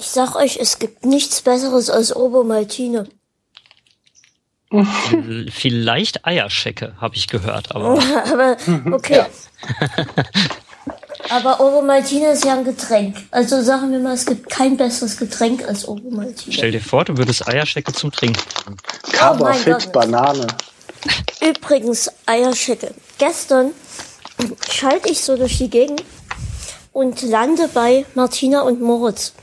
Ich sag euch, es gibt nichts Besseres als Obermaltine. Vielleicht Eierschecke, habe ich gehört, aber. aber okay. aber Obermaltine ist ja ein Getränk. Also sagen wir mal, es gibt kein besseres Getränk als Obermaltine. Stell dir vor, du würdest Eierschecke zum Trinken. Coverfit oh Banane. Übrigens, Eierschecke. Gestern schalte ich so durch die Gegend und lande bei Martina und Moritz.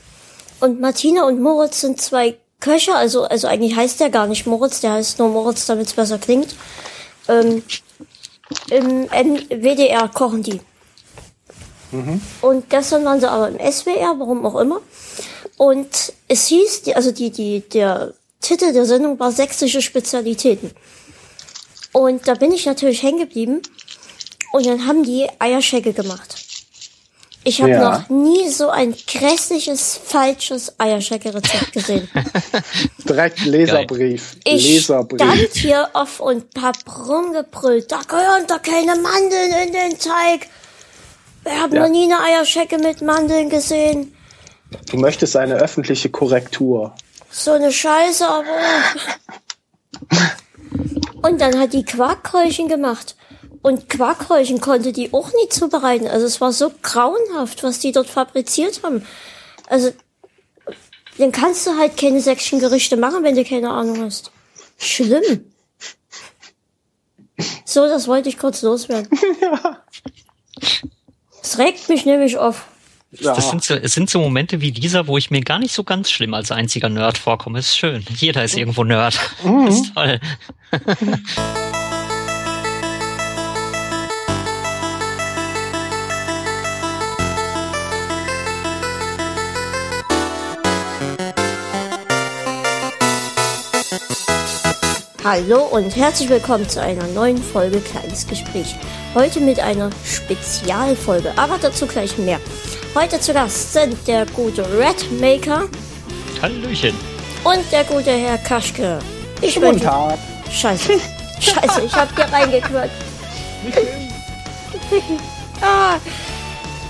Und Martina und Moritz sind zwei Köche, also, also eigentlich heißt der gar nicht Moritz, der heißt nur Moritz, damit es besser klingt. Ähm, Im WDR kochen die. Mhm. Und gestern waren sie aber im SWR, warum auch immer. Und es hieß, die, also die, die, der Titel der Sendung war sächsische Spezialitäten. Und da bin ich natürlich hängen geblieben. Und dann haben die Eierschecke gemacht. Ich habe ja. noch nie so ein grässliches, falsches Eierschecke-Rezept gesehen. Direkt Leserbrief. Ich Leserbrief. stand hier auf und hab rumgebrüllt. Da gehören doch keine Mandeln in den Teig. Wir haben ja. noch nie eine Eierschecke mit Mandeln gesehen. Du möchtest eine öffentliche Korrektur. So eine Scheiße, aber. und dann hat die Quarkkeulchen gemacht. Und Quarkhäulchen konnte die auch nie zubereiten. Also es war so grauenhaft, was die dort fabriziert haben. Also dann kannst du halt keine sächsischen Gerichte machen, wenn du keine Ahnung hast. Schlimm. So, das wollte ich kurz loswerden. Ja. Es regt mich nämlich auf. Ja. Das sind so, es sind so Momente wie dieser, wo ich mir gar nicht so ganz schlimm als einziger Nerd vorkomme. Ist schön. Jeder ist irgendwo Nerd. Mhm. Ist toll. Hallo und herzlich willkommen zu einer neuen Folge Kleines Gespräch. Heute mit einer Spezialfolge, aber dazu gleich mehr. Heute zu Gast sind der gute Redmaker. Hallöchen. Und der gute Herr Kaschke. Ich Guten bin. Tag. Scheiße. Scheiße, ich hab hier reingequatscht. ah.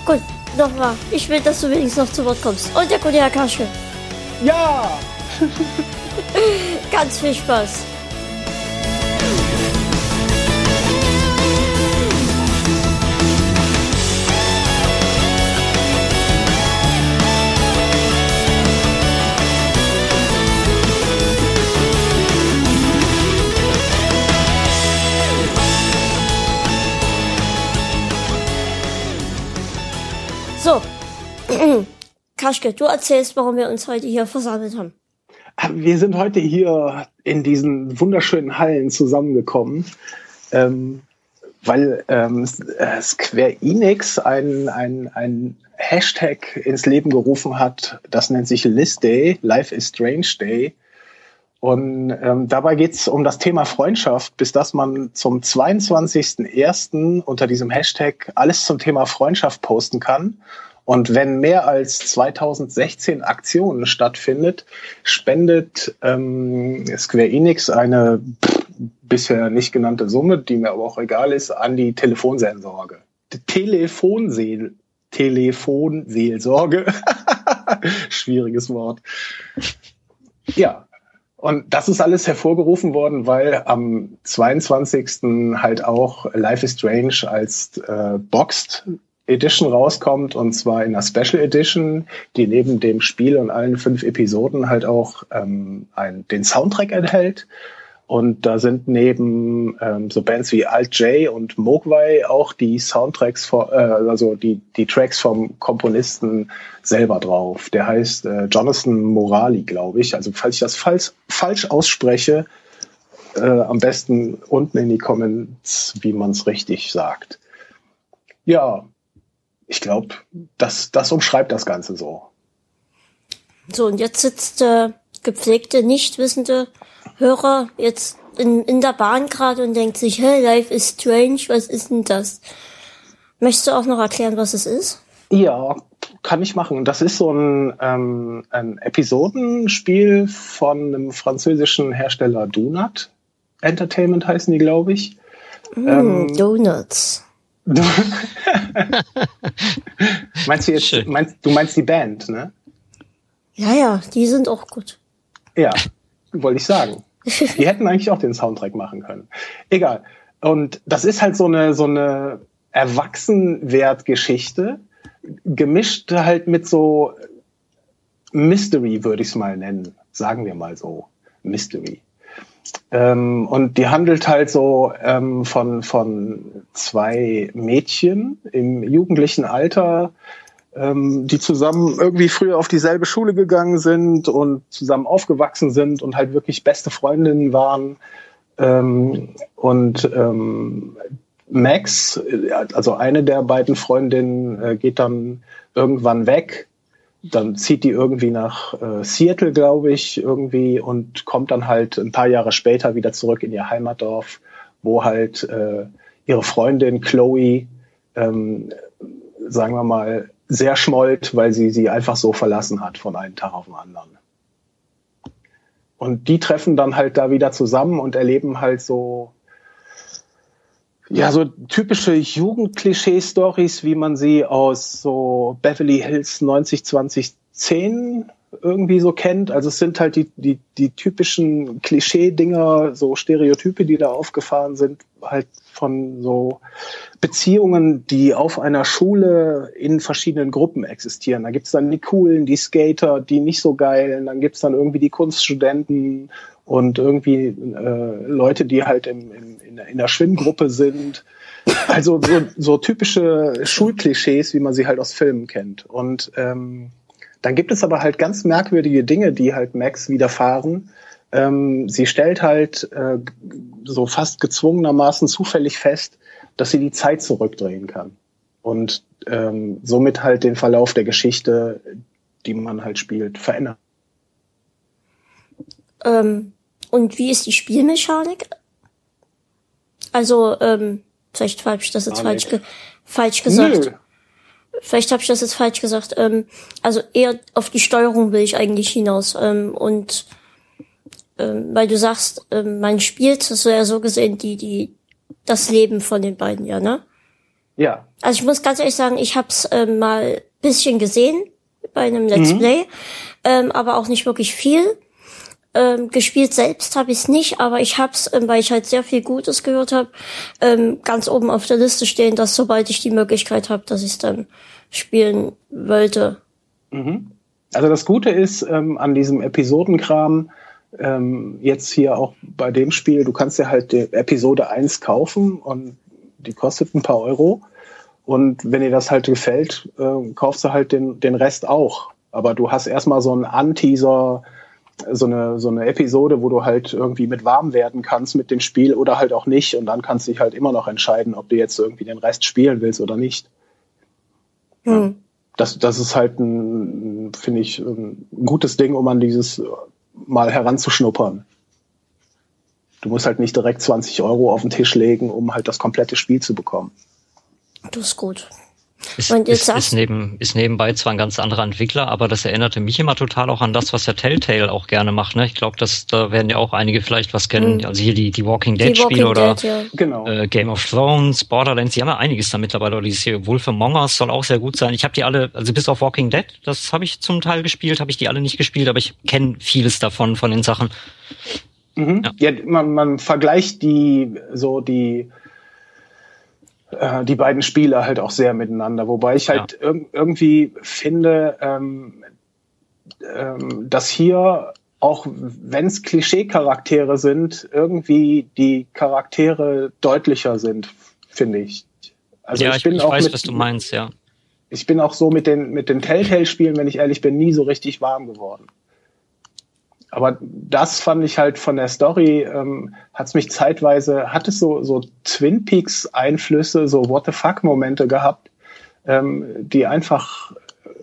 Gut, nochmal. Ich will, dass du wenigstens noch zu Wort kommst. Und der gute Herr Kaschke. Ja! Ganz viel Spaß. So, Kaschke, du erzählst, warum wir uns heute hier versammelt haben. Wir sind heute hier in diesen wunderschönen Hallen zusammengekommen, ähm, weil ähm, Square Enix ein, ein, ein Hashtag ins Leben gerufen hat, das nennt sich List Day, Life is Strange Day. Und ähm, dabei geht es um das Thema Freundschaft, bis dass man zum 22.01. unter diesem Hashtag alles zum Thema Freundschaft posten kann. Und wenn mehr als 2016 Aktionen stattfindet, spendet ähm, Square Enix eine pff, bisher nicht genannte Summe, die mir aber auch egal ist, an die Telefonseelsorge. Telefonseel Telefonseelsorge. Schwieriges Wort. Ja, und das ist alles hervorgerufen worden, weil am 22. halt auch Life is Strange als äh, Boxed Edition rauskommt und zwar in einer Special Edition, die neben dem Spiel und allen fünf Episoden halt auch ähm, ein, den Soundtrack enthält. Und da sind neben ähm, so Bands wie Alt J und Mogwai auch die Soundtracks, vor, äh, also die, die Tracks vom Komponisten selber drauf. Der heißt äh, Jonathan Morali, glaube ich. Also falls ich das falsch, falsch ausspreche, äh, am besten unten in die Comments, wie man es richtig sagt. Ja, ich glaube, das, das umschreibt das Ganze so. So, und jetzt sitzt der gepflegte, nicht wissende Hörer jetzt in, in der Bahn gerade und denkt sich, hey, Life is strange, was ist denn das? Möchtest du auch noch erklären, was es ist? Ja, kann ich machen. Das ist so ein, ähm, ein Episodenspiel von einem französischen Hersteller Donut. Entertainment heißen die, glaube ich. Mm, ähm, Donuts. Du meinst du jetzt, meinst, du meinst die Band, ne? Ja, ja, die sind auch gut. Ja, wollte ich sagen. Die hätten eigentlich auch den Soundtrack machen können. Egal. Und das ist halt so eine, so eine Erwachsenwertgeschichte, gemischt halt mit so Mystery, würde ich es mal nennen. Sagen wir mal so. Mystery. Ähm, und die handelt halt so ähm, von, von zwei Mädchen im jugendlichen Alter, ähm, die zusammen irgendwie früher auf dieselbe Schule gegangen sind und zusammen aufgewachsen sind und halt wirklich beste Freundinnen waren. Ähm, und ähm, Max, also eine der beiden Freundinnen, äh, geht dann irgendwann weg. Dann zieht die irgendwie nach äh, Seattle, glaube ich, irgendwie und kommt dann halt ein paar Jahre später wieder zurück in ihr Heimatdorf, wo halt äh, ihre Freundin Chloe, ähm, sagen wir mal, sehr schmollt, weil sie sie einfach so verlassen hat von einem Tag auf den anderen. Und die treffen dann halt da wieder zusammen und erleben halt so ja, so typische Jugendklischee-Stories, wie man sie aus so Beverly Hills 90 20 10 irgendwie so kennt. Also es sind halt die, die, die typischen Klischee-Dinger, so Stereotype, die da aufgefahren sind, halt von so Beziehungen, die auf einer Schule in verschiedenen Gruppen existieren. Da gibt's dann die coolen, die Skater, die nicht so geilen, dann gibt's dann irgendwie die Kunststudenten und irgendwie äh, Leute, die halt im, im, in, in der Schwimmgruppe sind. Also so, so typische Schulklischees, wie man sie halt aus Filmen kennt. Und ähm, dann gibt es aber halt ganz merkwürdige Dinge, die halt Max widerfahren. Ähm, sie stellt halt äh, so fast gezwungenermaßen zufällig fest, dass sie die Zeit zurückdrehen kann. Und ähm, somit halt den Verlauf der Geschichte, die man halt spielt, verändern. Ähm, und wie ist die Spielmechanik? Also, ähm, vielleicht habe ich das jetzt falsch, ge falsch gesagt. Nö. Vielleicht habe ich das jetzt falsch gesagt. Ähm, also eher auf die Steuerung will ich eigentlich hinaus. Ähm, und ähm, weil du sagst, ähm, man spielt, hast du ja so gesehen, die, die, das Leben von den beiden, ja, ne? Ja. Also ich muss ganz ehrlich sagen, ich habe es ähm, mal bisschen gesehen bei einem Let's mhm. Play, ähm, aber auch nicht wirklich viel. Ähm, gespielt selbst habe ich es nicht, aber ich habe es, ähm, weil ich halt sehr viel Gutes gehört habe, ähm, ganz oben auf der Liste stehen, dass sobald ich die Möglichkeit habe, dass ich es dann spielen wollte. Mhm. Also das Gute ist ähm, an diesem Episodenkram, ähm, jetzt hier auch bei dem Spiel, du kannst ja halt die Episode 1 kaufen und die kostet ein paar Euro. Und wenn dir das halt gefällt, äh, kaufst du halt den, den Rest auch. Aber du hast erstmal so einen Anteaser, so eine, so eine Episode, wo du halt irgendwie mit warm werden kannst mit dem Spiel oder halt auch nicht. Und dann kannst du dich halt immer noch entscheiden, ob du jetzt irgendwie den Rest spielen willst oder nicht. Hm. Das, das ist halt ein, finde ich, ein gutes Ding, um an dieses mal heranzuschnuppern. Du musst halt nicht direkt 20 Euro auf den Tisch legen, um halt das komplette Spiel zu bekommen. Das ist gut. Ist, ist, ist, neben, ist nebenbei zwar ein ganz anderer Entwickler, aber das erinnerte mich immer total auch an das, was ja Telltale auch gerne macht. Ne? Ich glaube, dass da werden ja auch einige vielleicht was kennen. Mhm. Also hier die, die Walking Dead die Spiele oder Dead, ja. genau. äh, Game of Thrones, Borderlands, die haben ja einiges da mittlerweile. Oder dieses hier Wolf Among Us soll auch sehr gut sein. Ich habe die alle, also bis auf Walking Dead, das habe ich zum Teil gespielt, habe ich die alle nicht gespielt, aber ich kenne vieles davon, von den Sachen. Mhm. Ja, ja man, man vergleicht die so die äh, die beiden Spieler halt auch sehr miteinander. Wobei ich halt ja. ir irgendwie finde, ähm, ähm, dass hier auch wenn es Klischee-Charaktere sind, irgendwie die Charaktere deutlicher sind, finde ich. Also ja, ich, bin ich auch weiß, mit, was du meinst, ja. Ich bin auch so mit den, mit den Telltale-Spielen, wenn ich ehrlich bin, nie so richtig warm geworden aber das fand ich halt von der Story, ähm, hat es mich zeitweise, hat es so, so Twin Peaks Einflüsse, so What the fuck Momente gehabt, ähm, die einfach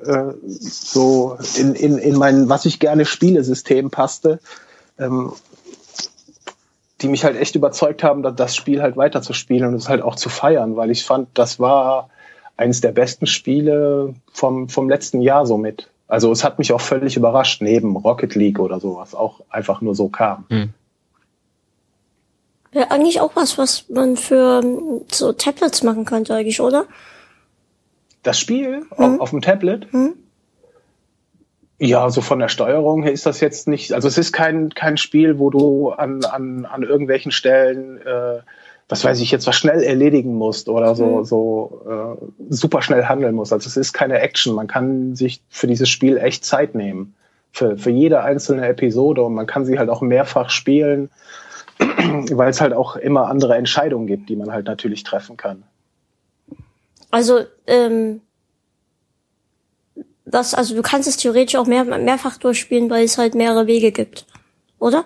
äh, so in, in, in mein, was ich gerne spiele, System passte, ähm, die mich halt echt überzeugt haben, das Spiel halt weiter zu spielen und es halt auch zu feiern, weil ich fand, das war eines der besten Spiele vom, vom letzten Jahr somit. Also es hat mich auch völlig überrascht, neben Rocket League oder sowas, auch einfach nur so kam. Hm. Ja, eigentlich auch was, was man für so Tablets machen könnte eigentlich, oder? Das Spiel hm. auf, auf, dem Tablet? Hm. Ja, so von der Steuerung her ist das jetzt nicht, also es ist kein, kein Spiel, wo du an, an, an irgendwelchen Stellen, äh, was weiß ich, jetzt was schnell erledigen musst oder so, mhm. so äh, super schnell handeln musst. Also es ist keine Action. Man kann sich für dieses Spiel echt Zeit nehmen. Für, für jede einzelne Episode und man kann sie halt auch mehrfach spielen, weil es halt auch immer andere Entscheidungen gibt, die man halt natürlich treffen kann. Also, ähm, was, also du kannst es theoretisch auch mehr, mehrfach durchspielen, weil es halt mehrere Wege gibt, oder?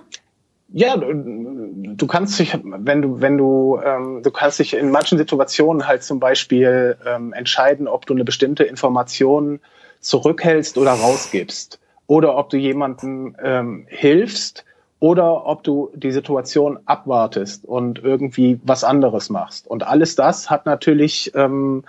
Ja, du kannst dich, wenn du, wenn du, ähm, du kannst dich in manchen Situationen halt zum Beispiel ähm, entscheiden, ob du eine bestimmte Information zurückhältst oder rausgibst. Oder ob du jemandem ähm, hilfst oder ob du die Situation abwartest und irgendwie was anderes machst. Und alles das hat natürlich ähm,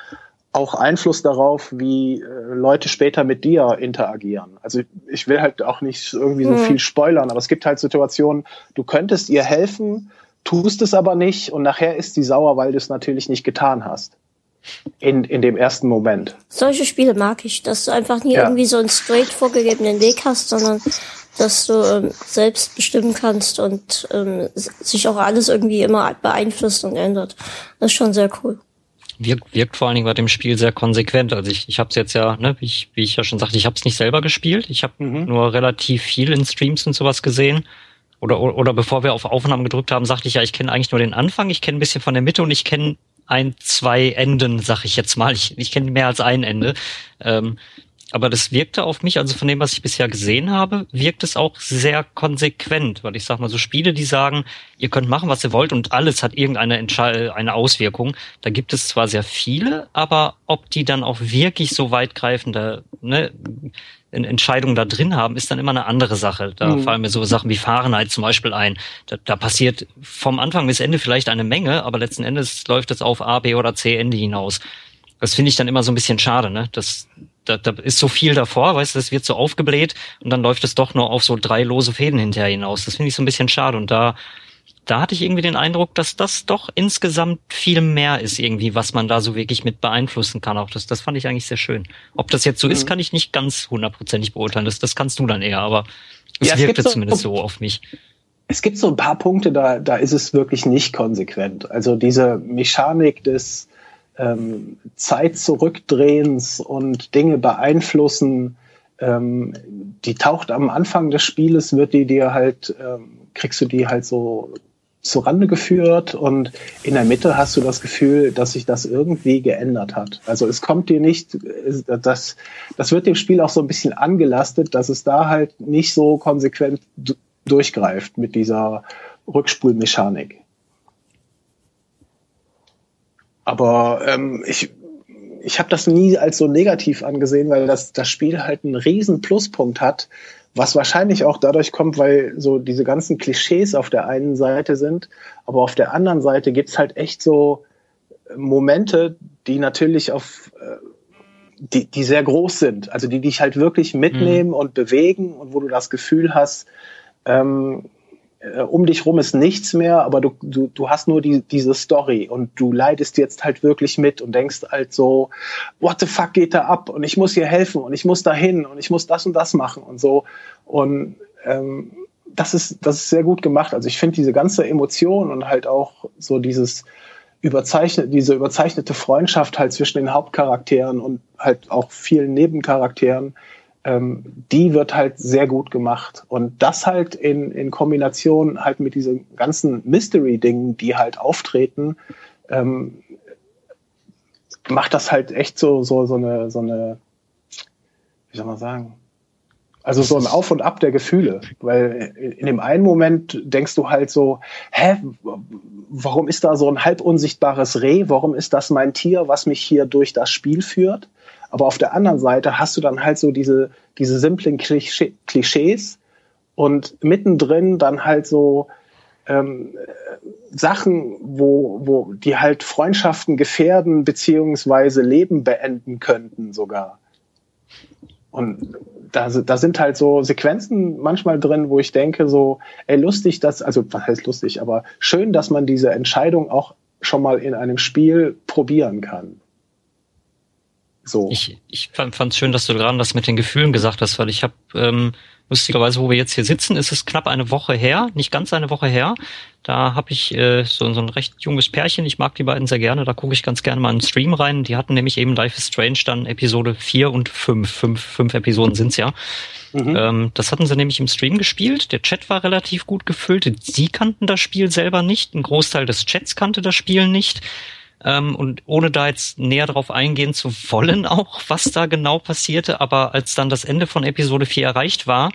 auch Einfluss darauf, wie äh, Leute später mit dir interagieren. Also ich will halt auch nicht irgendwie so mhm. viel spoilern, aber es gibt halt Situationen, du könntest ihr helfen, tust es aber nicht und nachher ist sie sauer, weil du es natürlich nicht getan hast. In, in dem ersten Moment. Solche Spiele mag ich, dass du einfach nie ja. irgendwie so einen straight vorgegebenen Weg hast, sondern dass du ähm, selbst bestimmen kannst und ähm, sich auch alles irgendwie immer beeinflusst und ändert. Das ist schon sehr cool wirkt, wirkt vor allen Dingen bei dem Spiel sehr konsequent. Also ich, ich habe es jetzt ja, ne, wie ich, wie ich ja schon sagte, ich habe es nicht selber gespielt. Ich habe mhm. nur relativ viel in Streams und sowas gesehen. Oder, oder, oder bevor wir auf Aufnahmen gedrückt haben, sagte ich ja, ich kenne eigentlich nur den Anfang, ich kenne ein bisschen von der Mitte und ich kenne ein, zwei Enden, sag ich jetzt mal. Ich, ich kenne mehr als ein Ende. Ähm, aber das wirkte auf mich, also von dem, was ich bisher gesehen habe, wirkt es auch sehr konsequent, weil ich sag mal, so Spiele, die sagen, ihr könnt machen, was ihr wollt und alles hat irgendeine Entschei eine Auswirkung, da gibt es zwar sehr viele, aber ob die dann auch wirklich so weitgreifende ne, Entscheidungen da drin haben, ist dann immer eine andere Sache. Da mhm. fallen mir so Sachen wie Fahrenheit zum Beispiel ein. Da, da passiert vom Anfang bis Ende vielleicht eine Menge, aber letzten Endes läuft es auf A, B oder C Ende hinaus. Das finde ich dann immer so ein bisschen schade, ne? Das, da, da ist so viel davor, weißt du, das wird so aufgebläht und dann läuft es doch nur auf so drei lose Fäden hinterher hinaus. Das finde ich so ein bisschen schade und da, da hatte ich irgendwie den Eindruck, dass das doch insgesamt viel mehr ist irgendwie, was man da so wirklich mit beeinflussen kann. Auch das, das fand ich eigentlich sehr schön. Ob das jetzt so mhm. ist, kann ich nicht ganz hundertprozentig beurteilen. Das, das kannst du dann eher, aber es ja, wirkte so, zumindest so auf mich. Es gibt so ein paar Punkte, da, da ist es wirklich nicht konsequent. Also diese Mechanik des, ähm, Zeit zurückdrehens und Dinge beeinflussen, ähm, die taucht am Anfang des Spieles, wird die dir halt, ähm, kriegst du die halt so zu Rande geführt und in der Mitte hast du das Gefühl, dass sich das irgendwie geändert hat. Also es kommt dir nicht, das, das wird dem Spiel auch so ein bisschen angelastet, dass es da halt nicht so konsequent durchgreift mit dieser Rückspulmechanik. Aber ähm, ich, ich habe das nie als so negativ angesehen, weil das, das Spiel halt einen riesen Pluspunkt hat, was wahrscheinlich auch dadurch kommt, weil so diese ganzen Klischees auf der einen Seite sind, aber auf der anderen Seite gibt's halt echt so Momente, die natürlich auf äh, die, die sehr groß sind, also die dich halt wirklich mitnehmen mhm. und bewegen und wo du das Gefühl hast, ähm, äh, um dich rum ist nichts mehr, aber du, du, du hast nur die, diese Story und du leidest jetzt halt wirklich mit und denkst halt so, what the fuck geht da ab? Und ich muss hier helfen und ich muss da hin und ich muss das und das machen und so. Und ähm, das ist, das ist sehr gut gemacht. Also ich finde diese ganze Emotion und halt auch so dieses überzeichnet, diese überzeichnete Freundschaft halt zwischen den Hauptcharakteren und halt auch vielen Nebencharakteren, ähm, die wird halt sehr gut gemacht. Und das halt in, in Kombination halt mit diesen ganzen Mystery-Dingen, die halt auftreten, ähm, macht das halt echt so, so, so eine, so eine, wie soll man sagen? Also so ein Auf und Ab der Gefühle. Weil in dem einen Moment denkst du halt so, hä, warum ist da so ein halb unsichtbares Reh? Warum ist das mein Tier, was mich hier durch das Spiel führt? Aber auf der anderen Seite hast du dann halt so diese, diese simplen Klischees und mittendrin dann halt so ähm, Sachen, wo, wo die halt Freundschaften gefährden beziehungsweise Leben beenden könnten sogar. Und da, da sind halt so Sequenzen manchmal drin, wo ich denke so, ey, lustig, dass, also was heißt lustig, aber schön, dass man diese Entscheidung auch schon mal in einem Spiel probieren kann So. Ich, ich fand es schön, dass du gerade das mit den Gefühlen gesagt hast, weil ich habe ähm, lustigerweise, wo wir jetzt hier sitzen, ist es knapp eine Woche her, nicht ganz eine Woche her. Da habe ich äh, so, so ein recht junges Pärchen, ich mag die beiden sehr gerne, da gucke ich ganz gerne mal in den Stream rein. Die hatten nämlich eben Life is Strange dann Episode 4 und 5. Fünf, fünf Episoden sind's ja. Mhm. Ähm, das hatten sie nämlich im Stream gespielt. Der Chat war relativ gut gefüllt. Sie kannten das Spiel selber nicht. Ein Großteil des Chats kannte das Spiel nicht. Ähm, und ohne da jetzt näher drauf eingehen zu wollen, auch was da genau passierte, aber als dann das Ende von Episode 4 erreicht war,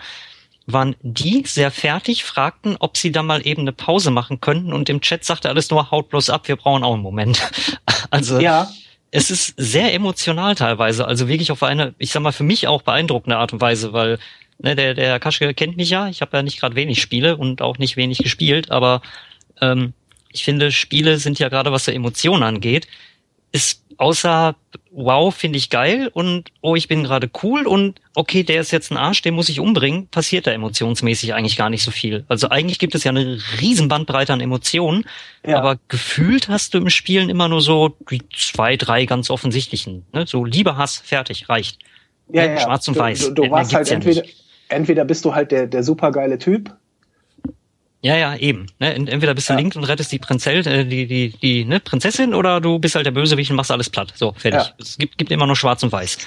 waren die sehr fertig, fragten, ob sie da mal eben eine Pause machen könnten und im Chat sagte alles nur, haut bloß ab, wir brauchen auch einen Moment. Also ja. es ist sehr emotional teilweise, also wirklich auf eine, ich sag mal, für mich auch beeindruckende Art und Weise, weil ne, der, der Kaschke kennt mich ja, ich habe ja nicht gerade wenig Spiele und auch nicht wenig gespielt, aber ähm, ich finde, Spiele sind ja gerade, was so Emotionen angeht, ist außer wow, finde ich geil und oh, ich bin gerade cool und okay, der ist jetzt ein Arsch, den muss ich umbringen, passiert da emotionsmäßig eigentlich gar nicht so viel. Also eigentlich gibt es ja eine riesen Bandbreite an Emotionen, ja. aber gefühlt hast du im Spielen immer nur so die zwei, drei ganz offensichtlichen. Ne? So Liebe, Hass, fertig, reicht. Ja, ja, Schwarz und Weiß. Du, du, du warst halt entweder, entweder bist du halt der, der supergeile Typ ja, ja, eben. Ne? Entweder bist du ja. links und rettest die, Prinzell, äh, die, die, die ne, Prinzessin oder du bist halt der Bösewicht und machst alles platt. So, fertig. Ja. Es gibt, gibt immer nur schwarz und weiß.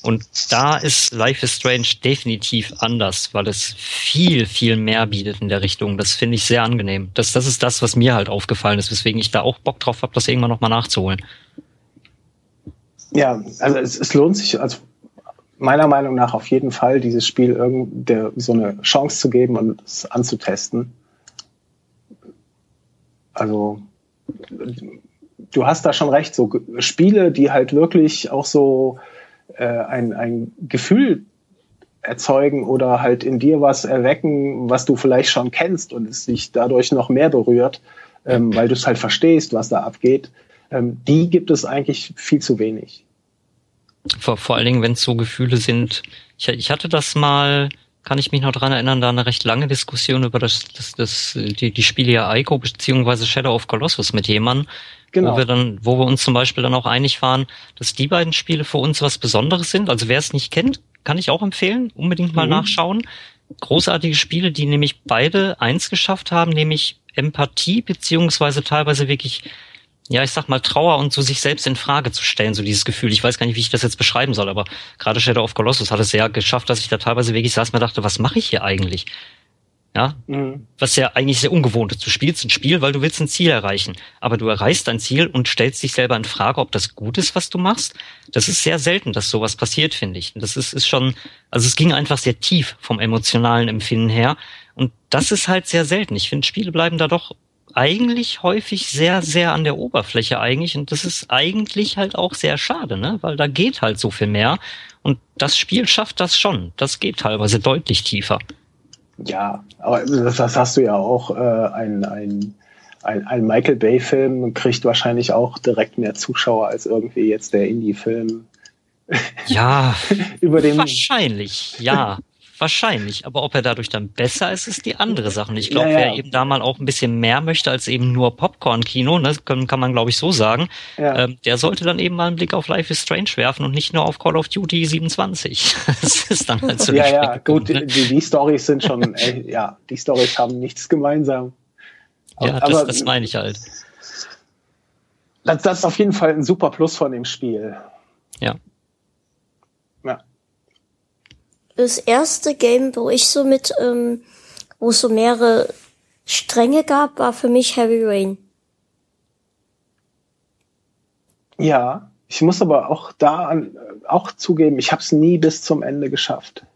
Und da ist Life is Strange definitiv anders, weil es viel, viel mehr bietet in der Richtung. Das finde ich sehr angenehm. Das, das ist das, was mir halt aufgefallen ist, weswegen ich da auch Bock drauf habe, das irgendwann nochmal nachzuholen. Ja, also es, es lohnt sich, also meiner Meinung nach auf jeden Fall, dieses Spiel irgend der, so eine Chance zu geben und es anzutesten. Also du hast da schon recht, so Spiele, die halt wirklich auch so äh, ein, ein Gefühl erzeugen oder halt in dir was erwecken, was du vielleicht schon kennst und es sich dadurch noch mehr berührt, ähm, weil du es halt verstehst, was da abgeht, ähm, die gibt es eigentlich viel zu wenig. Vor, vor allen Dingen, wenn es so Gefühle sind. Ich, ich hatte das mal kann ich mich noch dran erinnern, da eine recht lange Diskussion über das, das, das die, die Spiele ja Ico beziehungsweise Shadow of Colossus mit jemandem, genau. wo wir dann, wo wir uns zum Beispiel dann auch einig waren, dass die beiden Spiele für uns was Besonderes sind. Also wer es nicht kennt, kann ich auch empfehlen, unbedingt mal mhm. nachschauen. Großartige Spiele, die nämlich beide eins geschafft haben, nämlich Empathie beziehungsweise teilweise wirklich ja, ich sag mal, Trauer und so sich selbst in Frage zu stellen, so dieses Gefühl. Ich weiß gar nicht, wie ich das jetzt beschreiben soll, aber gerade Shadow of Colossus hat es sehr geschafft, dass ich da teilweise wirklich saß und mir dachte, was mache ich hier eigentlich? Ja, mhm. was ja eigentlich sehr ungewohnt ist. Du spielst ein Spiel, weil du willst ein Ziel erreichen. Aber du erreichst dein Ziel und stellst dich selber in Frage, ob das gut ist, was du machst. Das ist sehr selten, dass sowas passiert, finde ich. Das ist, ist schon, also es ging einfach sehr tief vom emotionalen Empfinden her. Und das ist halt sehr selten. Ich finde, Spiele bleiben da doch eigentlich häufig sehr, sehr an der Oberfläche eigentlich. Und das ist eigentlich halt auch sehr schade, ne? Weil da geht halt so viel mehr. Und das Spiel schafft das schon. Das geht teilweise deutlich tiefer. Ja, aber das, das hast du ja auch. Äh, ein, ein, ein, ein Michael Bay-Film kriegt wahrscheinlich auch direkt mehr Zuschauer als irgendwie jetzt der Indie-Film. Ja, über den wahrscheinlich, ja. Wahrscheinlich, aber ob er dadurch dann besser ist, ist die andere Sache. Und ich glaube, ja, ja. wer eben da mal auch ein bisschen mehr möchte als eben nur Popcorn-Kino, ne, kann, kann man glaube ich so sagen, ja. ähm, der sollte dann eben mal einen Blick auf Life is Strange werfen und nicht nur auf Call of Duty 27. das ist dann halt so Ja, ja, gut, ne? die, die Stories sind schon, ey, ja, die Stories haben nichts gemeinsam. Ja, aber, das, das meine ich halt. Das, das ist auf jeden Fall ein super Plus von dem Spiel. Ja das erste Game, wo ich so mit, ähm, wo es so mehrere Stränge gab, war für mich Heavy Rain. Ja, ich muss aber auch da an, auch zugeben, ich habe es nie bis zum Ende geschafft.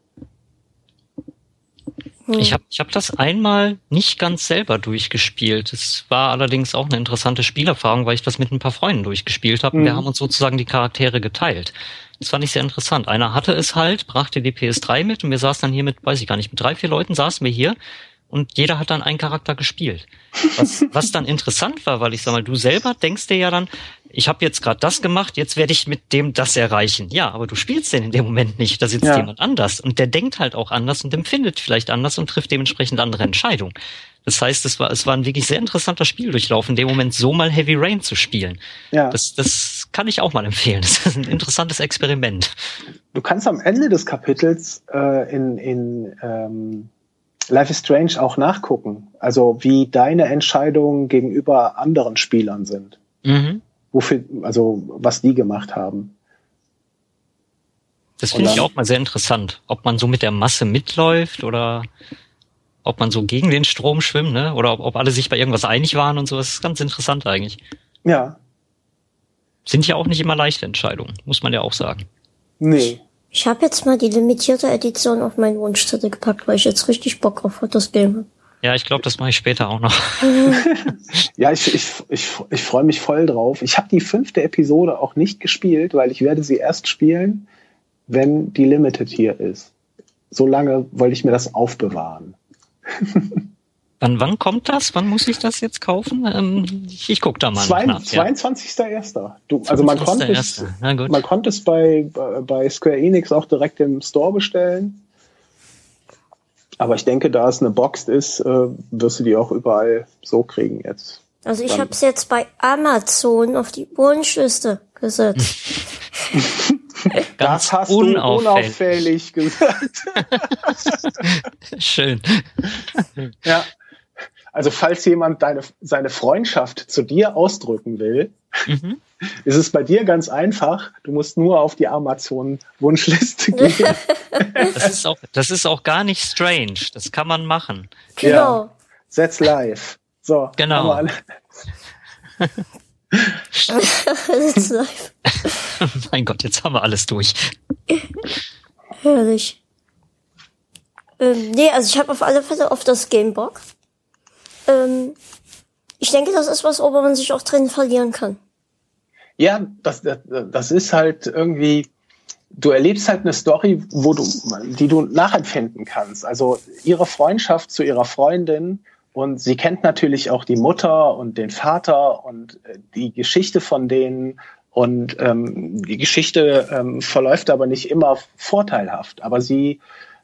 Hm. Ich habe ich hab das einmal nicht ganz selber durchgespielt. Es war allerdings auch eine interessante Spielerfahrung, weil ich das mit ein paar Freunden durchgespielt habe. Mhm. Wir haben uns sozusagen die Charaktere geteilt. Das fand ich sehr interessant. Einer hatte es halt, brachte die PS3 mit und wir saßen dann hier mit, weiß ich gar nicht, mit drei, vier Leuten saßen wir hier und jeder hat dann einen Charakter gespielt. Was, was dann interessant war, weil ich sag mal, du selber denkst dir ja dann, ich habe jetzt gerade das gemacht, jetzt werde ich mit dem das erreichen. Ja, aber du spielst den in dem Moment nicht, da sitzt ja. jemand anders und der denkt halt auch anders und empfindet vielleicht anders und trifft dementsprechend andere Entscheidungen. Das heißt, es war, es war ein wirklich sehr interessanter Spieldurchlauf, in dem Moment so mal Heavy Rain zu spielen. Ja. Das, das kann ich auch mal empfehlen. Das ist ein interessantes Experiment. Du kannst am Ende des Kapitels äh, in, in ähm, Life is Strange auch nachgucken. Also wie deine Entscheidungen gegenüber anderen Spielern sind. Mhm. Wofür, also was die gemacht haben. Das finde ich auch mal sehr interessant, ob man so mit der Masse mitläuft oder ob man so gegen den Strom schwimmt, ne? Oder ob, ob alle sich bei irgendwas einig waren und so. Das ist ganz interessant eigentlich. Ja. Sind ja auch nicht immer leichte Entscheidungen, muss man ja auch sagen. Nee. Ich habe jetzt mal die limitierte Edition auf meinen Wunschzettel gepackt, weil ich jetzt richtig Bock auf das Game habe. Ja, ich glaube, das mache ich später auch noch. ja, ich, ich, ich, ich freue mich voll drauf. Ich habe die fünfte Episode auch nicht gespielt, weil ich werde sie erst spielen, wenn die Limited hier ist. So lange wollte ich mir das aufbewahren. Wann, wann kommt das? Wann muss ich das jetzt kaufen? Ähm, ich, ich gucke da mal Zwei, nach. 22.01. Du, also man konnte es, man konnte es bei, bei Square Enix auch direkt im Store bestellen. Aber ich denke, da es eine Box ist, äh, wirst du die auch überall so kriegen jetzt. Also ich habe es jetzt bei Amazon auf die Wunschliste gesetzt. das hast unauffällig. du unauffällig gesagt. Schön. Ja. Also falls jemand deine, seine Freundschaft zu dir ausdrücken will, mhm. ist es bei dir ganz einfach. Du musst nur auf die Amazon-Wunschliste gehen. Das ist, auch, das ist auch gar nicht strange. Das kann man machen. Genau. Ja, setz live. So. Genau. setz live. mein Gott, jetzt haben wir alles durch. Herrlich. Ähm, nee, also ich habe auf alle Fälle auf das Game Bock. Ähm, ich denke, das ist was, wo man sich auch drin verlieren kann. Ja, das, das, das ist halt irgendwie, du erlebst halt eine Story, wo du, die du nachempfinden kannst. Also ihre Freundschaft zu ihrer Freundin und sie kennt natürlich auch die Mutter und den Vater und äh, die Geschichte von denen und ähm, die Geschichte ähm, verläuft aber nicht immer vorteilhaft. Aber sie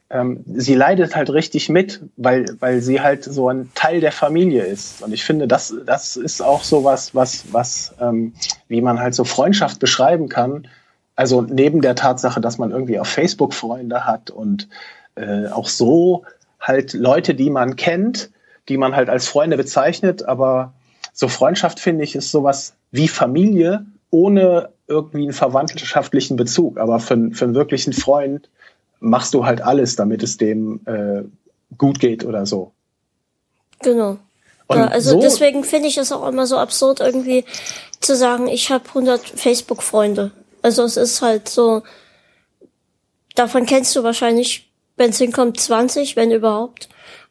ähm, sie leidet halt richtig mit, weil, weil sie halt so ein Teil der Familie ist. Und ich finde, das, das ist auch so was, was, was, ähm, wie man halt so Freundschaft beschreiben kann. Also neben der Tatsache, dass man irgendwie auf Facebook Freunde hat und äh, auch so halt Leute, die man kennt, die man halt als Freunde bezeichnet, aber so Freundschaft finde ich ist sowas wie Familie ohne irgendwie einen verwandtschaftlichen Bezug. Aber für, für einen wirklichen Freund machst du halt alles, damit es dem äh, gut geht oder so. Genau. Ja, also so deswegen finde ich es auch immer so absurd, irgendwie zu sagen, ich habe 100 Facebook-Freunde. Also es ist halt so, davon kennst du wahrscheinlich, wenn es hinkommt, 20, wenn überhaupt.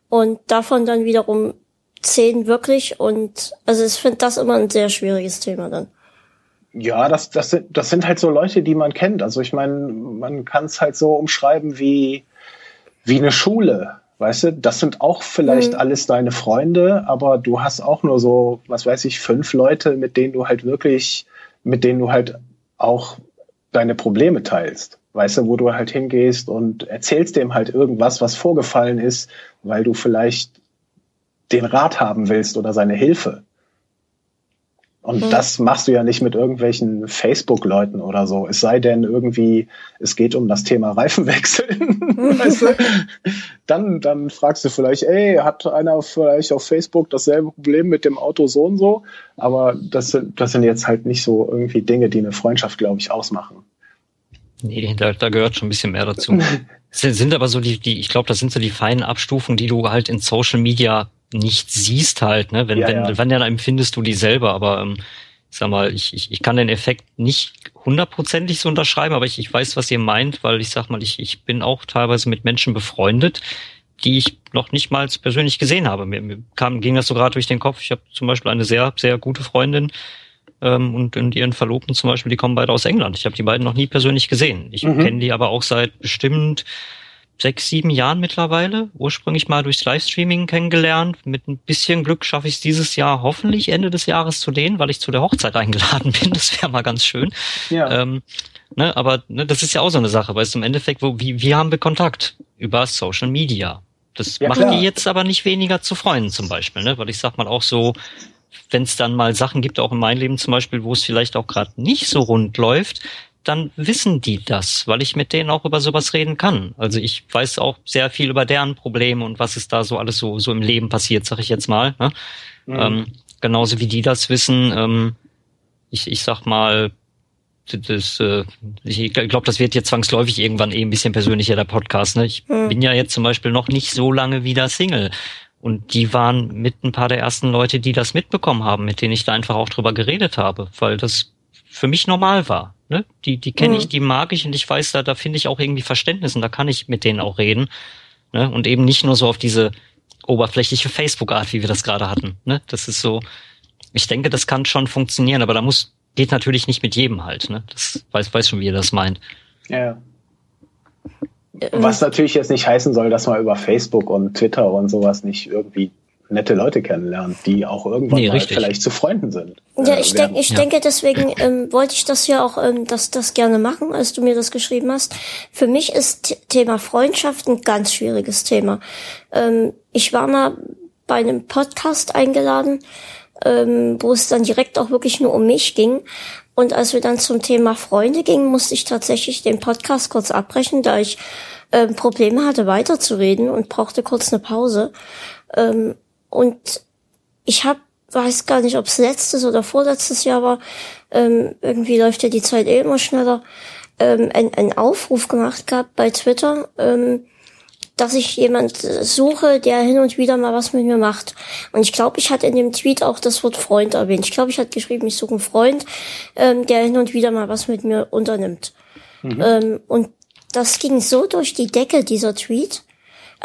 Und davon dann wiederum 10 wirklich. Und also ich finde das immer ein sehr schwieriges Thema dann. Ja, das, das, sind, das sind halt so Leute, die man kennt. Also ich meine, man kann es halt so umschreiben wie, wie eine Schule. Weißt du, das sind auch vielleicht mhm. alles deine Freunde, aber du hast auch nur so, was weiß ich, fünf Leute, mit denen du halt wirklich, mit denen du halt auch deine Probleme teilst. Weißt du, wo du halt hingehst und erzählst dem halt irgendwas, was vorgefallen ist, weil du vielleicht den Rat haben willst oder seine Hilfe. Und mhm. das machst du ja nicht mit irgendwelchen Facebook-Leuten oder so. Es sei denn irgendwie, es geht um das Thema Reifenwechseln. weißt du? Dann, dann fragst du vielleicht, ey, hat einer vielleicht auf Facebook dasselbe Problem mit dem Auto so und so? Aber das sind, das sind jetzt halt nicht so irgendwie Dinge, die eine Freundschaft, glaube ich, ausmachen. Nee, da, da gehört schon ein bisschen mehr dazu. sind, sind aber so die, die, ich glaube, das sind so die feinen Abstufungen, die du halt in Social Media nicht siehst halt, ne? Wenn, ja, wenn, ja. wenn dann empfindest du die selber, aber ähm, ich sag mal, ich, ich, ich kann den Effekt nicht hundertprozentig so unterschreiben, aber ich, ich weiß, was ihr meint, weil ich sag mal, ich, ich bin auch teilweise mit Menschen befreundet, die ich noch nicht mal persönlich gesehen habe. Mir, mir kam, ging das so gerade durch den Kopf. Ich habe zum Beispiel eine sehr, sehr gute Freundin ähm, und, und ihren Verlobten zum Beispiel, die kommen beide aus England. Ich habe die beiden noch nie persönlich gesehen. Ich mhm. kenne die aber auch seit bestimmt sechs, sieben Jahren mittlerweile. Ursprünglich mal durchs Livestreaming kennengelernt. Mit ein bisschen Glück schaffe ich es dieses Jahr hoffentlich Ende des Jahres zu denen, weil ich zu der Hochzeit eingeladen bin. Das wäre mal ganz schön. Ja. Ähm, ne, aber ne, das ist ja auch so eine Sache, weil es im Endeffekt, wo, wie, wie haben wir Kontakt? Über Social Media. Das ja, macht klar. die jetzt aber nicht weniger zu Freunden zum Beispiel, ne? Weil ich sag mal auch so, wenn es dann mal Sachen gibt, auch in meinem Leben zum Beispiel, wo es vielleicht auch gerade nicht so rund läuft, dann wissen die das, weil ich mit denen auch über sowas reden kann. Also ich weiß auch sehr viel über deren Probleme und was ist da so alles so, so im Leben passiert, sag ich jetzt mal. Ne? Mhm. Ähm, genauso wie die das wissen. Ähm, ich, ich sag mal, das, äh, ich glaube, das wird jetzt zwangsläufig irgendwann eh ein bisschen persönlicher, der Podcast. Ne? Ich mhm. bin ja jetzt zum Beispiel noch nicht so lange wieder Single. Und die waren mit ein paar der ersten Leute, die das mitbekommen haben, mit denen ich da einfach auch drüber geredet habe, weil das für mich normal war. Ne? Die, die kenne mhm. ich, die mag ich und ich weiß, da, da finde ich auch irgendwie Verständnis und da kann ich mit denen auch reden. Ne? Und eben nicht nur so auf diese oberflächliche Facebook-Art, wie wir das gerade hatten. Ne? Das ist so, ich denke, das kann schon funktionieren, aber da muss, geht natürlich nicht mit jedem halt. Ne? Das weiß, weiß schon, wie ihr das meint. Ja. Was natürlich jetzt nicht heißen soll, dass man über Facebook und Twitter und sowas nicht irgendwie nette Leute kennenlernt, die auch irgendwann nee, mal vielleicht zu Freunden sind. Ja, ich, denk, ich ja. denke, deswegen ähm, wollte ich das ja auch ähm, das, das gerne machen, als du mir das geschrieben hast. Für mich ist Thema Freundschaft ein ganz schwieriges Thema. Ähm, ich war mal bei einem Podcast eingeladen, ähm, wo es dann direkt auch wirklich nur um mich ging. Und als wir dann zum Thema Freunde gingen, musste ich tatsächlich den Podcast kurz abbrechen, da ich ähm, Probleme hatte, weiterzureden und brauchte kurz eine Pause. Ähm, und ich habe, weiß gar nicht, ob es letztes oder vorletztes Jahr war, ähm, irgendwie läuft ja die Zeit eh immer schneller, ähm, einen Aufruf gemacht gehabt bei Twitter, ähm, dass ich jemand suche, der hin und wieder mal was mit mir macht. Und ich glaube, ich hatte in dem Tweet auch das Wort Freund erwähnt. Ich glaube, ich hatte geschrieben, ich suche einen Freund, ähm, der hin und wieder mal was mit mir unternimmt. Mhm. Ähm, und das ging so durch die Decke, dieser Tweet,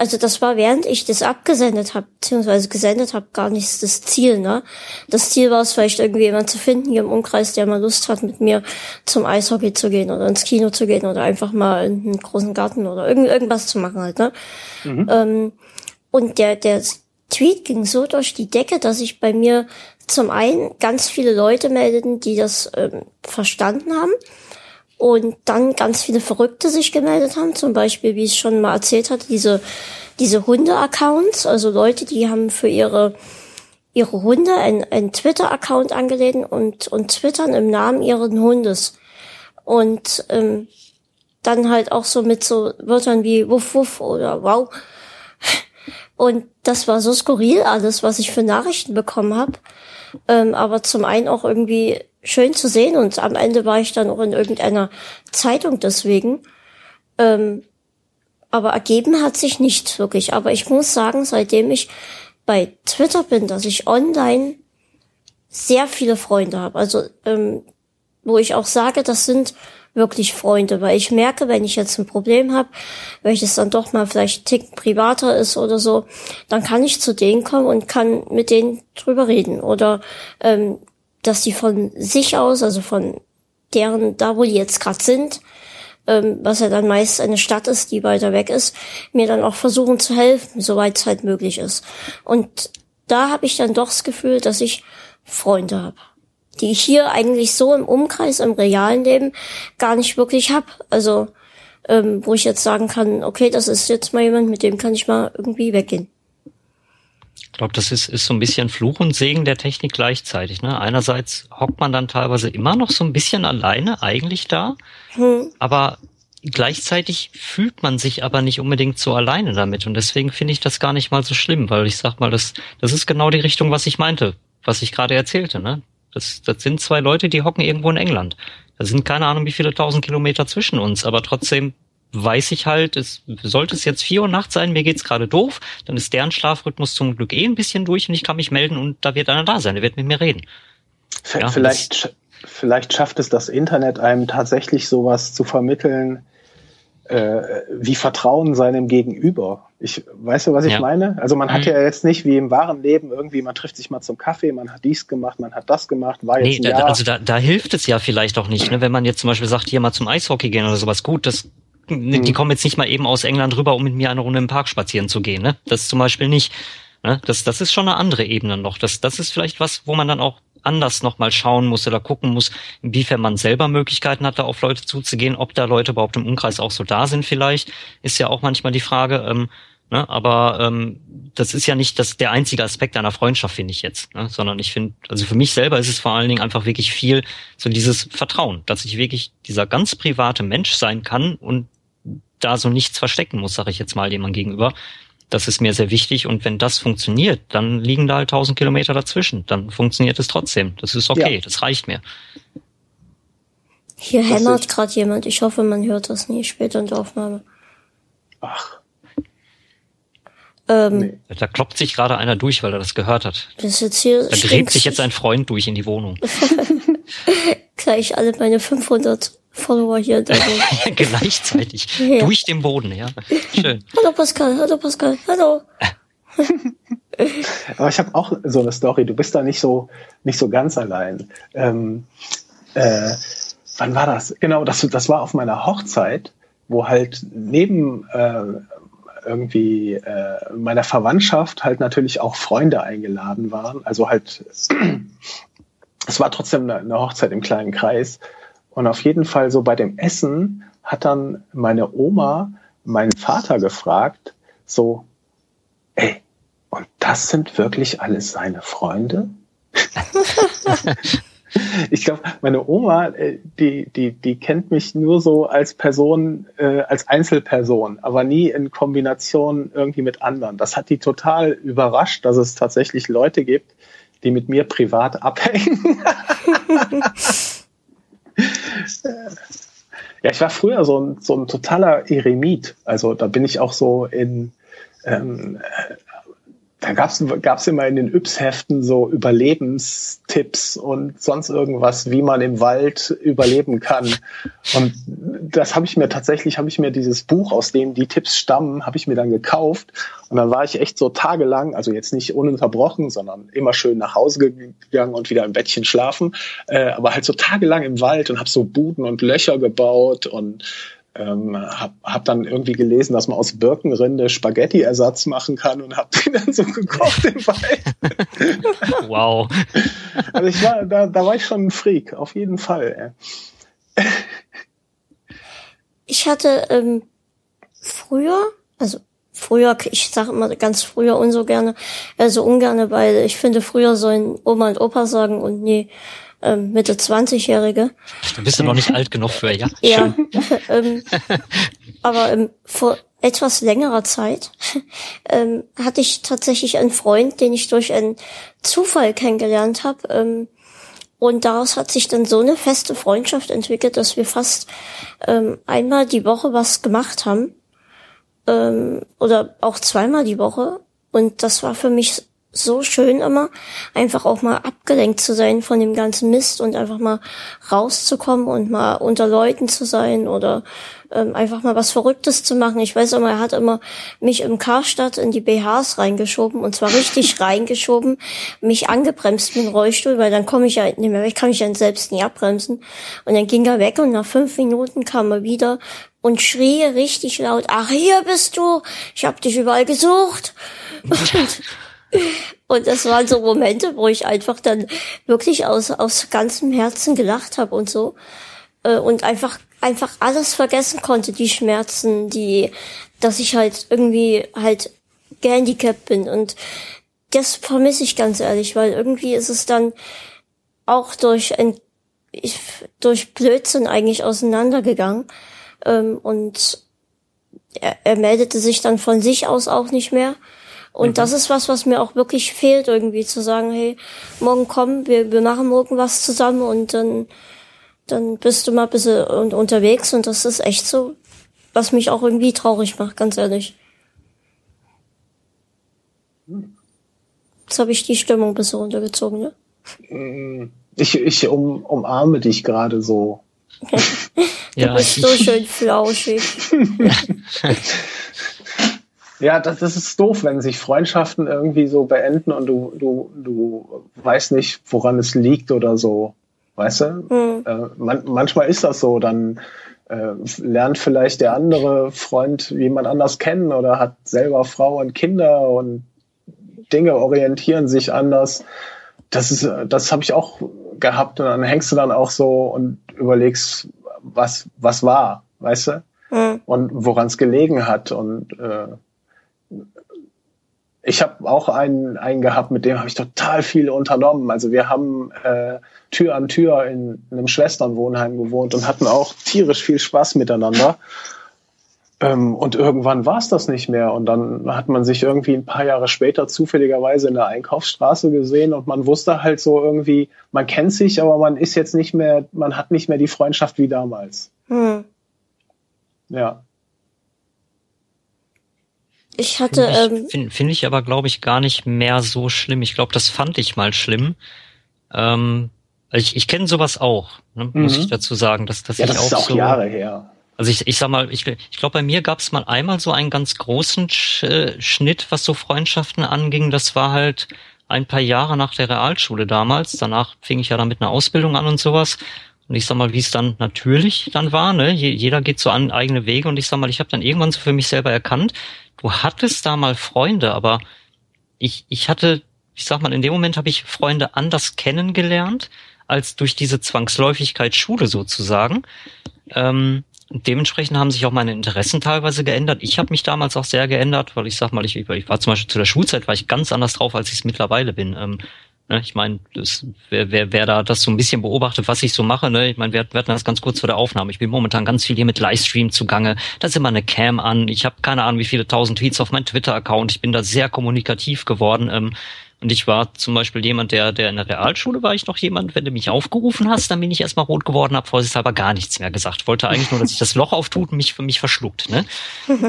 also das war während ich das abgesendet habe, beziehungsweise gesendet habe, gar nicht das Ziel. Ne? Das Ziel war es vielleicht irgendwie jemand zu finden hier im Umkreis, der mal Lust hat, mit mir zum Eishockey zu gehen oder ins Kino zu gehen oder einfach mal in einen großen Garten oder irgend, irgendwas zu machen halt. Ne? Mhm. Ähm, und der, der Tweet ging so durch die Decke, dass ich bei mir zum einen ganz viele Leute meldeten, die das ähm, verstanden haben und dann ganz viele Verrückte sich gemeldet haben, zum Beispiel, wie ich schon mal erzählt hatte, diese, diese Hunde-Accounts, also Leute, die haben für ihre, ihre Hunde einen, einen Twitter-Account angelegt und, und twittern im Namen ihres Hundes. Und ähm, dann halt auch so mit so Wörtern wie Wuff Wuff oder Wow. Und das war so skurril alles, was ich für Nachrichten bekommen habe. Ähm, aber zum einen auch irgendwie schön zu sehen und am Ende war ich dann auch in irgendeiner Zeitung deswegen. Ähm, aber ergeben hat sich nichts wirklich. Aber ich muss sagen, seitdem ich bei Twitter bin, dass ich online sehr viele Freunde habe. Also ähm, wo ich auch sage, das sind wirklich Freunde, weil ich merke, wenn ich jetzt ein Problem habe, welches dann doch mal vielleicht tick privater ist oder so, dann kann ich zu denen kommen und kann mit denen drüber reden. Oder ähm, dass die von sich aus, also von deren, da wo die jetzt gerade sind, ähm, was ja dann meist eine Stadt ist, die weiter weg ist, mir dann auch versuchen zu helfen, soweit es halt möglich ist. Und da habe ich dann doch das Gefühl, dass ich Freunde habe, die ich hier eigentlich so im Umkreis, im realen Leben gar nicht wirklich hab. Also ähm, wo ich jetzt sagen kann, okay, das ist jetzt mal jemand, mit dem kann ich mal irgendwie weggehen. Ich glaube, das ist, ist so ein bisschen Fluch und Segen der Technik gleichzeitig. Ne? Einerseits hockt man dann teilweise immer noch so ein bisschen alleine eigentlich da, hm. aber gleichzeitig fühlt man sich aber nicht unbedingt so alleine damit. Und deswegen finde ich das gar nicht mal so schlimm, weil ich sag mal, das, das ist genau die Richtung, was ich meinte, was ich gerade erzählte. Ne? Das, das sind zwei Leute, die hocken irgendwo in England. Da sind keine Ahnung, wie viele tausend Kilometer zwischen uns, aber trotzdem weiß ich halt, es sollte es jetzt vier Uhr nachts sein, mir geht's gerade doof, dann ist deren Schlafrhythmus zum Glück eh ein bisschen durch und ich kann mich melden und da wird einer da sein, der wird mit mir reden. Ja, vielleicht, vielleicht schafft es das Internet einem tatsächlich sowas zu vermitteln, äh, wie Vertrauen seinem Gegenüber. Ich weißt du, was ich ja. meine? Also man hat mhm. ja jetzt nicht wie im wahren Leben irgendwie, man trifft sich mal zum Kaffee, man hat dies gemacht, man hat das gemacht, war jetzt nee, da, also da, da hilft es ja vielleicht auch nicht, ne? wenn man jetzt zum Beispiel sagt, hier mal zum Eishockey gehen oder sowas. Gut, das Mhm. Die kommen jetzt nicht mal eben aus England rüber, um mit mir eine Runde im Park spazieren zu gehen. Ne? Das zum Beispiel nicht. Ne? Das, das ist schon eine andere Ebene noch. Das, das ist vielleicht was, wo man dann auch anders nochmal schauen muss oder gucken muss, inwiefern man selber Möglichkeiten hat, da auf Leute zuzugehen, ob da Leute überhaupt im Umkreis auch so da sind vielleicht, ist ja auch manchmal die Frage. Ähm, Ne? Aber ähm, das ist ja nicht das, der einzige Aspekt einer Freundschaft, finde ich jetzt. Ne? Sondern ich finde, also für mich selber ist es vor allen Dingen einfach wirklich viel so dieses Vertrauen, dass ich wirklich dieser ganz private Mensch sein kann und da so nichts verstecken muss, sage ich jetzt mal jemand gegenüber. Das ist mir sehr wichtig und wenn das funktioniert, dann liegen da halt tausend Kilometer dazwischen. Dann funktioniert es trotzdem. Das ist okay, ja. das reicht mir. Hier hämmert gerade jemand. Ich hoffe, man hört das nie später in der Aufnahme. Ach. Ähm, nee. Da kloppt sich gerade einer durch, weil er das gehört hat. Das ist jetzt hier da dreht sich jetzt ein Freund durch in die Wohnung. Gleich alle meine 500 Follower hier da Gleichzeitig. Ja. Durch den Boden, ja. Schön. Hallo Pascal, hallo Pascal, hallo. Aber ich habe auch so eine Story. Du bist da nicht so nicht so ganz allein. Ähm, äh, wann war das? Genau, das, das war auf meiner Hochzeit, wo halt neben äh, irgendwie äh, meiner Verwandtschaft halt natürlich auch Freunde eingeladen waren. Also halt, es war trotzdem eine, eine Hochzeit im kleinen Kreis. Und auf jeden Fall so bei dem Essen hat dann meine Oma meinen Vater gefragt, so, ey, und das sind wirklich alles seine Freunde? ich glaube, meine Oma, äh, die, die, die kennt mich nur so als Person, äh, als Einzelperson, aber nie in Kombination irgendwie mit anderen. Das hat die total überrascht, dass es tatsächlich Leute gibt, die mit mir privat abhängen. ja, ich war früher so ein, so ein totaler Eremit. Also da bin ich auch so in ähm, da gab's gab's immer in den Yps-Heften so Überlebenstipps und sonst irgendwas, wie man im Wald überleben kann. Und das habe ich mir tatsächlich, habe ich mir dieses Buch, aus dem die Tipps stammen, habe ich mir dann gekauft. Und dann war ich echt so tagelang, also jetzt nicht ununterbrochen, sondern immer schön nach Hause gegangen und wieder im Bettchen schlafen, äh, aber halt so tagelang im Wald und habe so Buden und Löcher gebaut und ähm, hab, hab dann irgendwie gelesen, dass man aus Birkenrinde Spaghetti-Ersatz machen kann und hab den dann so gekocht im Wald. wow. Also ich war, da, da war ich schon ein Freak, auf jeden Fall. Ich hatte ähm, früher, also früher, ich sage immer ganz früher und so gerne, also ungerne, weil ich finde, früher sollen Oma und Opa sagen und nee, ähm, Mitte 20-Jährige. Dann bist du noch nicht alt genug für, ja? Ja. ähm, aber ähm, vor etwas längerer Zeit ähm, hatte ich tatsächlich einen Freund, den ich durch einen Zufall kennengelernt habe. Ähm, und daraus hat sich dann so eine feste Freundschaft entwickelt, dass wir fast ähm, einmal die Woche was gemacht haben. Ähm, oder auch zweimal die Woche. Und das war für mich so schön immer, einfach auch mal abgelenkt zu sein von dem ganzen Mist und einfach mal rauszukommen und mal unter Leuten zu sein oder ähm, einfach mal was Verrücktes zu machen. Ich weiß immer, er hat immer mich im Karstadt in die BHs reingeschoben und zwar richtig reingeschoben, mich angebremst mit dem Rollstuhl, weil dann komme ich ja nicht mehr weg, kann ich dann selbst nie abbremsen. Und dann ging er weg und nach fünf Minuten kam er wieder und schrie richtig laut, ach hier bist du, ich hab dich überall gesucht. Und und das waren so Momente, wo ich einfach dann wirklich aus, aus ganzem Herzen gelacht habe und so. Äh, und einfach, einfach alles vergessen konnte, die Schmerzen, die, dass ich halt irgendwie halt gehandicapt bin. Und das vermisse ich ganz ehrlich, weil irgendwie ist es dann auch durch ein, ich, durch Blödsinn eigentlich auseinandergegangen. Ähm, und er, er meldete sich dann von sich aus auch nicht mehr. Und mhm. das ist was, was mir auch wirklich fehlt, irgendwie zu sagen, hey, morgen komm, wir, wir machen morgen was zusammen und dann, dann bist du mal ein bisschen unterwegs und das ist echt so, was mich auch irgendwie traurig macht, ganz ehrlich. Jetzt habe ich die Stimmung ein bisschen runtergezogen, ne? Mm, ich, ich um, umarme dich gerade so. du ja, bist so schön flauschig. Ja, das, das ist doof, wenn sich Freundschaften irgendwie so beenden und du, du, du weißt nicht, woran es liegt oder so. Weißt du? Mhm. Äh, man, manchmal ist das so, dann äh, lernt vielleicht der andere Freund jemand anders kennen oder hat selber Frau und Kinder und Dinge orientieren sich anders. Das ist, das habe ich auch gehabt und dann hängst du dann auch so und überlegst, was, was war, weißt du? Mhm. Und woran es gelegen hat und äh, ich habe auch einen, einen gehabt, mit dem habe ich total viel unternommen. Also wir haben äh, Tür an Tür in, in einem Schwesternwohnheim gewohnt und hatten auch tierisch viel Spaß miteinander. Ähm, und irgendwann war es das nicht mehr. Und dann hat man sich irgendwie ein paar Jahre später zufälligerweise in der Einkaufsstraße gesehen und man wusste halt so irgendwie, man kennt sich, aber man ist jetzt nicht mehr, man hat nicht mehr die Freundschaft wie damals. Hm. Ja. Ich hatte. Finde ich, ähm, find, find ich aber, glaube ich, gar nicht mehr so schlimm. Ich glaube, das fand ich mal schlimm. Ähm, ich ich kenne sowas auch, ne, muss mhm. ich dazu sagen. Dass, dass ja, ich das auch ist auch so, Jahre her. Also ich, ich sag mal, ich, ich glaube, bei mir gab es mal einmal so einen ganz großen äh, Schnitt, was so Freundschaften anging. Das war halt ein paar Jahre nach der Realschule damals. Danach fing ich ja dann mit einer Ausbildung an und sowas. Und ich sag mal, wie es dann natürlich dann war, ne? Jeder geht so an eigene Wege und ich sag mal, ich habe dann irgendwann so für mich selber erkannt, du hattest da mal Freunde, aber ich, ich hatte, ich sag mal, in dem Moment habe ich Freunde anders kennengelernt, als durch diese Zwangsläufigkeit Schule sozusagen. Ähm, dementsprechend haben sich auch meine Interessen teilweise geändert. Ich habe mich damals auch sehr geändert, weil ich sag mal, ich, ich war zum Beispiel zu der Schulzeit war ich ganz anders drauf, als ich es mittlerweile bin. Ähm? Ich meine, wer, wer, wer da das so ein bisschen beobachtet, was ich so mache, ne? ich meine, wir, wir hatten das ganz kurz vor der Aufnahme. Ich bin momentan ganz viel hier mit Livestream zugange. Da ist immer eine Cam an. Ich habe keine Ahnung, wie viele tausend Tweets auf meinem Twitter-Account. Ich bin da sehr kommunikativ geworden. Ähm, und ich war zum Beispiel jemand, der, der in der Realschule war ich noch jemand, wenn du mich aufgerufen hast, dann bin ich erstmal rot geworden, habe vorsichtshalber gar nichts mehr gesagt. Wollte eigentlich nur, dass ich das Loch auftut und mich für mich verschluckt. Ne?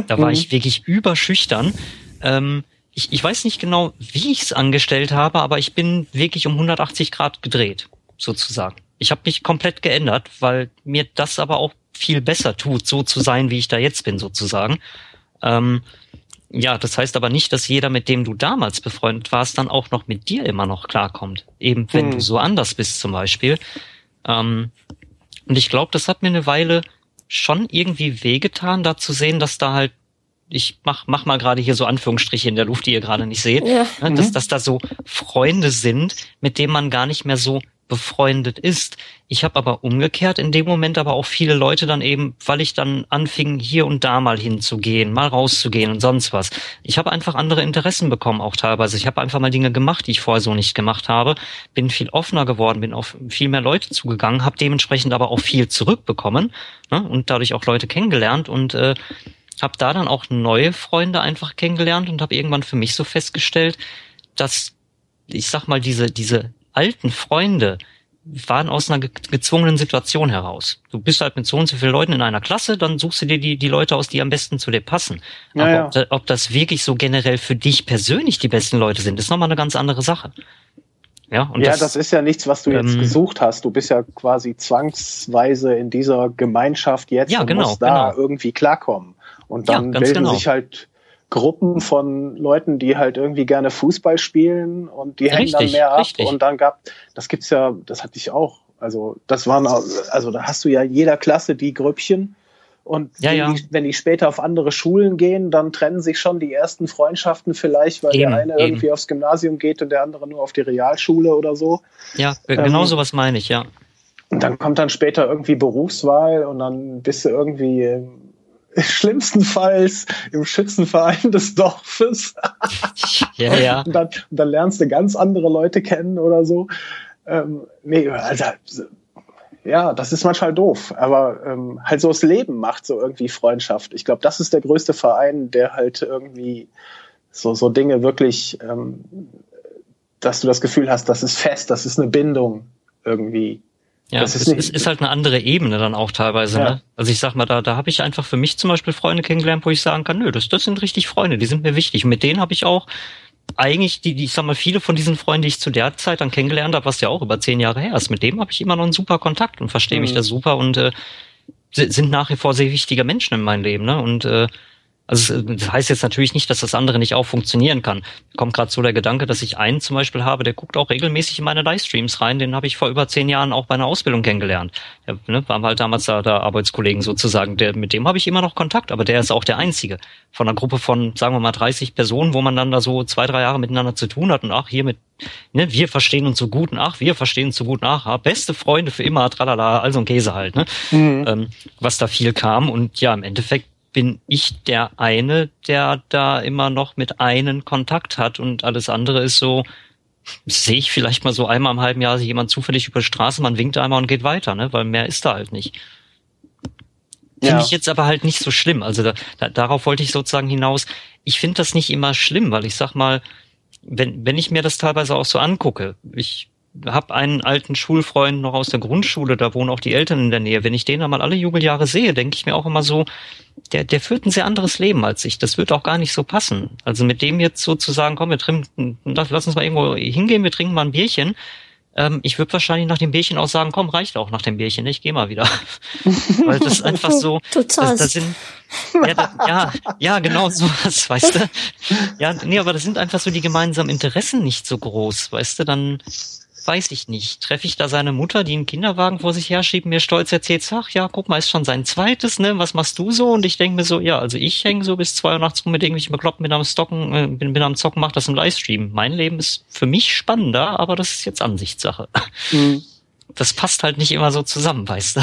Da war ich wirklich überschüchtern. Ähm, ich, ich weiß nicht genau, wie ich es angestellt habe, aber ich bin wirklich um 180 Grad gedreht, sozusagen. Ich habe mich komplett geändert, weil mir das aber auch viel besser tut, so zu sein, wie ich da jetzt bin, sozusagen. Ähm, ja, das heißt aber nicht, dass jeder, mit dem du damals befreundet warst, dann auch noch mit dir immer noch klarkommt. Eben wenn hm. du so anders bist zum Beispiel. Ähm, und ich glaube, das hat mir eine Weile schon irgendwie wehgetan, da zu sehen, dass da halt ich mach, mach mal gerade hier so Anführungsstriche in der Luft, die ihr gerade nicht seht, ja. ne, dass, mhm. dass da so Freunde sind, mit denen man gar nicht mehr so befreundet ist. Ich habe aber umgekehrt in dem Moment aber auch viele Leute dann eben, weil ich dann anfing, hier und da mal hinzugehen, mal rauszugehen und sonst was. Ich habe einfach andere Interessen bekommen, auch teilweise. Ich habe einfach mal Dinge gemacht, die ich vorher so nicht gemacht habe, bin viel offener geworden, bin auf viel mehr Leute zugegangen, habe dementsprechend aber auch viel zurückbekommen ne, und dadurch auch Leute kennengelernt und äh, habe da dann auch neue Freunde einfach kennengelernt und habe irgendwann für mich so festgestellt, dass ich sag mal diese diese alten Freunde waren aus einer gezwungenen Situation heraus. Du bist halt mit so und so vielen Leuten in einer Klasse, dann suchst du dir die, die Leute aus, die am besten zu dir passen. Ja, Aber ja. Ob, ob, das wirklich so generell für dich persönlich die besten Leute sind, ist nochmal eine ganz andere Sache. Ja, und ja das, das, ist ja nichts, was du jetzt ähm, gesucht hast. Du bist ja quasi zwangsweise in dieser Gemeinschaft jetzt ja, und genau, musst da genau. irgendwie klarkommen. Und dann ja, bilden genau. sich halt Gruppen von Leuten, die halt irgendwie gerne Fußball spielen und die hängen dann mehr ab. Richtig. Und dann gab, das gibt's ja, das hatte ich auch. Also das waren, also da hast du ja jeder Klasse die Grüppchen. Und ja, ja. Die, wenn die später auf andere Schulen gehen, dann trennen sich schon die ersten Freundschaften vielleicht, weil eben, der eine eben. irgendwie aufs Gymnasium geht und der andere nur auf die Realschule oder so. Ja, genau ähm, sowas meine ich, ja. Und dann kommt dann später irgendwie Berufswahl und dann bist du irgendwie schlimmstenfalls im Schützenverein des Dorfes. ja, ja. Und dann, und dann lernst du ganz andere Leute kennen oder so. Ähm, nee, also, ja, das ist manchmal doof, aber ähm, halt so das Leben macht so irgendwie Freundschaft. Ich glaube, das ist der größte Verein, der halt irgendwie so, so Dinge wirklich, ähm, dass du das Gefühl hast, das ist fest, das ist eine Bindung irgendwie. Ja, das ist, ist, ist halt eine andere Ebene dann auch teilweise. Ja. Ne? Also ich sag mal, da, da habe ich einfach für mich zum Beispiel Freunde kennengelernt, wo ich sagen kann, nö, das, das sind richtig Freunde, die sind mir wichtig. Und mit denen habe ich auch eigentlich, die, die, ich sag mal, viele von diesen Freunden, die ich zu der Zeit dann kennengelernt habe, was ja auch über zehn Jahre her ist, mit dem habe ich immer noch einen super Kontakt und verstehe mhm. mich da super und äh, sind nach wie vor sehr wichtige Menschen in meinem Leben. Ne? Und äh, also das heißt jetzt natürlich nicht, dass das andere nicht auch funktionieren kann. Kommt gerade so der Gedanke, dass ich einen zum Beispiel habe, der guckt auch regelmäßig in meine Livestreams rein. Den habe ich vor über zehn Jahren auch bei einer Ausbildung kennengelernt. Der, ne, waren halt damals da, da Arbeitskollegen sozusagen. Der, mit dem habe ich immer noch Kontakt, aber der ist auch der einzige von einer Gruppe von, sagen wir mal, 30 Personen, wo man dann da so zwei, drei Jahre miteinander zu tun hat und ach, hier mit, ne, wir verstehen uns so gut und ach, wir verstehen uns so gut nach, ach, beste Freunde für immer, tralala, also ein Käse halt, ne? Mhm. Ähm, was da viel kam und ja, im Endeffekt bin ich der eine, der da immer noch mit einen Kontakt hat und alles andere ist so, sehe ich vielleicht mal so einmal im halben Jahr jemand zufällig über die Straße, man winkt einmal und geht weiter, ne? Weil mehr ist da halt nicht. Finde ja. ich jetzt aber halt nicht so schlimm. Also da, da, darauf wollte ich sozusagen hinaus. Ich finde das nicht immer schlimm, weil ich sag mal, wenn, wenn ich mir das teilweise auch so angucke, ich habe einen alten Schulfreund noch aus der Grundschule, da wohnen auch die Eltern in der Nähe. Wenn ich den einmal alle Jubeljahre sehe, denke ich mir auch immer so, der, der führt ein sehr anderes Leben als ich. Das wird auch gar nicht so passen. Also mit dem jetzt sozusagen, komm, wir trinken, lass uns mal irgendwo hingehen, wir trinken mal ein Bierchen. Ähm, ich würde wahrscheinlich nach dem Bierchen auch sagen, komm, reicht auch nach dem Bierchen, ich gehe mal wieder. Weil das ist einfach so. Das, das sind, ja, das, ja, ja, genau sowas, weißt du. Ja, nee, aber das sind einfach so die gemeinsamen Interessen nicht so groß, weißt du, dann weiß ich nicht. Treffe ich da seine Mutter, die einen Kinderwagen vor sich herschiebt, mir stolz erzählt, ach ja, guck mal, ist schon sein zweites, ne? Was machst du so? Und ich denke mir so, ja, also ich hänge so bis zwei Uhr nachts rum mit irgendwelchen Bekloppten, bin am Stocken, äh, bin, bin am Zocken, mach das im Livestream. Mein Leben ist für mich spannender, aber das ist jetzt Ansichtssache. Mhm. Das passt halt nicht immer so zusammen, weißt du?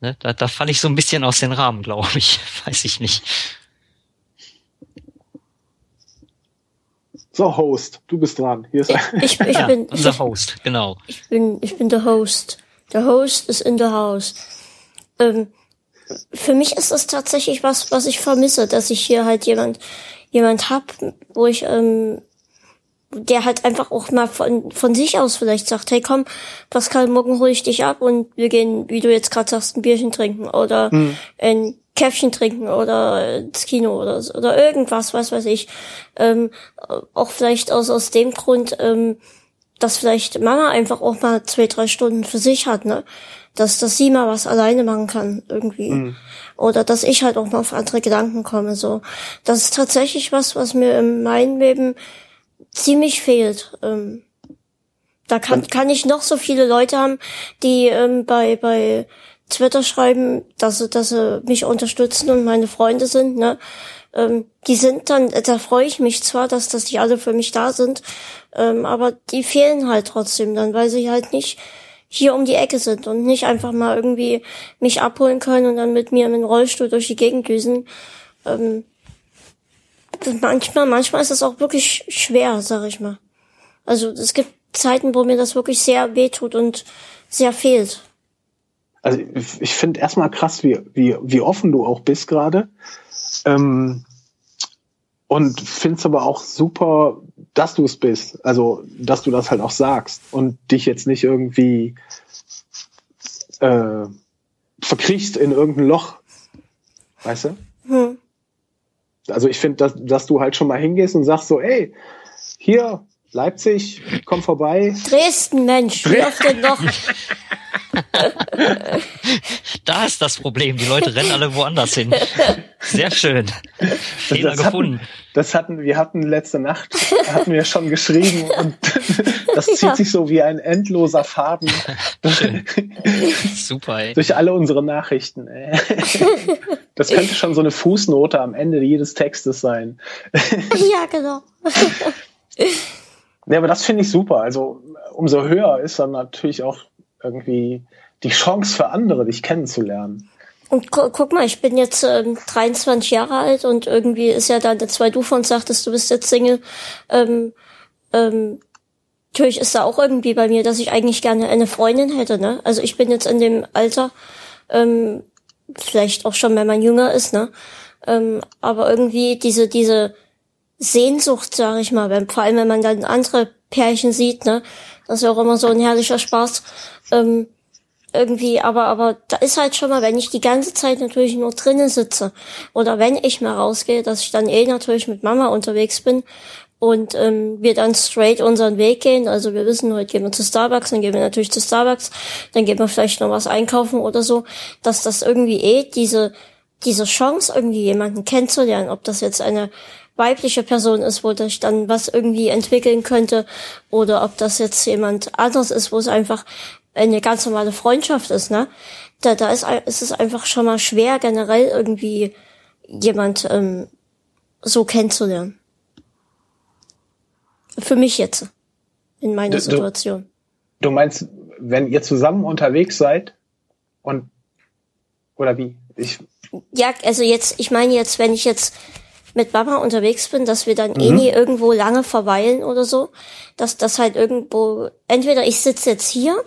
Ne? Da, da falle ich so ein bisschen aus den Rahmen, glaube ich. Weiß ich nicht. So, Host, du bist dran. Hier ist ich, ich, ja, bin unser ich, Host, genau. Ich bin, ich bin der Host. Der Host ist in the house. Ähm, für mich ist das tatsächlich was, was ich vermisse, dass ich hier halt jemand, jemand hab, wo ich, ähm, der halt einfach auch mal von, von sich aus vielleicht sagt, hey komm, Pascal, morgen hole ich dich ab und wir gehen, wie du jetzt gerade sagst, ein Bierchen trinken oder hm. ein Käffchen trinken oder ins Kino oder so, oder irgendwas, was weiß ich. Ähm, auch vielleicht aus, aus dem Grund, ähm, dass vielleicht Mama einfach auch mal zwei, drei Stunden für sich hat, ne? Dass, dass sie mal was alleine machen kann, irgendwie. Mhm. Oder dass ich halt auch mal auf andere Gedanken komme, so. Das ist tatsächlich was, was mir in meinem Leben ziemlich fehlt. Ähm, da kann, kann ich noch so viele Leute haben, die ähm, bei, bei Twitter schreiben, dass sie, dass sie mich unterstützen und meine Freunde sind, ne? Ähm, die sind dann, da freue ich mich zwar, dass, dass die alle für mich da sind, ähm, aber die fehlen halt trotzdem dann, weil sie halt nicht hier um die Ecke sind und nicht einfach mal irgendwie mich abholen können und dann mit mir im Rollstuhl durch die Gegend düsen. Ähm, manchmal, manchmal ist es auch wirklich schwer, sag ich mal. Also es gibt Zeiten, wo mir das wirklich sehr wehtut und sehr fehlt also ich, ich finde erstmal krass, wie, wie, wie offen du auch bist gerade. Ähm, und finde es aber auch super, dass du es bist. Also, dass du das halt auch sagst und dich jetzt nicht irgendwie äh, verkriechst in irgendein Loch. Weißt du? Also ich finde, dass, dass du halt schon mal hingehst und sagst so, ey, hier, Leipzig, komm vorbei. Dresden, Mensch, wie oft denn noch? da ist das Problem. Die Leute rennen alle woanders hin. Sehr schön. Fehler das gefunden. Hatten, das hatten wir hatten letzte Nacht hatten wir schon geschrieben und das zieht ja. sich so wie ein endloser Faden Super. Ey. durch alle unsere Nachrichten. Das könnte schon so eine Fußnote am Ende jedes Textes sein. Ja, genau. Ja, aber das finde ich super. Also umso höher ist dann natürlich auch irgendwie die Chance für andere, dich kennenzulernen. Und gu guck mal, ich bin jetzt ähm, 23 Jahre alt und irgendwie ist ja da, weil du von sagtest, du bist jetzt Single, ähm, ähm, natürlich ist da auch irgendwie bei mir, dass ich eigentlich gerne eine Freundin hätte, ne? Also ich bin jetzt in dem Alter, ähm, vielleicht auch schon, wenn man jünger ist, ne? Ähm, aber irgendwie diese, diese Sehnsucht, sag ich mal, wenn, vor allem wenn man dann andere Pärchen sieht, ne? Das ist ja auch immer so ein herrlicher Spaß. Ähm, irgendwie, aber, aber da ist halt schon mal, wenn ich die ganze Zeit natürlich nur drinnen sitze oder wenn ich mal rausgehe, dass ich dann eh natürlich mit Mama unterwegs bin und ähm, wir dann straight unseren Weg gehen. Also wir wissen, heute gehen wir zu Starbucks, dann gehen wir natürlich zu Starbucks, dann gehen wir vielleicht noch was einkaufen oder so, dass das irgendwie eh diese, diese Chance irgendwie jemanden kennenzulernen, ob das jetzt eine weibliche Person ist, wo sich dann was irgendwie entwickeln könnte, oder ob das jetzt jemand anders ist, wo es einfach eine ganz normale Freundschaft ist, ne? Da, da ist, ist es einfach schon mal schwer, generell irgendwie jemand ähm, so kennenzulernen. Für mich jetzt. In meiner du, Situation. Du meinst, wenn ihr zusammen unterwegs seid und oder wie? Ich Ja, also jetzt, ich meine jetzt, wenn ich jetzt mit Mama unterwegs bin, dass wir dann mhm. eh nie irgendwo lange verweilen oder so, dass das halt irgendwo, entweder ich sitze jetzt hier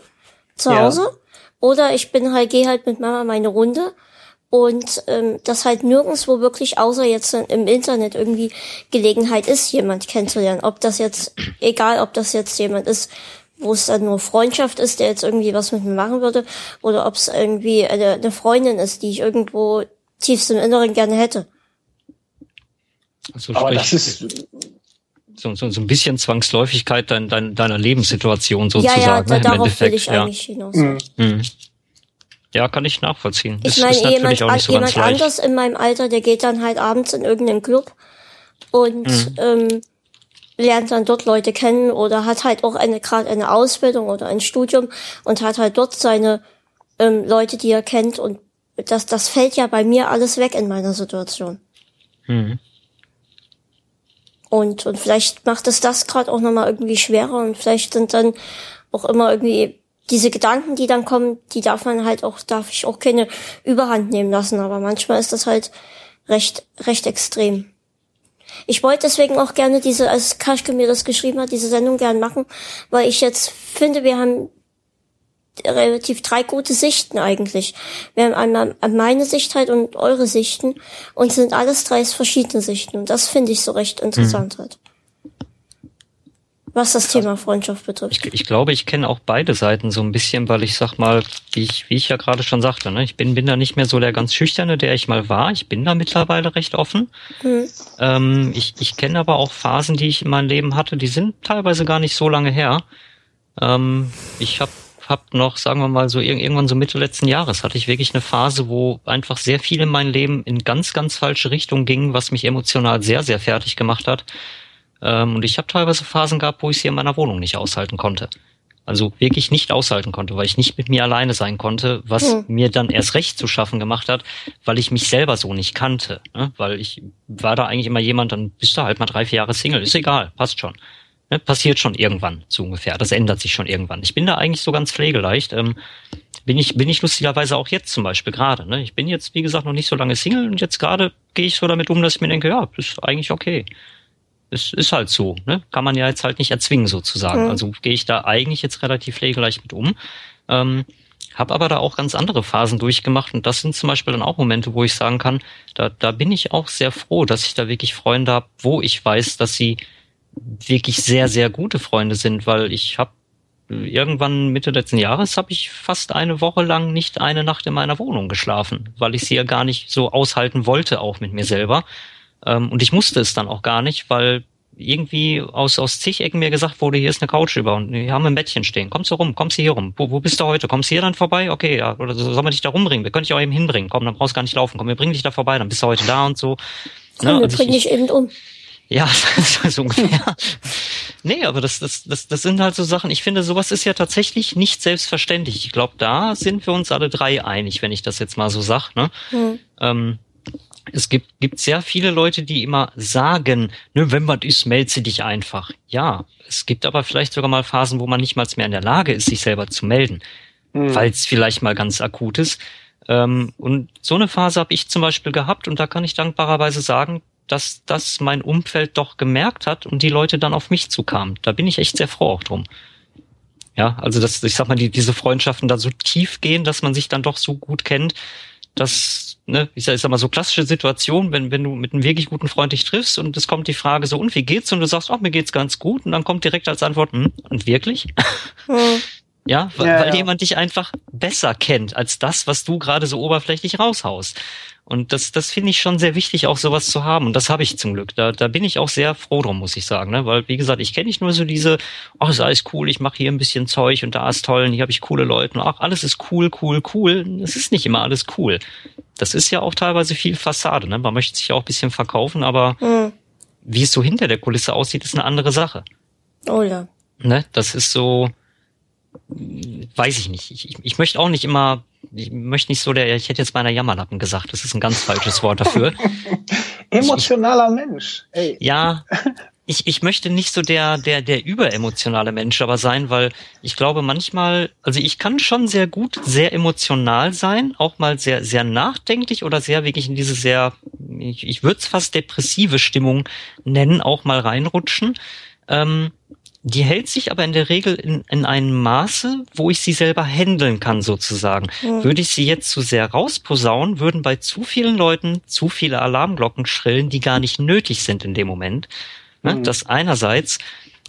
zu Hause ja. oder ich bin halt, gehe halt mit Mama meine Runde und ähm, das halt nirgendswo wirklich außer jetzt im Internet irgendwie Gelegenheit ist, jemand kennenzulernen. Ob das jetzt, egal ob das jetzt jemand ist, wo es dann nur Freundschaft ist, der jetzt irgendwie was mit mir machen würde, oder ob es irgendwie eine, eine Freundin ist, die ich irgendwo tiefst im Inneren gerne hätte. Also Aber das ist so, so, so ein bisschen Zwangsläufigkeit dein, dein, deiner Lebenssituation sozusagen. Ja, ja, da, ne, darauf will ich ja. eigentlich hinaus. Mhm. Mhm. Ja, kann ich nachvollziehen. Ich meine, jemand, so jemand anders in meinem Alter, der geht dann halt abends in irgendeinen Club und mhm. ähm, lernt dann dort Leute kennen oder hat halt auch eine gerade eine Ausbildung oder ein Studium und hat halt dort seine ähm, Leute, die er kennt und das das fällt ja bei mir alles weg in meiner Situation. Mhm. Und und vielleicht macht es das gerade auch nochmal irgendwie schwerer und vielleicht sind dann auch immer irgendwie diese Gedanken, die dann kommen, die darf man halt auch, darf ich auch keine Überhand nehmen lassen. Aber manchmal ist das halt recht, recht extrem. Ich wollte deswegen auch gerne diese, als Kaschke mir das geschrieben hat, diese Sendung gern machen, weil ich jetzt finde, wir haben relativ drei gute Sichten eigentlich. Wir haben einmal meine Sicht halt und eure Sichten und sind alles drei verschiedene Sichten und das finde ich so recht interessant mhm. halt was das Thema Freundschaft betrifft. Ich, ich glaube, ich kenne auch beide Seiten so ein bisschen, weil ich sag mal, wie ich, wie ich ja gerade schon sagte, ne, ich bin, bin da nicht mehr so der ganz schüchterne, der ich mal war. Ich bin da mittlerweile recht offen. Mhm. Ähm, ich ich kenne aber auch Phasen, die ich in meinem Leben hatte, die sind teilweise gar nicht so lange her. Ähm, ich habe hab noch, sagen wir mal, so irgendwann so Mitte letzten Jahres hatte ich wirklich eine Phase, wo einfach sehr viel in meinem Leben in ganz, ganz falsche Richtung ging, was mich emotional sehr, sehr fertig gemacht hat. Ähm, und ich habe teilweise Phasen gehabt, wo ich sie in meiner Wohnung nicht aushalten konnte. Also wirklich nicht aushalten konnte, weil ich nicht mit mir alleine sein konnte, was hm. mir dann erst recht zu schaffen gemacht hat, weil ich mich selber so nicht kannte. Ne? Weil ich war da eigentlich immer jemand, dann bist du halt mal drei, vier Jahre Single, ist egal, passt schon. Ne? Passiert schon irgendwann, so ungefähr. Das ändert sich schon irgendwann. Ich bin da eigentlich so ganz pflegeleicht. Ähm, bin ich, bin ich lustigerweise auch jetzt zum Beispiel gerade. Ne? Ich bin jetzt, wie gesagt, noch nicht so lange Single und jetzt gerade gehe ich so damit um, dass ich mir denke, ja, ist eigentlich okay es ist halt so, ne? Kann man ja jetzt halt nicht erzwingen sozusagen. Mhm. Also gehe ich da eigentlich jetzt relativ pflegeleicht mit um. Ähm, habe aber da auch ganz andere Phasen durchgemacht und das sind zum Beispiel dann auch Momente, wo ich sagen kann, da, da bin ich auch sehr froh, dass ich da wirklich Freunde habe, wo ich weiß, dass sie wirklich sehr, sehr gute Freunde sind, weil ich habe irgendwann Mitte letzten Jahres habe ich fast eine Woche lang nicht eine Nacht in meiner Wohnung geschlafen, weil ich sie ja gar nicht so aushalten wollte, auch mit mir selber. Ähm, und ich musste es dann auch gar nicht, weil irgendwie aus, aus zig Ecken mir gesagt wurde, hier ist eine Couch über und wir haben ein Bettchen stehen. Kommst du rum? Kommst du hier rum? Wo, wo bist du heute? Kommst du hier dann vorbei? Okay, ja. Oder sollen wir dich da rumbringen? Wir können dich auch eben hinbringen. Komm, dann brauchst du gar nicht laufen. Komm, wir bringen dich da vorbei. Dann bist du heute da und so. Komm, ne? wir also bringen dich eben um. Ja, so ungefähr. nee, aber das, das, das, das sind halt so Sachen, ich finde, sowas ist ja tatsächlich nicht selbstverständlich. Ich glaube, da sind wir uns alle drei einig, wenn ich das jetzt mal so sag. Ne? Hm. Ähm, es gibt, gibt sehr viele Leute, die immer sagen, ne, wenn man ist, melde dich einfach. Ja, es gibt aber vielleicht sogar mal Phasen, wo man nicht mal mehr in der Lage ist, sich selber zu melden, mhm. weil es vielleicht mal ganz akut ist. Ähm, und so eine Phase habe ich zum Beispiel gehabt und da kann ich dankbarerweise sagen, dass das mein Umfeld doch gemerkt hat und die Leute dann auf mich zukamen. Da bin ich echt sehr froh auch drum. Ja, also dass, ich sag mal, die, diese Freundschaften da so tief gehen, dass man sich dann doch so gut kennt, dass, ne, ich sag, ich sag mal, so klassische Situation, wenn, wenn du mit einem wirklich guten Freund dich triffst und es kommt die Frage so, und wie geht's? Und du sagst, ach, mir geht's ganz gut. Und dann kommt direkt als Antwort, hm, und wirklich? Hm. Ja, weil, ja, ja. weil jemand dich einfach besser kennt als das, was du gerade so oberflächlich raushaust. Und das, das finde ich schon sehr wichtig, auch sowas zu haben. Und das habe ich zum Glück. Da, da bin ich auch sehr froh drum, muss ich sagen. Ne? Weil, wie gesagt, ich kenne nicht nur so diese, ach, ist alles cool, ich mache hier ein bisschen Zeug und da ist toll und hier habe ich coole Leute. Und ach, alles ist cool, cool, cool. Es ist nicht immer alles cool. Das ist ja auch teilweise viel Fassade. Ne? Man möchte sich ja auch ein bisschen verkaufen, aber mhm. wie es so hinter der Kulisse aussieht, ist eine andere Sache. Oh ja. Ne? Das ist so, weiß ich nicht. Ich, ich, ich möchte auch nicht immer ich möchte nicht so der, ich hätte jetzt meiner Jammerlappen gesagt, das ist ein ganz falsches Wort dafür. Emotionaler Mensch. Ey. Ja, ich, ich möchte nicht so der, der, der überemotionale Mensch aber sein, weil ich glaube manchmal, also ich kann schon sehr gut, sehr emotional sein, auch mal sehr, sehr nachdenklich oder sehr wirklich in diese sehr, ich, ich würde es fast depressive Stimmung nennen, auch mal reinrutschen. Ähm, die hält sich aber in der Regel in, in einem Maße, wo ich sie selber handeln kann, sozusagen. Mhm. Würde ich sie jetzt zu sehr rausposaunen, würden bei zu vielen Leuten zu viele Alarmglocken schrillen, die gar nicht nötig sind in dem Moment. Ne? Mhm. Das einerseits,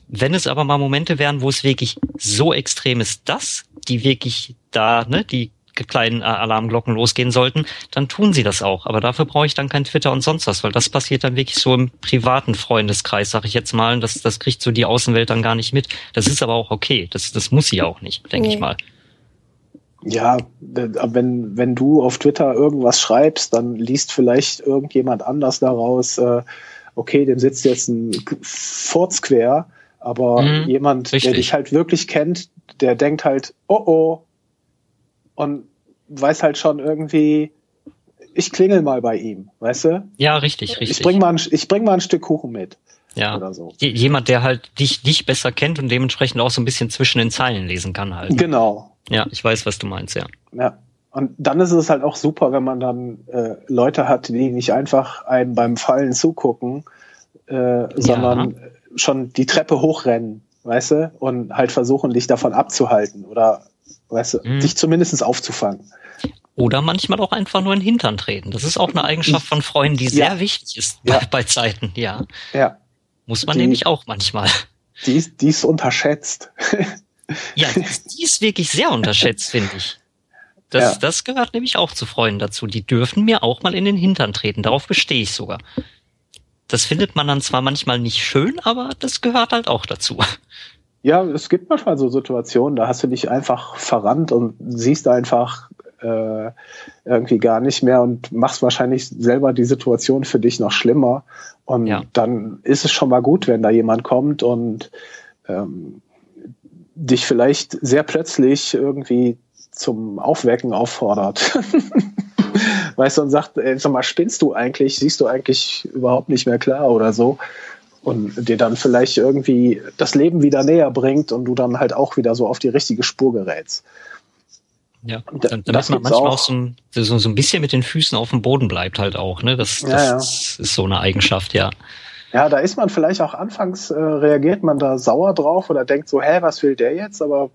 wenn es aber mal Momente wären, wo es wirklich so extrem ist, dass die wirklich da, ne, die kleinen äh, Alarmglocken losgehen sollten, dann tun sie das auch. Aber dafür brauche ich dann kein Twitter und sonst was, weil das passiert dann wirklich so im privaten Freundeskreis, sag ich jetzt mal. Und das, das kriegt so die Außenwelt dann gar nicht mit. Das ist aber auch okay. Das, das muss sie auch nicht, denke nee. ich mal. Ja, wenn, wenn du auf Twitter irgendwas schreibst, dann liest vielleicht irgendjemand anders daraus, äh, okay, dem sitzt jetzt ein Furz quer, aber mhm, jemand, richtig. der dich halt wirklich kennt, der denkt halt, oh oh, und weiß halt schon irgendwie, ich klingel mal bei ihm, weißt du? Ja, richtig, richtig. Ich bring mal ein, ich bring mal ein Stück Kuchen mit. Ja. Oder so. Jemand, der halt dich, dich besser kennt und dementsprechend auch so ein bisschen zwischen den Zeilen lesen kann halt. Genau. Ja, ich weiß, was du meinst, ja. Ja. Und dann ist es halt auch super, wenn man dann äh, Leute hat, die nicht einfach einem beim Fallen zugucken, äh, sondern ja. schon die Treppe hochrennen, weißt du, und halt versuchen, dich davon abzuhalten oder weißt du, mhm. dich zumindest aufzufangen. Oder manchmal auch einfach nur in den Hintern treten. Das ist auch eine Eigenschaft von Freunden, die sehr ja. wichtig ist ja. bei, bei, Zeiten, ja. Ja. Muss man die, nämlich auch manchmal. Die ist, die ist unterschätzt. ja, die ist, wirklich sehr unterschätzt, finde ich. Das, ja. das gehört nämlich auch zu Freunden dazu. Die dürfen mir auch mal in den Hintern treten. Darauf bestehe ich sogar. Das findet man dann zwar manchmal nicht schön, aber das gehört halt auch dazu. Ja, es gibt manchmal so Situationen, da hast du dich einfach verrannt und siehst einfach äh, irgendwie gar nicht mehr und machst wahrscheinlich selber die Situation für dich noch schlimmer. Und ja. dann ist es schon mal gut, wenn da jemand kommt und ähm, dich vielleicht sehr plötzlich irgendwie zum Aufwecken auffordert. weißt du, und sagt, ey, sag mal, spinnst du eigentlich? Siehst du eigentlich überhaupt nicht mehr klar oder so? Und dir dann vielleicht irgendwie das Leben wieder näher bringt und du dann halt auch wieder so auf die richtige Spur gerätst. Ja, damit man manchmal auch, so, ein, so, so ein bisschen mit den Füßen auf dem Boden bleibt halt auch, ne? Das, das ja, ja. ist so eine Eigenschaft, ja. Ja, da ist man vielleicht auch anfangs äh, reagiert man da sauer drauf oder denkt so, hä, was will der jetzt? Aber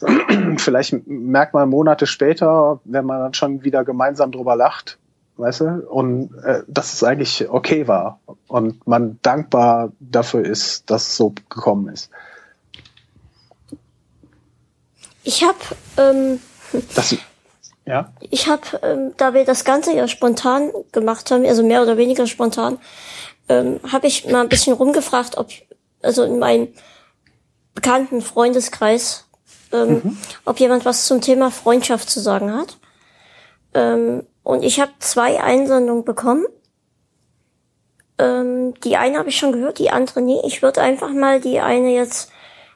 vielleicht merkt man Monate später, wenn man dann schon wieder gemeinsam drüber lacht, weißt du? Und äh, dass es eigentlich okay war und man dankbar dafür ist, dass es so gekommen ist. Ich habe, ähm, das, ja? Ich habe, ähm, da wir das Ganze ja spontan gemacht haben, also mehr oder weniger spontan, ähm, habe ich mal ein bisschen rumgefragt, ob, also in meinem bekannten Freundeskreis, ähm, mhm. ob jemand was zum Thema Freundschaft zu sagen hat. Ähm, und ich habe zwei Einsendungen bekommen. Ähm, die eine habe ich schon gehört, die andere nie. Ich würde einfach mal die eine jetzt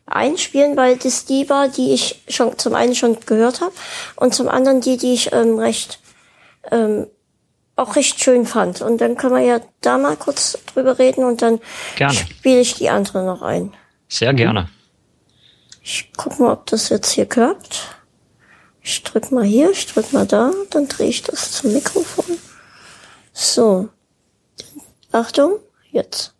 einspielen, weil das die war, die ich schon zum einen schon gehört habe und zum anderen die, die ich ähm, recht ähm, auch recht schön fand. Und dann können wir ja da mal kurz drüber reden und dann spiele ich die andere noch ein. Sehr gerne. Ich guck mal, ob das jetzt hier klappt. Ich drück mal hier, ich drück mal da, dann drehe ich das zum Mikrofon. So. Achtung, jetzt.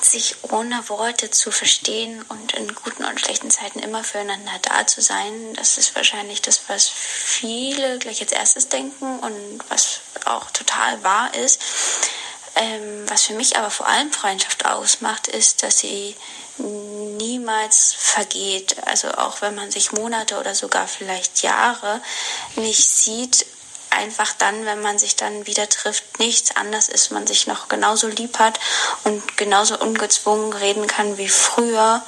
Sich ohne Worte zu verstehen und in guten und schlechten Zeiten immer füreinander da zu sein, das ist wahrscheinlich das, was viele gleich als erstes denken und was auch total wahr ist. Ähm, was für mich aber vor allem Freundschaft ausmacht, ist, dass sie niemals vergeht. Also auch wenn man sich Monate oder sogar vielleicht Jahre nicht sieht, einfach dann, wenn man sich dann wieder trifft, nichts anders ist, man sich noch genauso lieb hat und genauso ungezwungen reden kann wie früher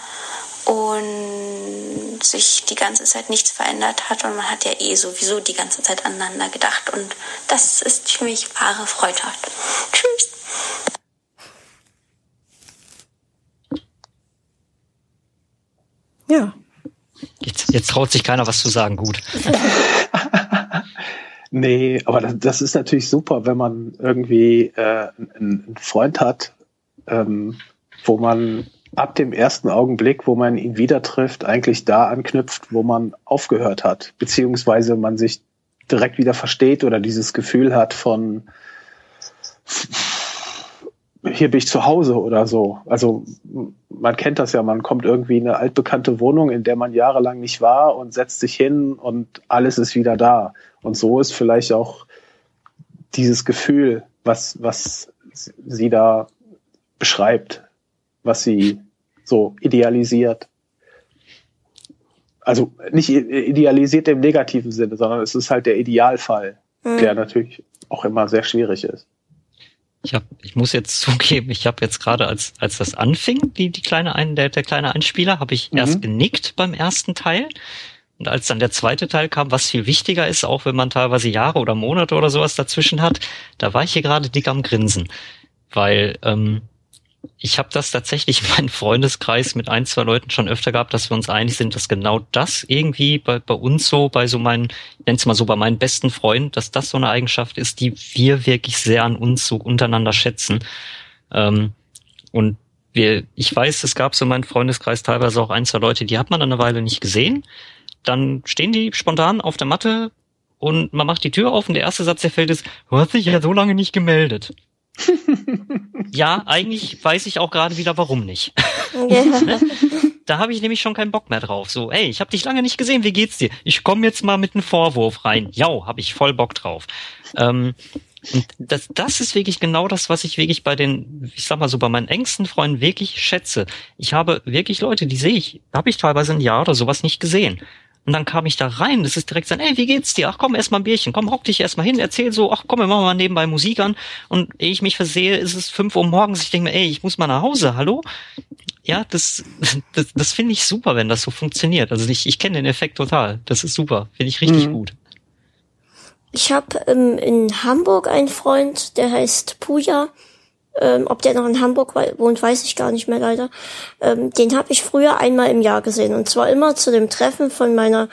und sich die ganze Zeit nichts verändert hat und man hat ja eh sowieso die ganze Zeit aneinander gedacht und das ist für mich wahre Freundschaft. Tschüss. Ja. Jetzt, jetzt traut sich keiner was zu sagen, gut. nee, aber das, das, ist natürlich super, wenn man irgendwie äh, einen Freund hat, ähm, wo man ab dem ersten Augenblick, wo man ihn wieder trifft, eigentlich da anknüpft, wo man aufgehört hat, beziehungsweise man sich direkt wieder versteht oder dieses Gefühl hat von hier bin ich zu Hause oder so. Also man kennt das ja, man kommt irgendwie in eine altbekannte Wohnung, in der man jahrelang nicht war und setzt sich hin und alles ist wieder da. Und so ist vielleicht auch dieses Gefühl, was, was sie da beschreibt, was sie so idealisiert. Also nicht idealisiert im negativen Sinne, sondern es ist halt der Idealfall, mhm. der natürlich auch immer sehr schwierig ist. Ich hab, ich muss jetzt zugeben, ich habe jetzt gerade als als das anfing, die die kleine ein der der kleine Einspieler, habe ich mhm. erst genickt beim ersten Teil und als dann der zweite Teil kam, was viel wichtiger ist, auch wenn man teilweise Jahre oder Monate oder sowas dazwischen hat, da war ich hier gerade dick am Grinsen, weil ähm, ich habe das tatsächlich in meinem Freundeskreis mit ein, zwei Leuten schon öfter gehabt, dass wir uns einig sind, dass genau das irgendwie bei, bei uns so, bei so meinen, ich es mal so, bei meinen besten Freunden, dass das so eine Eigenschaft ist, die wir wirklich sehr an uns so untereinander schätzen. Ähm, und wir, ich weiß, es gab so in meinem Freundeskreis teilweise auch ein, zwei Leute, die hat man dann eine Weile nicht gesehen. Dann stehen die spontan auf der Matte und man macht die Tür auf und der erste Satz, der fällt ist, du hast dich ja so lange nicht gemeldet ja, eigentlich weiß ich auch gerade wieder, warum nicht. Da habe ich nämlich schon keinen Bock mehr drauf. So, ey, ich habe dich lange nicht gesehen, wie geht's dir? Ich komme jetzt mal mit einem Vorwurf rein. Ja, habe ich voll Bock drauf. Ähm, und das, das ist wirklich genau das, was ich wirklich bei den, ich sag mal so, bei meinen engsten Freunden wirklich schätze. Ich habe wirklich Leute, die sehe ich, habe ich teilweise ein Jahr oder sowas nicht gesehen. Und dann kam ich da rein, das ist direkt so, ey, wie geht's dir? Ach komm, erst mal ein Bierchen, komm, hock dich erst mal hin, erzähl so, ach komm, wir machen mal nebenbei Musik an. Und ehe ich mich versehe, ist es fünf Uhr morgens, ich denke mir, ey, ich muss mal nach Hause, hallo? Ja, das, das, das finde ich super, wenn das so funktioniert. Also ich, ich kenne den Effekt total. Das ist super, finde ich richtig mhm. gut. Ich habe ähm, in Hamburg einen Freund, der heißt Puja. Ähm, ob der noch in Hamburg wohnt, weiß ich gar nicht mehr leider. Ähm, den habe ich früher einmal im Jahr gesehen und zwar immer zu dem Treffen von meiner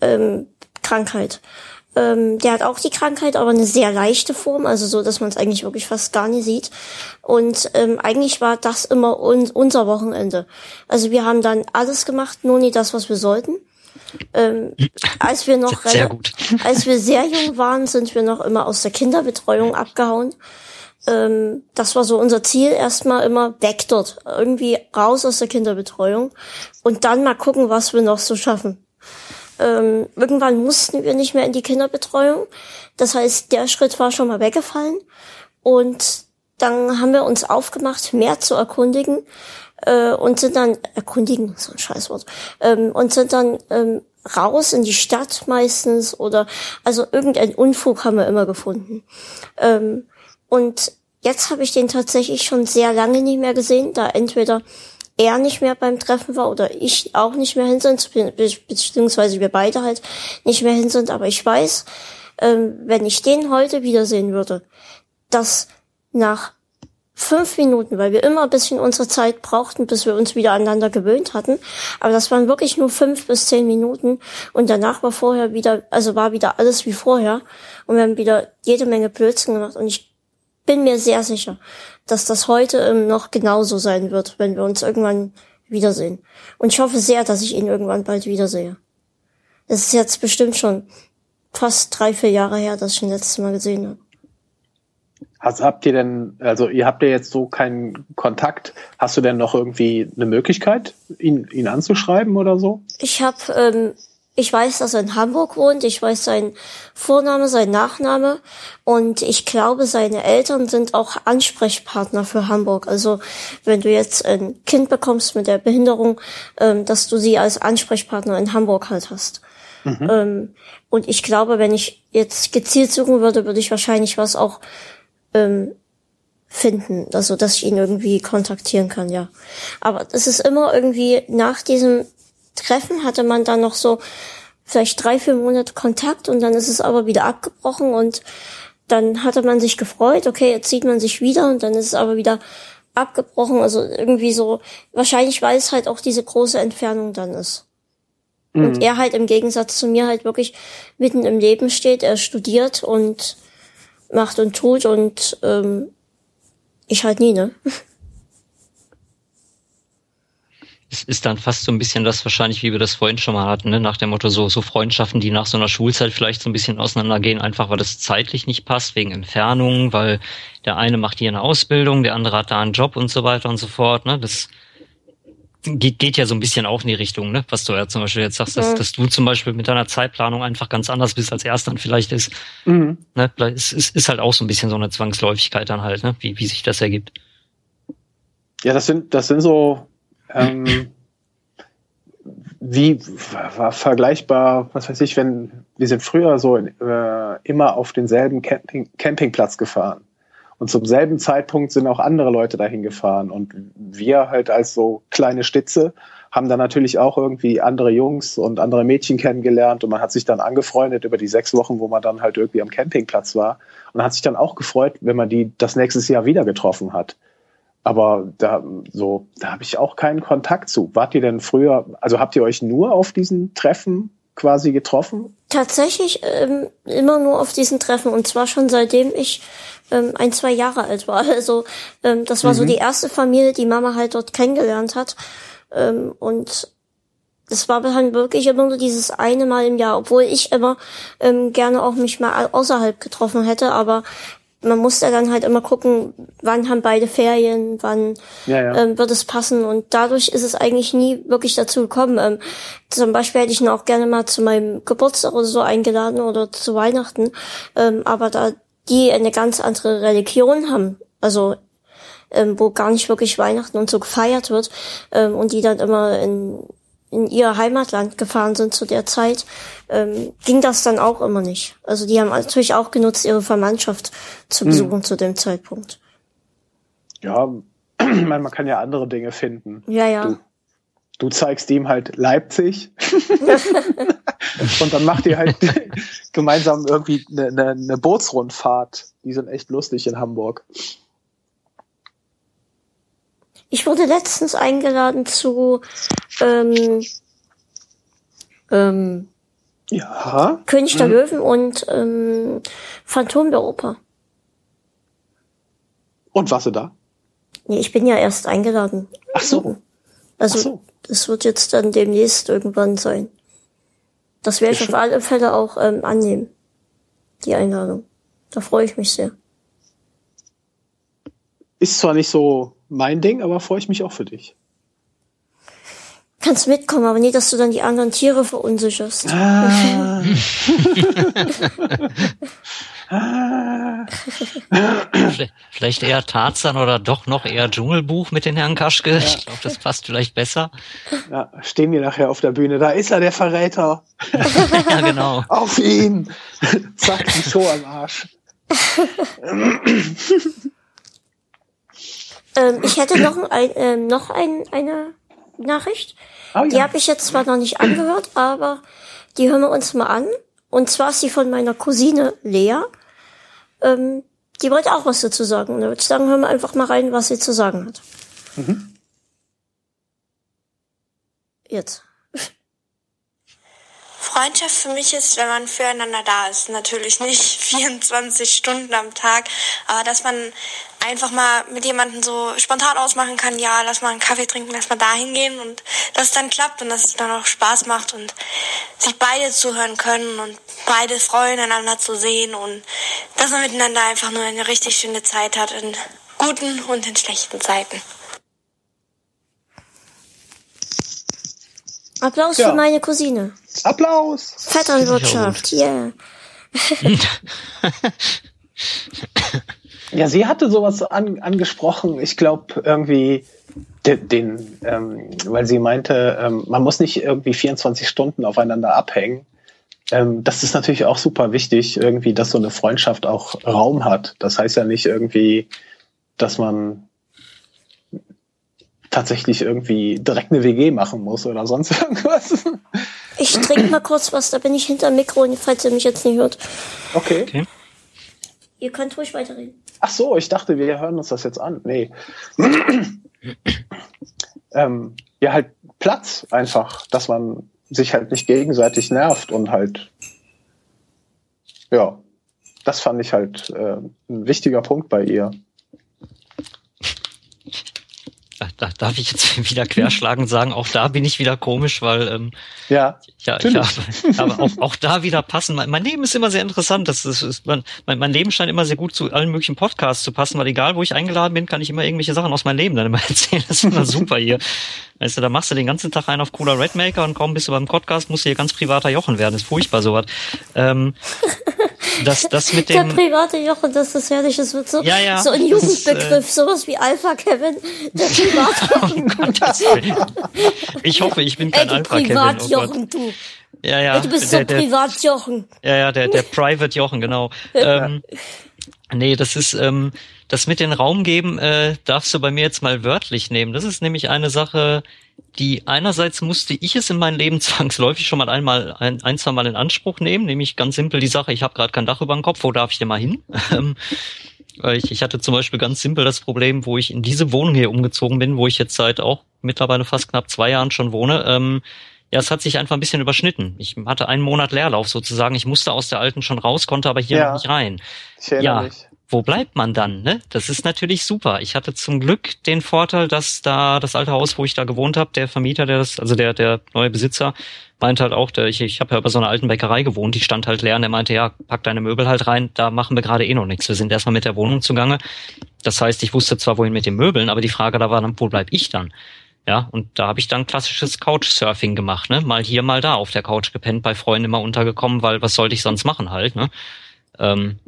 ähm, Krankheit. Ähm, der hat auch die Krankheit, aber eine sehr leichte Form, also so, dass man es eigentlich wirklich fast gar nicht sieht. Und ähm, eigentlich war das immer un unser Wochenende. Also wir haben dann alles gemacht, nur nie das, was wir sollten. Ähm, als wir noch sehr gut. als wir sehr jung waren, sind wir noch immer aus der Kinderbetreuung abgehauen ähm, das war so unser Ziel, erstmal immer weg dort, irgendwie raus aus der Kinderbetreuung und dann mal gucken, was wir noch so schaffen. Ähm, irgendwann mussten wir nicht mehr in die Kinderbetreuung. Das heißt, der Schritt war schon mal weggefallen. Und dann haben wir uns aufgemacht, mehr zu erkundigen äh, und sind dann erkundigen, so ein Scheißwort, ähm, und sind dann ähm, raus in die Stadt meistens oder also irgendein Unfug haben wir immer gefunden. Ähm, und jetzt habe ich den tatsächlich schon sehr lange nicht mehr gesehen, da entweder er nicht mehr beim Treffen war oder ich auch nicht mehr hin sind, beziehungsweise wir beide halt nicht mehr hin sind. Aber ich weiß, ähm, wenn ich den heute wiedersehen würde, dass nach fünf Minuten, weil wir immer ein bisschen unsere Zeit brauchten, bis wir uns wieder aneinander gewöhnt hatten. Aber das waren wirklich nur fünf bis zehn Minuten und danach war vorher wieder, also war wieder alles wie vorher und wir haben wieder jede Menge Blödsinn gemacht und ich bin mir sehr sicher, dass das heute ähm, noch genauso sein wird, wenn wir uns irgendwann wiedersehen. Und ich hoffe sehr, dass ich ihn irgendwann bald wiedersehe. Es ist jetzt bestimmt schon fast drei, vier Jahre her, dass ich ihn letztes Mal gesehen habe. Hast, habt ihr denn, also ihr habt ja jetzt so keinen Kontakt, hast du denn noch irgendwie eine Möglichkeit, ihn, ihn anzuschreiben oder so? Ich habe ähm, ich weiß, dass er in Hamburg wohnt. Ich weiß sein Vorname, sein Nachname. Und ich glaube, seine Eltern sind auch Ansprechpartner für Hamburg. Also wenn du jetzt ein Kind bekommst mit der Behinderung, ähm, dass du sie als Ansprechpartner in Hamburg halt hast. Mhm. Ähm, und ich glaube, wenn ich jetzt gezielt suchen würde, würde ich wahrscheinlich was auch ähm, finden. Also dass ich ihn irgendwie kontaktieren kann, ja. Aber das ist immer irgendwie nach diesem Treffen hatte man dann noch so vielleicht drei, vier Monate Kontakt und dann ist es aber wieder abgebrochen und dann hatte man sich gefreut, okay, jetzt sieht man sich wieder und dann ist es aber wieder abgebrochen. Also irgendwie so, wahrscheinlich weil es halt auch diese große Entfernung dann ist. Mhm. Und er halt im Gegensatz zu mir halt wirklich mitten im Leben steht, er studiert und macht und tut und ähm, ich halt nie, ne? es ist dann fast so ein bisschen das wahrscheinlich, wie wir das vorhin schon mal hatten, ne? nach dem Motto so, so Freundschaften, die nach so einer Schulzeit vielleicht so ein bisschen auseinandergehen, einfach weil das zeitlich nicht passt, wegen Entfernung, weil der eine macht hier eine Ausbildung, der andere hat da einen Job und so weiter und so fort. Ne? Das geht, geht ja so ein bisschen auch in die Richtung, ne? was du ja zum Beispiel jetzt sagst, dass, dass du zum Beispiel mit deiner Zeitplanung einfach ganz anders bist, als er es dann vielleicht ist. Mhm. Ne? Es ist, ist halt auch so ein bisschen so eine Zwangsläufigkeit dann halt, ne? wie, wie sich das ergibt. Ja, das sind, das sind so ähm, wie war vergleichbar, was weiß ich, wenn wir sind früher so äh, immer auf denselben Camping, Campingplatz gefahren. Und zum selben Zeitpunkt sind auch andere Leute dahin gefahren. Und wir halt als so kleine Stitze haben dann natürlich auch irgendwie andere Jungs und andere Mädchen kennengelernt und man hat sich dann angefreundet über die sechs Wochen, wo man dann halt irgendwie am Campingplatz war und hat sich dann auch gefreut, wenn man die das nächste Jahr wieder getroffen hat. Aber da so, da habe ich auch keinen Kontakt zu. Wart ihr denn früher, also habt ihr euch nur auf diesen Treffen quasi getroffen? Tatsächlich ähm, immer nur auf diesen Treffen und zwar schon seitdem ich ähm, ein, zwei Jahre alt war. Also ähm, das war mhm. so die erste Familie, die Mama halt dort kennengelernt hat. Ähm, und das war dann wirklich immer nur dieses eine Mal im Jahr, obwohl ich immer ähm, gerne auch mich mal außerhalb getroffen hätte, aber man muss ja dann halt immer gucken, wann haben beide Ferien, wann ja, ja. Ähm, wird es passen. Und dadurch ist es eigentlich nie wirklich dazu gekommen. Ähm, zum Beispiel hätte ich ihn auch gerne mal zu meinem Geburtstag oder so eingeladen oder zu Weihnachten. Ähm, aber da die eine ganz andere Religion haben, also ähm, wo gar nicht wirklich Weihnachten und so gefeiert wird ähm, und die dann immer in in ihr Heimatland gefahren sind zu der Zeit, ähm, ging das dann auch immer nicht. Also die haben natürlich auch genutzt, ihre Verwandtschaft zu hm. besuchen hm. zu dem Zeitpunkt. Ja, man, man kann ja andere Dinge finden. Ja, ja. Du, du zeigst ihm halt Leipzig und dann macht ihr halt gemeinsam irgendwie eine, eine, eine Bootsrundfahrt. Die sind echt lustig in Hamburg. Ich wurde letztens eingeladen zu ähm, ähm, ja. König der mhm. Löwen und ähm, Phantom der Oper. Und warst du da? Nee, ich bin ja erst eingeladen. Ach so. Also, Ach so. das wird jetzt dann demnächst irgendwann sein. Das werde ich auf alle Fälle auch ähm, annehmen. Die Einladung. Da freue ich mich sehr. Ist zwar nicht so mein Ding, aber freue ich mich auch für dich. Kannst mitkommen, aber nie, dass du dann die anderen Tiere verunsicherst. Ah. vielleicht eher Tarzan oder doch noch eher Dschungelbuch mit den Herrn Kaschke. Ja. Ich glaube, das passt vielleicht besser. Ja, stehen wir nachher auf der Bühne. Da ist er, der Verräter. ja, genau. Auf ihn. Zack, die Show am Arsch. Ähm, ich hätte noch, ein, ähm, noch ein, eine Nachricht. Oh, ja. Die habe ich jetzt zwar noch nicht angehört, aber die hören wir uns mal an. Und zwar ist sie von meiner Cousine Lea. Ähm, die wollte auch was dazu sagen. Und da würde ich sagen, hören wir einfach mal rein, was sie zu sagen hat. Mhm. Jetzt. Freundschaft für mich ist, wenn man füreinander da ist. Natürlich nicht 24 Stunden am Tag, aber dass man einfach mal mit jemandem so spontan ausmachen kann, ja, lass mal einen Kaffee trinken, lass mal da hingehen und dass es dann klappt und dass es dann auch Spaß macht und sich beide zuhören können und beide freuen, einander zu sehen und dass man miteinander einfach nur eine richtig schöne Zeit hat in guten und in schlechten Zeiten. Applaus ja. für meine Cousine. Applaus! Vetternwirtschaft, yeah. ja, sie hatte sowas an, angesprochen. Ich glaube irgendwie den, den ähm, weil sie meinte, ähm, man muss nicht irgendwie 24 Stunden aufeinander abhängen. Ähm, das ist natürlich auch super wichtig, irgendwie, dass so eine Freundschaft auch Raum hat. Das heißt ja nicht irgendwie, dass man tatsächlich irgendwie direkt eine WG machen muss oder sonst irgendwas. Ich trinke mal kurz was, da bin ich hinter dem Mikro, falls ihr mich jetzt nicht hört. Okay. okay. Ihr könnt ruhig weiterreden. Ach so, ich dachte, wir hören uns das jetzt an. Nee. ähm, ja, halt Platz einfach, dass man sich halt nicht gegenseitig nervt und halt, ja, das fand ich halt äh, ein wichtiger Punkt bei ihr. Da darf ich jetzt wieder querschlagen sagen, auch da bin ich wieder komisch, weil ähm, ja, ja ich habe, aber auch, auch da wieder passen. Mein, mein Leben ist immer sehr interessant. Das ist, ist mein, mein, mein Leben scheint immer sehr gut zu allen möglichen Podcasts zu passen, weil egal wo ich eingeladen bin, kann ich immer irgendwelche Sachen aus meinem Leben dann immer erzählen. Das ist immer super hier. Weißt du, da machst du den ganzen Tag einen auf cooler Redmaker und kaum bist du beim Podcast, musst du hier ganz privater Jochen werden. Das ist furchtbar sowas. Ähm, das, das mit dem. Der private Jochen, das ist herrlich. Das wird so, ja, ja, so ein Jugendbegriff, ist, äh, sowas wie Alpha Kevin. Der private Jochen. oh ich hoffe, ich bin kein Ey, Alpha Kevin. Privat oh Jochen, du. Ja, ja. Ey, du bist der, so privat Jochen. Ja, ja, der, der Private Jochen, genau. ähm, nee, das ist, ähm, das mit den Raum geben, äh, darfst du bei mir jetzt mal wörtlich nehmen. Das ist nämlich eine Sache, die einerseits musste ich es in meinem Leben zwangsläufig schon mal einmal ein, ein zwei Mal in Anspruch nehmen, nämlich ganz simpel die Sache, ich habe gerade kein Dach über dem Kopf, wo darf ich denn mal hin? Ähm, ich, ich hatte zum Beispiel ganz simpel das Problem, wo ich in diese Wohnung hier umgezogen bin, wo ich jetzt seit auch mittlerweile fast knapp zwei Jahren schon wohne. Ähm, ja, es hat sich einfach ein bisschen überschnitten. Ich hatte einen Monat Leerlauf sozusagen. Ich musste aus der alten schon raus, konnte aber hier ja, noch nicht rein. Ich ja, mich wo bleibt man dann? Ne? Das ist natürlich super. Ich hatte zum Glück den Vorteil, dass da das alte Haus, wo ich da gewohnt habe, der Vermieter, der das, also der der neue Besitzer, meinte halt auch, der, ich, ich habe ja bei so einer alten Bäckerei gewohnt, die stand halt leer und der meinte, ja, pack deine Möbel halt rein, da machen wir gerade eh noch nichts. Wir sind erstmal mit der Wohnung zugange. Das heißt, ich wusste zwar wohin mit den Möbeln, aber die Frage da war dann, wo bleib ich dann? Ja, und da habe ich dann klassisches Couchsurfing gemacht, ne? Mal hier, mal da auf der Couch gepennt, bei Freunden immer untergekommen, weil was sollte ich sonst machen halt, ne? Ähm,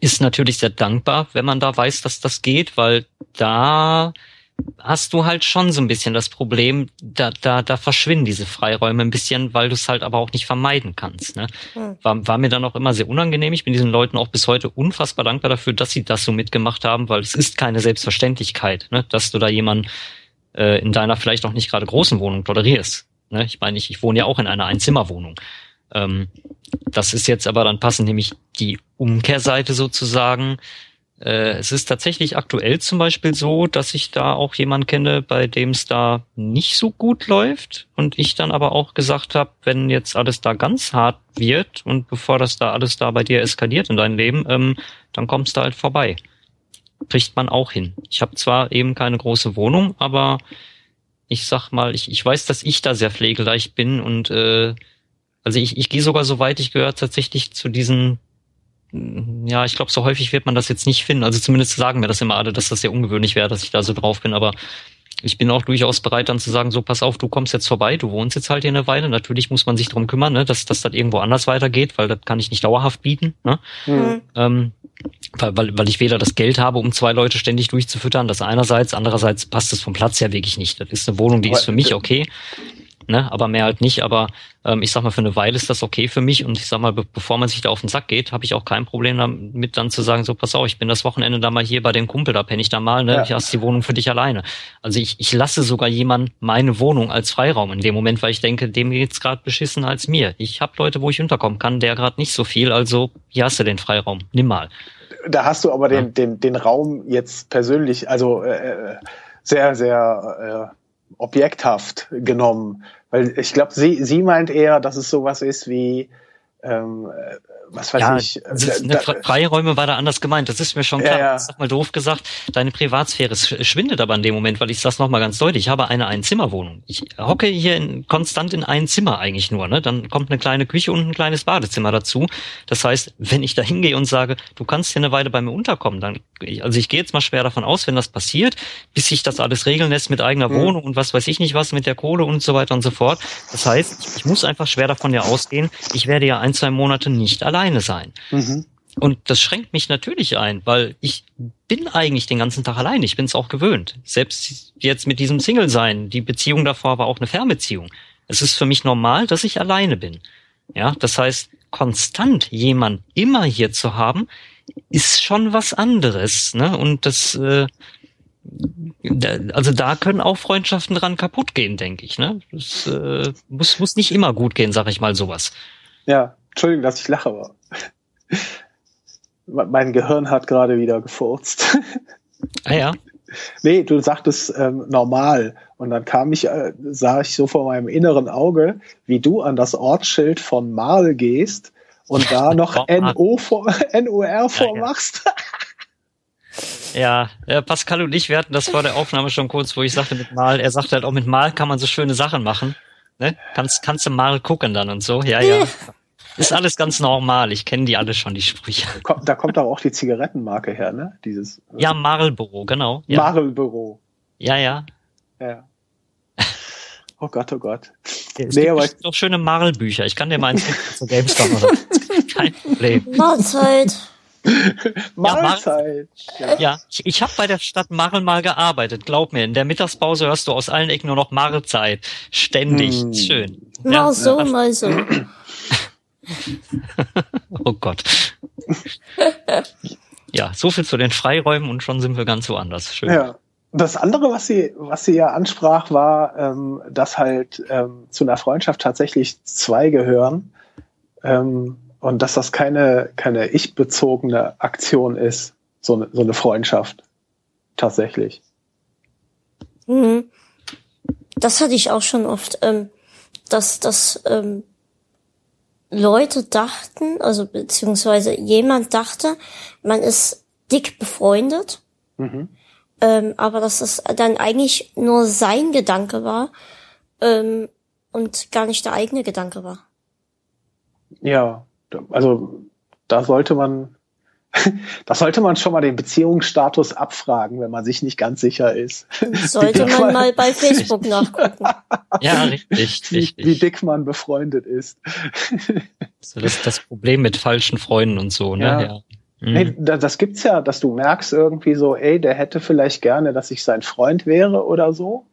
ist natürlich sehr dankbar, wenn man da weiß, dass das geht, weil da hast du halt schon so ein bisschen das Problem, da, da, da verschwinden diese Freiräume ein bisschen, weil du es halt aber auch nicht vermeiden kannst. Ne? Hm. War, war mir dann auch immer sehr unangenehm. Ich bin diesen Leuten auch bis heute unfassbar dankbar dafür, dass sie das so mitgemacht haben, weil es ist keine Selbstverständlichkeit, ne? dass du da jemanden äh, in deiner vielleicht auch nicht gerade großen Wohnung tolerierst. Ne? Ich meine, ich, ich wohne ja auch in einer Einzimmerwohnung. Ähm, das ist jetzt aber dann passend, nämlich die Umkehrseite sozusagen. Äh, es ist tatsächlich aktuell zum Beispiel so, dass ich da auch jemanden kenne, bei dem es da nicht so gut läuft und ich dann aber auch gesagt habe, wenn jetzt alles da ganz hart wird und bevor das da alles da bei dir eskaliert in deinem Leben, ähm, dann kommst du halt vorbei. Kriegt man auch hin. Ich habe zwar eben keine große Wohnung, aber ich sag mal, ich, ich weiß, dass ich da sehr pflegeleicht bin und äh, also ich, ich gehe sogar so weit, ich gehöre tatsächlich zu diesen, ja, ich glaube, so häufig wird man das jetzt nicht finden. Also zumindest sagen mir das immer alle, dass das sehr ungewöhnlich wäre, dass ich da so drauf bin, aber ich bin auch durchaus bereit, dann zu sagen, so pass auf, du kommst jetzt vorbei, du wohnst jetzt halt hier eine Weile. Natürlich muss man sich drum kümmern, ne, dass, dass das irgendwo anders weitergeht, weil das kann ich nicht dauerhaft bieten. Ne? Mhm. Ähm, weil, weil, weil ich weder das Geld habe, um zwei Leute ständig durchzufüttern, das einerseits, andererseits passt es vom Platz her wirklich nicht. Das ist eine Wohnung, die ist für mich okay ne, aber mehr halt nicht. Aber ähm, ich sag mal, für eine Weile ist das okay für mich und ich sag mal, be bevor man sich da auf den Sack geht, habe ich auch kein Problem damit, dann zu sagen, so pass auf, ich bin das Wochenende da mal hier bei dem Kumpel, da penne ich da mal, ne, ja. ich hast die Wohnung für dich alleine. Also ich, ich lasse sogar jemand meine Wohnung als Freiraum in dem Moment, weil ich denke, dem geht's gerade beschissen als mir. Ich habe Leute, wo ich unterkommen kann, der gerade nicht so viel, also hier hast du den Freiraum, nimm mal. Da hast du aber den, ja. den, den Raum jetzt persönlich, also äh, äh sehr, sehr äh, objekthaft genommen. Weil ich glaube, sie, sie meint eher, dass es sowas ist wie ähm, was weiß ja, ich. Ist, ne, Freiräume war da anders gemeint. Das ist mir schon klar. Ja, ja. Sag mal doof gesagt, deine Privatsphäre schwindet aber in dem Moment, weil ich das nochmal ganz deutlich. Ich habe eine Einzimmerwohnung. Ich hocke hier in, konstant in ein Zimmer eigentlich nur. Ne? Dann kommt eine kleine Küche und ein kleines Badezimmer dazu. Das heißt, wenn ich da hingehe und sage, du kannst hier eine Weile bei mir unterkommen, dann, also ich gehe jetzt mal schwer davon aus, wenn das passiert, bis sich das alles regeln lässt mit eigener mhm. Wohnung und was weiß ich nicht was mit der Kohle und so weiter und so fort. Das heißt, ich muss einfach schwer davon ja ausgehen, ich werde ja ein, zwei Monate nicht allein alleine sein. Mhm. Und das schränkt mich natürlich ein, weil ich bin eigentlich den ganzen Tag allein. Ich bin es auch gewöhnt. Selbst jetzt mit diesem Single-Sein. Die Beziehung davor war auch eine Fernbeziehung. Es ist für mich normal, dass ich alleine bin. Ja, das heißt, konstant jemand immer hier zu haben, ist schon was anderes. Ne? Und das, äh, also da können auch Freundschaften dran kaputt gehen, denke ich. Ne? Das äh, muss, muss nicht immer gut gehen, sag ich mal sowas. Ja, Entschuldigung, dass ich lache, aber mein Gehirn hat gerade wieder gefurzt. Ah ja. Nee, du sagtest ähm, normal. Und dann kam ich, äh, sah ich so vor meinem inneren Auge, wie du an das Ortsschild von Marl gehst und da noch NO vor, NOR vormachst. Ja, ja, Pascal und ich, wir hatten das vor der Aufnahme schon kurz, wo ich sagte mit Mal, er sagte halt auch mit Mal kann man so schöne Sachen machen. Ne? Kannst, kannst du mal gucken dann und so. Ja, ja. Ist alles ganz normal. Ich kenne die alle schon, die Sprüche. Da kommt aber auch die Zigarettenmarke her, ne? Dieses. Ja, Marlboro, genau. Ja. Marlboro. Ja, ja. Ja. Oh Gott, oh Gott. Ja, es nee, gibt aber doch schöne Marlbücher. Ich kann dir mal eins zu GameStop oder Kein Problem. Mahlzeit. Mahlzeit. Ja, ja. ich, ich habe bei der Stadt Marl mal gearbeitet. Glaub mir, in der Mittagspause hörst du aus allen Ecken nur noch Mahlzeit. Ständig. Hm. Schön. Mal ja. so, mal so. oh Gott. ja, so viel zu den Freiräumen und schon sind wir ganz woanders. Schön. Ja. Das andere, was sie, was sie ja ansprach, war, ähm, dass halt ähm, zu einer Freundschaft tatsächlich zwei gehören ähm, und dass das keine, keine ich-bezogene Aktion ist, so eine, so eine Freundschaft. Tatsächlich. Mhm. Das hatte ich auch schon oft, ähm, dass, dass ähm, Leute dachten, also beziehungsweise jemand dachte, man ist dick befreundet, mhm. ähm, aber dass es dann eigentlich nur sein Gedanke war ähm, und gar nicht der eigene Gedanke war. Ja, also da sollte man da sollte man schon mal den Beziehungsstatus abfragen, wenn man sich nicht ganz sicher ist. Sollte man mal bei Facebook nachgucken. Ja, richtig, richtig. Wie, wie dick man befreundet ist. So das, das Problem mit falschen Freunden und so, ne? Ja. ja. Mhm. Hey, das gibt's ja, dass du merkst irgendwie so, ey, der hätte vielleicht gerne, dass ich sein Freund wäre oder so.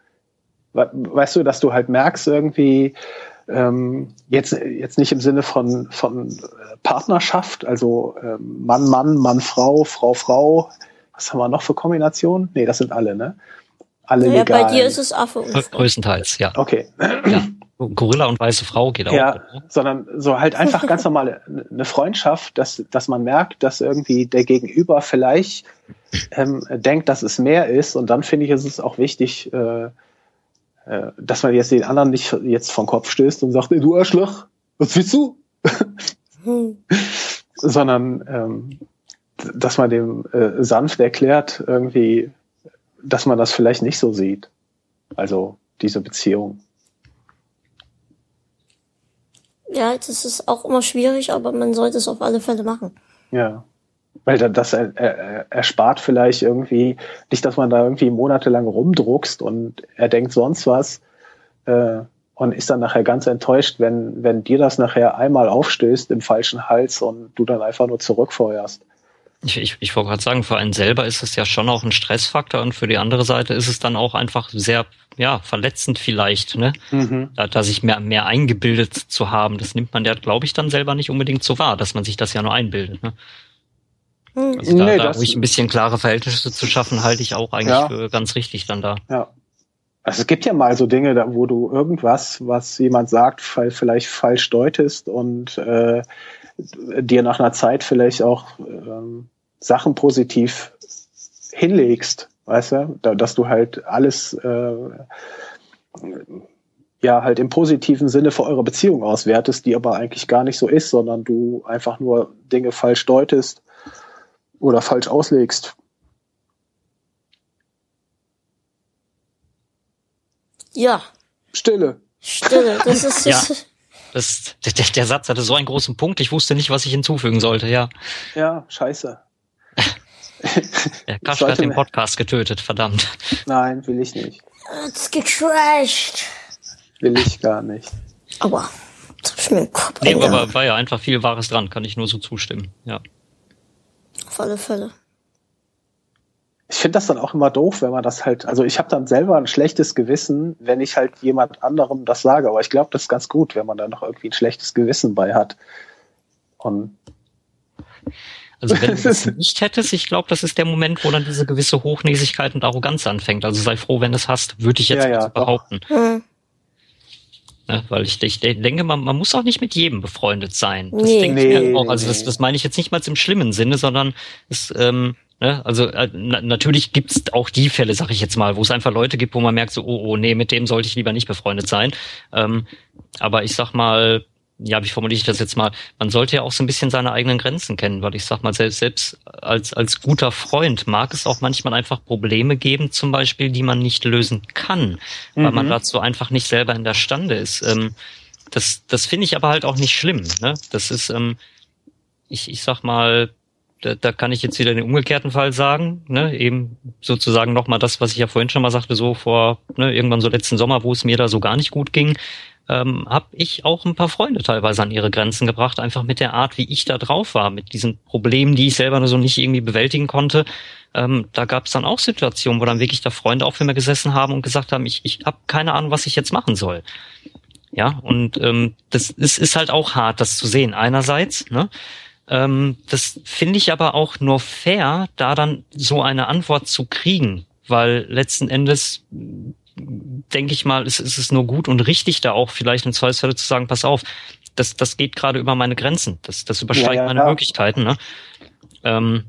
Weißt du, dass du halt merkst irgendwie, ähm, jetzt, jetzt nicht im Sinne von, von äh, Partnerschaft, also ähm, Mann, Mann, Mann, Frau, Frau, Frau. Was haben wir noch für Kombinationen? Nee, das sind alle, ne? Alle ja, legal. bei dir ist es Affe und Frau. Größtenteils, ja. Okay. Ja. Gorilla und weiße Frau geht auch. Ja, sondern so halt einfach ganz normale eine Freundschaft, dass, dass man merkt, dass irgendwie der Gegenüber vielleicht ähm, denkt, dass es mehr ist. Und dann finde ich, ist es auch wichtig, äh, äh, dass man jetzt den anderen nicht jetzt vom Kopf stößt und sagt, ey, du Arschloch, was willst du? Sondern ähm, dass man dem äh, sanft erklärt, irgendwie, dass man das vielleicht nicht so sieht. Also diese Beziehung. Ja, das ist auch immer schwierig, aber man sollte es auf alle Fälle machen. Ja. Weil das er, er, erspart vielleicht irgendwie, nicht, dass man da irgendwie monatelang rumdruckst und er denkt sonst was äh, und ist dann nachher ganz enttäuscht, wenn, wenn dir das nachher einmal aufstößt im falschen Hals und du dann einfach nur zurückfeuerst. Ich, ich, ich wollte gerade sagen, für einen selber ist es ja schon auch ein Stressfaktor und für die andere Seite ist es dann auch einfach sehr ja, verletzend vielleicht, ne? Mhm. Da, da sich mehr, mehr eingebildet zu haben, das nimmt man ja, glaube ich, dann selber nicht unbedingt so wahr, dass man sich das ja nur einbildet. Ne? Hm. Also da, nee, da ruhig ein bisschen klare Verhältnisse zu schaffen, halte ich auch eigentlich ja. für ganz richtig dann da. Ja. Also es gibt ja mal so Dinge, da, wo du irgendwas, was jemand sagt, vielleicht falsch deutest und äh, dir nach einer Zeit vielleicht auch ähm, Sachen positiv hinlegst, weißt du, da, dass du halt alles äh, ja halt im positiven Sinne für eure Beziehung auswertest, die aber eigentlich gar nicht so ist, sondern du einfach nur Dinge falsch deutest oder falsch auslegst. Ja. Stille. Stille, das ist ja. Das, der, der Satz hatte so einen großen Punkt, ich wusste nicht, was ich hinzufügen sollte, ja. Ja, scheiße. Der Kasch hat den Podcast getötet, verdammt. Nein, will ich nicht. It's gecrashed. Will ich gar nicht. Aua. Jetzt hab ich mir Kopf Nee, aber war ja einfach viel Wahres dran, kann ich nur so zustimmen, ja. Auf alle Fälle. Ich finde das dann auch immer doof, wenn man das halt, also ich habe dann selber ein schlechtes Gewissen, wenn ich halt jemand anderem das sage, aber ich glaube, das ist ganz gut, wenn man da noch irgendwie ein schlechtes Gewissen bei hat. Und also wenn du es nicht hättest, ich glaube, das ist der Moment, wo dann diese gewisse Hochnäsigkeit und Arroganz anfängt. Also sei froh, wenn du es hast, würde ich jetzt ja, ja, behaupten. Mhm. Ne, weil ich, ich denke, man, man muss auch nicht mit jedem befreundet sein. Das nee. denke ich mir auch. Also das, das meine ich jetzt nicht mal im schlimmen Sinne, sondern es, ähm, ne, also äh, na, natürlich gibt's auch die Fälle, sag ich jetzt mal, wo es einfach Leute gibt, wo man merkt, so, oh, oh, nee, mit dem sollte ich lieber nicht befreundet sein. Ähm, aber ich sag mal, ja, wie formuliere ich das jetzt mal? Man sollte ja auch so ein bisschen seine eigenen Grenzen kennen, weil ich sag mal, selbst, selbst als, als guter Freund mag es auch manchmal einfach Probleme geben, zum Beispiel, die man nicht lösen kann, mhm. weil man mhm. dazu einfach nicht selber in der Stande ist. Ähm, das, das finde ich aber halt auch nicht schlimm. Ne? Das ist, ähm, ich, ich sag mal, da, da kann ich jetzt wieder den umgekehrten Fall sagen, ne? eben sozusagen nochmal das, was ich ja vorhin schon mal sagte, so vor ne, irgendwann so letzten Sommer, wo es mir da so gar nicht gut ging, ähm, habe ich auch ein paar Freunde teilweise an ihre Grenzen gebracht, einfach mit der Art, wie ich da drauf war, mit diesen Problemen, die ich selber nur so nicht irgendwie bewältigen konnte. Ähm, da gab es dann auch Situationen, wo dann wirklich da Freunde auch für mir gesessen haben und gesagt haben, ich, ich habe keine Ahnung, was ich jetzt machen soll. Ja, und ähm, das ist, ist halt auch hart, das zu sehen. Einerseits, ne? Ähm, das finde ich aber auch nur fair, da dann so eine Antwort zu kriegen, weil letzten Endes denke ich mal, ist, ist es nur gut und richtig, da auch vielleicht in Zweifelsfälle zu sagen, pass auf, das, das geht gerade über meine Grenzen, das, das übersteigt ja, ja, meine ja. Möglichkeiten. Ne? Ähm,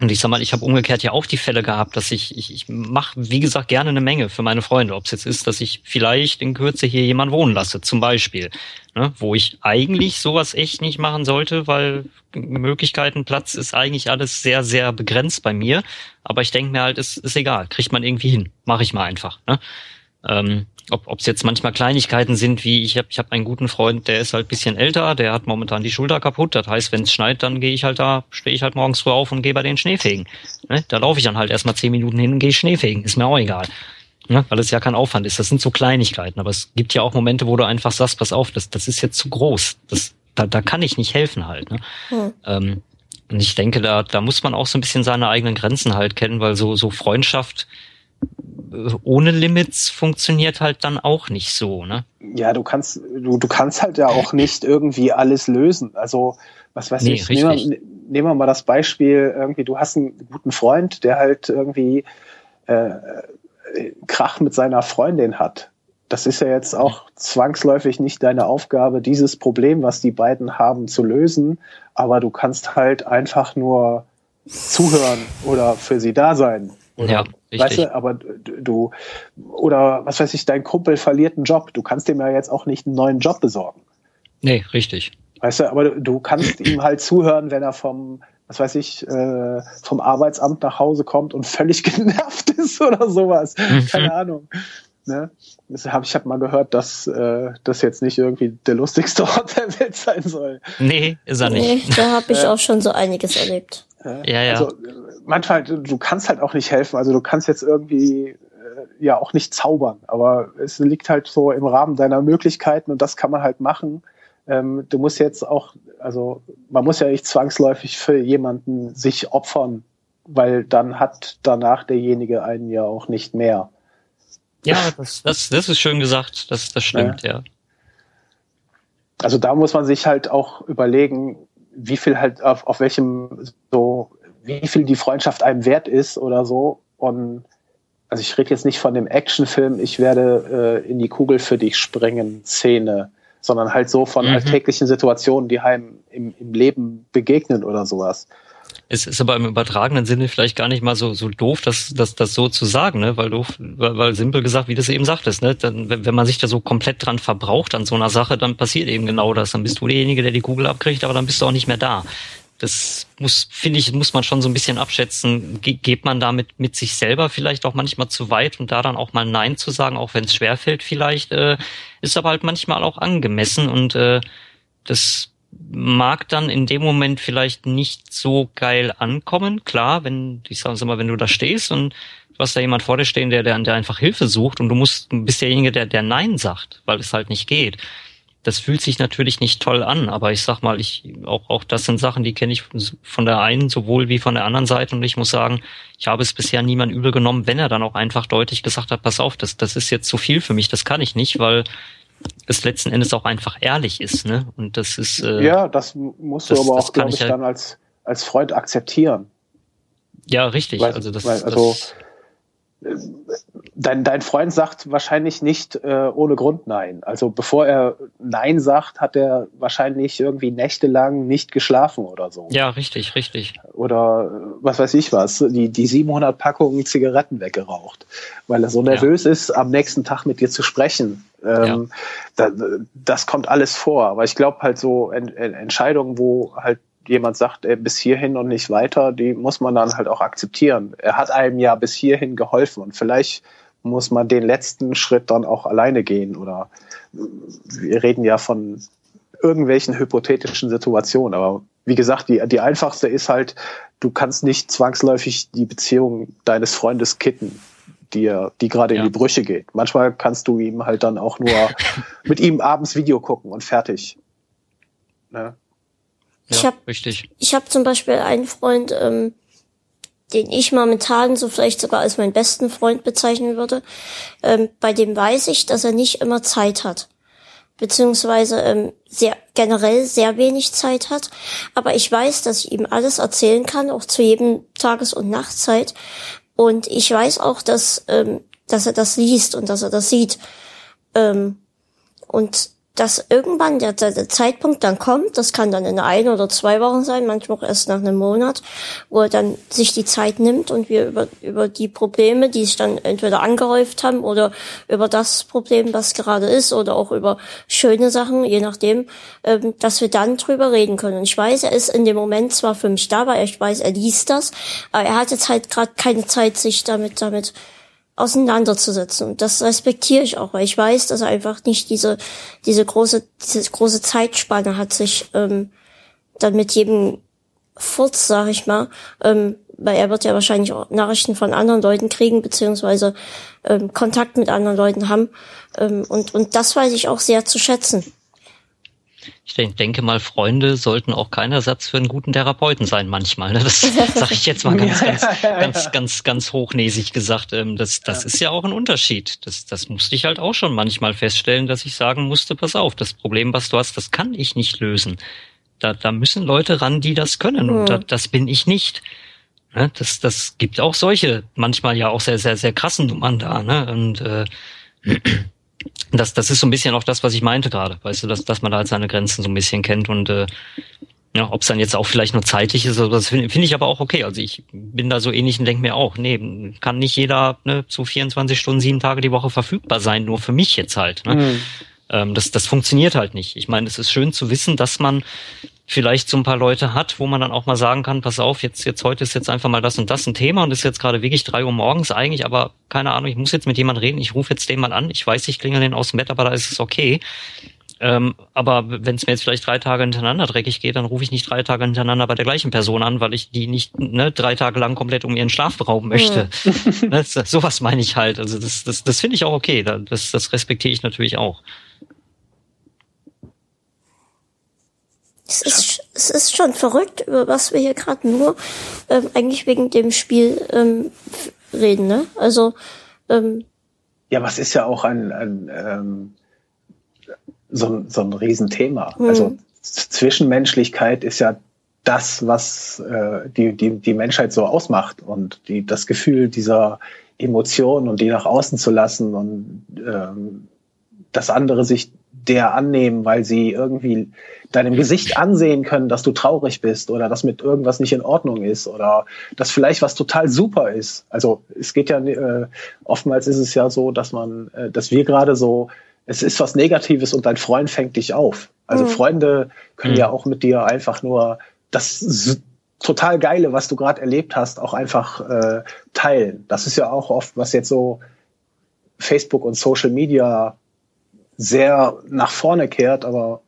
und ich sag mal, ich habe umgekehrt ja auch die Fälle gehabt, dass ich, ich, ich mache, wie gesagt, gerne eine Menge für meine Freunde. Ob es jetzt ist, dass ich vielleicht in Kürze hier jemanden wohnen lasse, zum Beispiel. Ne, wo ich eigentlich sowas echt nicht machen sollte, weil Möglichkeiten, Platz ist eigentlich alles sehr, sehr begrenzt bei mir. Aber ich denke mir halt, ist, ist egal, kriegt man irgendwie hin. Mache ich mal einfach. Ne? Ähm, ob es jetzt manchmal Kleinigkeiten sind, wie ich habe ich hab einen guten Freund, der ist halt bisschen älter, der hat momentan die Schulter kaputt. Das heißt, wenn es schneit, dann gehe ich halt da, stehe ich halt morgens früh auf und gehe bei den Schneefegen. Ne? Da laufe ich dann halt erstmal zehn Minuten hin und gehe Schneefegen. Ist mir auch egal. Ne? Weil es ja kein Aufwand ist. Das sind so Kleinigkeiten. Aber es gibt ja auch Momente, wo du einfach sagst, pass auf, das, das ist jetzt zu groß. Das, da, da kann ich nicht helfen halt. Ne? Hm. Ähm, und ich denke, da, da muss man auch so ein bisschen seine eigenen Grenzen halt kennen, weil so, so Freundschaft, ohne Limits funktioniert halt dann auch nicht so, ne? Ja, du kannst, du, du kannst halt ja auch nicht irgendwie alles lösen. Also, was weiß nee, ich, nehmen wir, nehmen wir mal das Beispiel, irgendwie, du hast einen guten Freund, der halt irgendwie äh, Krach mit seiner Freundin hat. Das ist ja jetzt auch zwangsläufig nicht deine Aufgabe, dieses Problem, was die beiden haben, zu lösen. Aber du kannst halt einfach nur zuhören oder für sie da sein. Oder, ja, richtig. Weißt du, aber du, oder was weiß ich, dein Kumpel verliert einen Job. Du kannst dem ja jetzt auch nicht einen neuen Job besorgen. Nee, richtig. Weißt du, aber du kannst ihm halt zuhören, wenn er vom, was weiß ich, äh, vom Arbeitsamt nach Hause kommt und völlig genervt ist oder sowas. Mhm. Keine Ahnung. Ne? Das hab, ich habe mal gehört, dass äh, das jetzt nicht irgendwie der lustigste Ort der Welt sein soll. Nee, ist er nicht. Nee, da habe ich auch schon so einiges erlebt. Ja, ja. Also manchmal, du kannst halt auch nicht helfen. Also du kannst jetzt irgendwie äh, ja auch nicht zaubern, aber es liegt halt so im Rahmen deiner Möglichkeiten und das kann man halt machen. Ähm, du musst jetzt auch, also man muss ja nicht zwangsläufig für jemanden sich opfern, weil dann hat danach derjenige einen ja auch nicht mehr. Ja, das, das, das ist schön gesagt, das, das stimmt, ja. ja. Also da muss man sich halt auch überlegen, wie viel halt auf, auf welchem so, wie viel die Freundschaft einem wert ist oder so. Und also ich rede jetzt nicht von dem Actionfilm, ich werde äh, in die Kugel für dich springen, Szene, sondern halt so von mhm. alltäglichen Situationen, die einem im, im Leben begegnen oder sowas. Es ist aber im übertragenen Sinne vielleicht gar nicht mal so, so doof, das, das, das so zu sagen, ne? Weil doof, weil, weil simpel gesagt, wie du es eben sagtest, ne? Dann, wenn, man sich da so komplett dran verbraucht an so einer Sache, dann passiert eben genau das. Dann bist du derjenige, der die Kugel abkriegt, aber dann bist du auch nicht mehr da. Das muss, finde ich, muss man schon so ein bisschen abschätzen. Ge geht man damit mit sich selber vielleicht auch manchmal zu weit und da dann auch mal Nein zu sagen, auch wenn es schwerfällt vielleicht, äh, ist aber halt manchmal auch angemessen und äh, das mag dann in dem Moment vielleicht nicht so geil ankommen. Klar, wenn, ich sage mal, wenn du da stehst und du hast da jemand vor dir stehen, der, der, der einfach Hilfe sucht und du musst, bist derjenige, der, der Nein sagt, weil es halt nicht geht. Das fühlt sich natürlich nicht toll an, aber ich sag mal, ich, auch, auch das sind Sachen, die kenne ich von der einen sowohl wie von der anderen Seite und ich muss sagen, ich habe es bisher niemand übel genommen, wenn er dann auch einfach deutlich gesagt hat, pass auf, das, das ist jetzt zu viel für mich, das kann ich nicht, weil es letzten Endes auch einfach ehrlich ist, ne? Und das ist äh, ja, das musst du das, aber auch, glaube ich, halt dann als als Freund akzeptieren. Ja, richtig. Weil, also das, weil, also das, dein, dein Freund sagt wahrscheinlich nicht äh, ohne Grund Nein. Also bevor er Nein sagt, hat er wahrscheinlich irgendwie nächtelang nicht geschlafen oder so. Ja, richtig, richtig. Oder äh, was weiß ich was, die, die 700 Packungen Zigaretten weggeraucht, weil er so nervös ja. ist, am nächsten Tag mit dir zu sprechen. Ähm, ja. da, das kommt alles vor. Aber ich glaube halt so en, en Entscheidungen, wo halt jemand sagt, ey, bis hierhin und nicht weiter, die muss man dann halt auch akzeptieren. Er hat einem ja bis hierhin geholfen und vielleicht muss man den letzten Schritt dann auch alleine gehen oder wir reden ja von irgendwelchen hypothetischen Situationen, aber wie gesagt, die, die einfachste ist halt, du kannst nicht zwangsläufig die Beziehung deines Freundes kitten, die, die gerade ja. in die Brüche geht. Manchmal kannst du ihm halt dann auch nur mit ihm abends Video gucken und fertig. Ne? Ja, ich habe ich hab zum Beispiel einen Freund, ähm, den ich momentan so vielleicht sogar als meinen besten Freund bezeichnen würde, ähm, bei dem weiß ich, dass er nicht immer Zeit hat. Beziehungsweise ähm, sehr generell sehr wenig Zeit hat. Aber ich weiß, dass ich ihm alles erzählen kann, auch zu jedem Tages- und Nachtzeit. Und ich weiß auch, dass, ähm, dass er das liest und dass er das sieht. Ähm, und dass irgendwann der, der, Zeitpunkt dann kommt, das kann dann in ein oder zwei Wochen sein, manchmal auch erst nach einem Monat, wo er dann sich die Zeit nimmt und wir über, über die Probleme, die sich dann entweder angehäuft haben oder über das Problem, was gerade ist oder auch über schöne Sachen, je nachdem, ähm, dass wir dann drüber reden können. Und ich weiß, er ist in dem Moment zwar für mich da, weil ich weiß, er liest das, aber er hat jetzt halt gerade keine Zeit, sich damit, damit auseinanderzusetzen. Und das respektiere ich auch, weil ich weiß, dass er einfach nicht diese, diese große, diese große Zeitspanne hat, sich ähm, dann mit jedem Furz, sag ich mal, ähm, weil er wird ja wahrscheinlich auch Nachrichten von anderen Leuten kriegen, beziehungsweise ähm, Kontakt mit anderen Leuten haben. Ähm, und, und das weiß ich auch sehr zu schätzen. Ich denke mal, Freunde sollten auch kein Ersatz für einen guten Therapeuten sein manchmal. Ne? Das sage ich jetzt mal ganz, ganz, ganz, ganz, ganz hochnäsig gesagt. Ähm, das, das ist ja auch ein Unterschied. Das, das musste ich halt auch schon manchmal feststellen, dass ich sagen musste, pass auf, das Problem, was du hast, das kann ich nicht lösen. Da, da müssen Leute ran, die das können. Und da, das bin ich nicht. Ne? Das, das gibt auch solche, manchmal ja auch sehr, sehr, sehr krassen Nummern da. Ne? Und äh, das, das ist so ein bisschen auch das, was ich meinte gerade, weißt du, dass, dass man da halt seine Grenzen so ein bisschen kennt und äh, ja, ob es dann jetzt auch vielleicht nur zeitlich ist, das finde find ich aber auch okay. Also ich bin da so ähnlich und denke mir auch, nee, kann nicht jeder ne, zu 24 Stunden, sieben Tage die Woche verfügbar sein, nur für mich jetzt halt. Ne? Mhm. Ähm, das, das funktioniert halt nicht. Ich meine, es ist schön zu wissen, dass man vielleicht so ein paar Leute hat, wo man dann auch mal sagen kann, pass auf, jetzt, jetzt heute ist jetzt einfach mal das und das ein Thema und ist jetzt gerade wirklich drei Uhr morgens eigentlich, aber keine Ahnung, ich muss jetzt mit jemandem reden, ich rufe jetzt den mal an, ich weiß, ich klingel den aus dem Bett, aber da ist es okay. Ähm, aber wenn es mir jetzt vielleicht drei Tage hintereinander dreckig geht, dann rufe ich nicht drei Tage hintereinander bei der gleichen Person an, weil ich die nicht ne, drei Tage lang komplett um ihren Schlaf berauben möchte. Mhm. das, sowas meine ich halt. Also das, das, das finde ich auch okay. Das, das respektiere ich natürlich auch. Es ist, es ist schon verrückt, über was wir hier gerade nur ähm, eigentlich wegen dem Spiel ähm, reden, ne? Also ähm, ja, was ist ja auch ein, ein ähm, so, so ein Riesenthema. Hm. Also Zwischenmenschlichkeit ist ja das, was äh, die, die, die Menschheit so ausmacht und die, das Gefühl dieser Emotionen und die nach außen zu lassen und ähm, dass andere sich der annehmen, weil sie irgendwie deinem Gesicht ansehen können, dass du traurig bist oder dass mit irgendwas nicht in Ordnung ist oder dass vielleicht was total super ist. Also es geht ja äh, oftmals ist es ja so, dass man, äh, dass wir gerade so, es ist was Negatives und dein Freund fängt dich auf. Also mhm. Freunde können mhm. ja auch mit dir einfach nur das total geile, was du gerade erlebt hast, auch einfach äh, teilen. Das ist ja auch oft, was jetzt so Facebook und Social Media sehr nach vorne kehrt, aber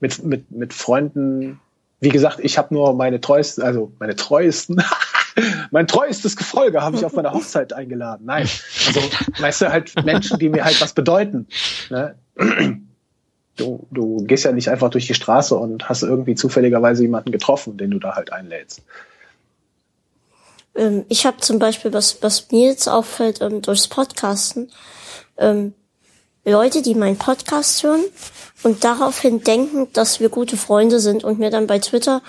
mit, mit, mit Freunden, wie gesagt, ich habe nur meine treuesten, also meine treuesten, mein treuestes Gefolge habe ich auf meiner Hochzeit eingeladen. Nein, also weißt du, halt Menschen, die mir halt was bedeuten. Ne? Du, du gehst ja nicht einfach durch die Straße und hast irgendwie zufälligerweise jemanden getroffen, den du da halt einlädst. Ähm, ich habe zum Beispiel, was, was mir jetzt auffällt, ähm, durchs Podcasten, ähm, Leute, die meinen Podcast hören und daraufhin denken, dass wir gute Freunde sind und mir dann bei Twitter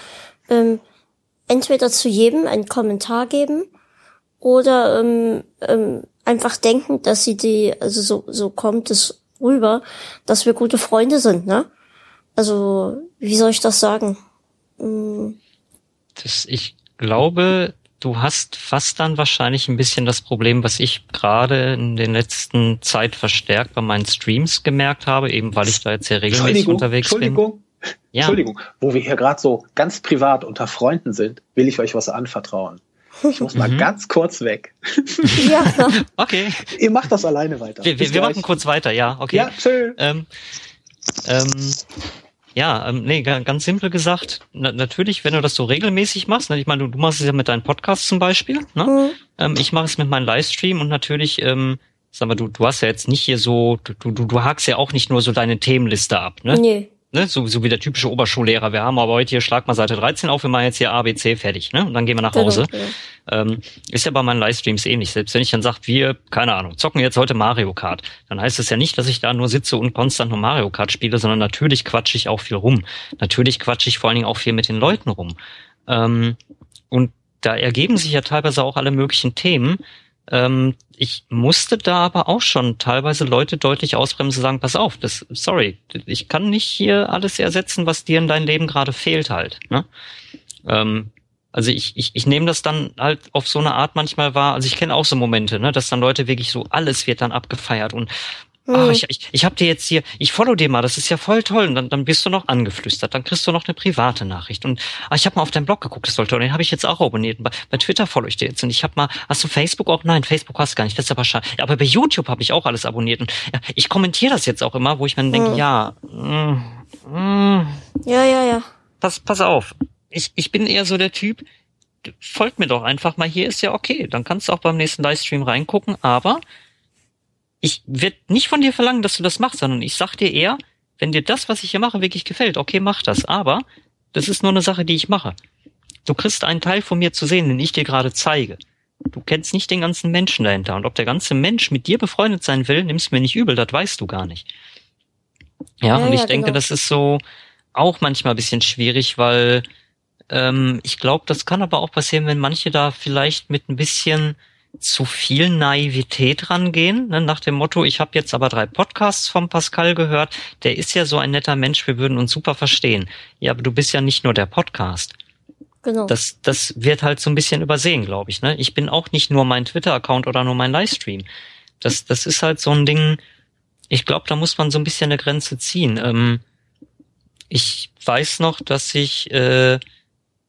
ähm, entweder zu jedem einen Kommentar geben oder ähm, ähm, einfach denken, dass sie die, also so, so kommt es rüber, dass wir gute Freunde sind, ne? Also, wie soll ich das sagen? Hm. Das, ich glaube, du hast fast dann wahrscheinlich ein bisschen das Problem, was ich gerade in den letzten Zeit verstärkt bei meinen Streams gemerkt habe, eben weil ich da jetzt sehr regelmäßig unterwegs Entschuldigung. bin. Ja. Entschuldigung, wo wir hier gerade so ganz privat unter Freunden sind, will ich euch was anvertrauen. Ich muss mal mhm. ganz kurz weg. Ja. okay. Ihr macht das alleine weiter. Wir, wir, wir machen kurz weiter, ja, okay. Ja, tschö. Ähm, ähm, ja, ähm, nee, ganz simpel gesagt, na, natürlich, wenn du das so regelmäßig machst, ne, ich meine, du, du machst es ja mit deinem Podcast zum Beispiel, ne? Mhm. Ähm, ich mache es mit meinem Livestream und natürlich, ähm, sag mal, du, du hast ja jetzt nicht hier so, du, du, du hakst ja auch nicht nur so deine Themenliste ab, ne? Nee ne, so, so wie der typische Oberschullehrer. Wir haben aber heute hier, schlag mal Seite 13 auf, wir machen jetzt hier ABC fertig, ne? Und dann gehen wir nach Hause. Ähm, ist ja bei meinen Livestreams ähnlich. Selbst wenn ich dann sage, wir, keine Ahnung, zocken jetzt heute Mario Kart, dann heißt es ja nicht, dass ich da nur sitze und konstant nur Mario Kart spiele, sondern natürlich quatsche ich auch viel rum. Natürlich quatsche ich vor allen Dingen auch viel mit den Leuten rum. Ähm, und da ergeben sich ja teilweise auch alle möglichen Themen, ähm, ich musste da aber auch schon teilweise Leute deutlich ausbremsen, sagen, pass auf, das, sorry, ich kann nicht hier alles ersetzen, was dir in deinem Leben gerade fehlt halt. Ne? Ähm, also ich, ich, ich nehme das dann halt auf so eine Art manchmal wahr, also ich kenne auch so Momente, ne, dass dann Leute wirklich so, alles wird dann abgefeiert und Ach, hm. ich, ich, ich habe dir jetzt hier, ich follow dir mal, das ist ja voll toll. Und dann, dann bist du noch angeflüstert, dann kriegst du noch eine private Nachricht. Und ach, ich habe mal auf deinen Blog geguckt, das sollte, und den habe ich jetzt auch abonniert. Bei, bei Twitter follow ich dir jetzt. Und ich habe mal, hast du Facebook auch? Nein, Facebook hast du gar nicht, das ist aber schade. Ja, aber bei YouTube habe ich auch alles abonniert. Und ja, ich kommentiere das jetzt auch immer, wo ich mir denke, ja, mm, mm, ja, ja, ja. Pass, pass auf. Ich, ich bin eher so der Typ, folgt mir doch einfach mal, hier ist ja okay. Dann kannst du auch beim nächsten Livestream reingucken, aber ich werde nicht von dir verlangen, dass du das machst, sondern ich sag dir eher, wenn dir das, was ich hier mache, wirklich gefällt, okay, mach das. Aber das ist nur eine Sache, die ich mache. Du kriegst einen Teil von mir zu sehen, den ich dir gerade zeige. Du kennst nicht den ganzen Menschen dahinter. Und ob der ganze Mensch mit dir befreundet sein will, nimmst mir nicht übel, das weißt du gar nicht. Ja, ja und ich ja, denke, genau. das ist so auch manchmal ein bisschen schwierig, weil ähm, ich glaube, das kann aber auch passieren, wenn manche da vielleicht mit ein bisschen zu viel Naivität rangehen, ne, nach dem Motto, ich habe jetzt aber drei Podcasts vom Pascal gehört, der ist ja so ein netter Mensch, wir würden uns super verstehen. Ja, aber du bist ja nicht nur der Podcast. Genau. Das, das wird halt so ein bisschen übersehen, glaube ich. Ne? Ich bin auch nicht nur mein Twitter-Account oder nur mein Livestream. Das, das ist halt so ein Ding, ich glaube, da muss man so ein bisschen eine Grenze ziehen. Ähm, ich weiß noch, dass ich äh,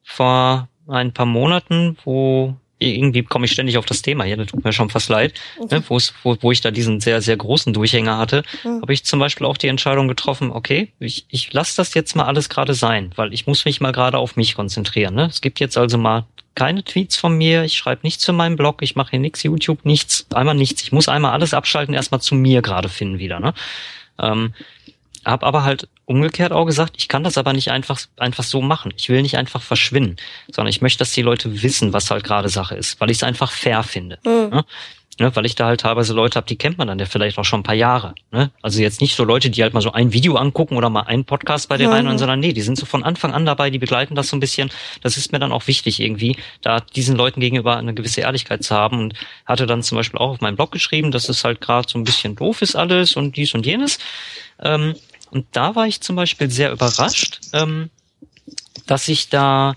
vor ein paar Monaten, wo irgendwie komme ich ständig auf das Thema hier, das tut mir schon fast leid, okay. ne, wo, wo ich da diesen sehr, sehr großen Durchhänger hatte, mhm. habe ich zum Beispiel auch die Entscheidung getroffen, okay, ich, ich lasse das jetzt mal alles gerade sein, weil ich muss mich mal gerade auf mich konzentrieren. Ne? Es gibt jetzt also mal keine Tweets von mir, ich schreibe nichts zu meinem Blog, ich mache hier nichts, YouTube, nichts, einmal nichts. Ich muss einmal alles abschalten, erstmal zu mir gerade finden wieder. Ne? Ähm, hab aber halt umgekehrt auch gesagt, ich kann das aber nicht einfach, einfach so machen. Ich will nicht einfach verschwinden, sondern ich möchte, dass die Leute wissen, was halt gerade Sache ist, weil ich es einfach fair finde. Mhm. Ne? Ne, weil ich da halt teilweise Leute habe, die kennt man dann ja vielleicht auch schon ein paar Jahre. Ne? Also jetzt nicht so Leute, die halt mal so ein Video angucken oder mal einen Podcast bei dir mhm. rein, sondern nee, die sind so von Anfang an dabei, die begleiten das so ein bisschen. Das ist mir dann auch wichtig irgendwie, da diesen Leuten gegenüber eine gewisse Ehrlichkeit zu haben und hatte dann zum Beispiel auch auf meinem Blog geschrieben, dass es halt gerade so ein bisschen doof ist alles und dies und jenes. Ähm, und da war ich zum Beispiel sehr überrascht, ähm, dass ich da,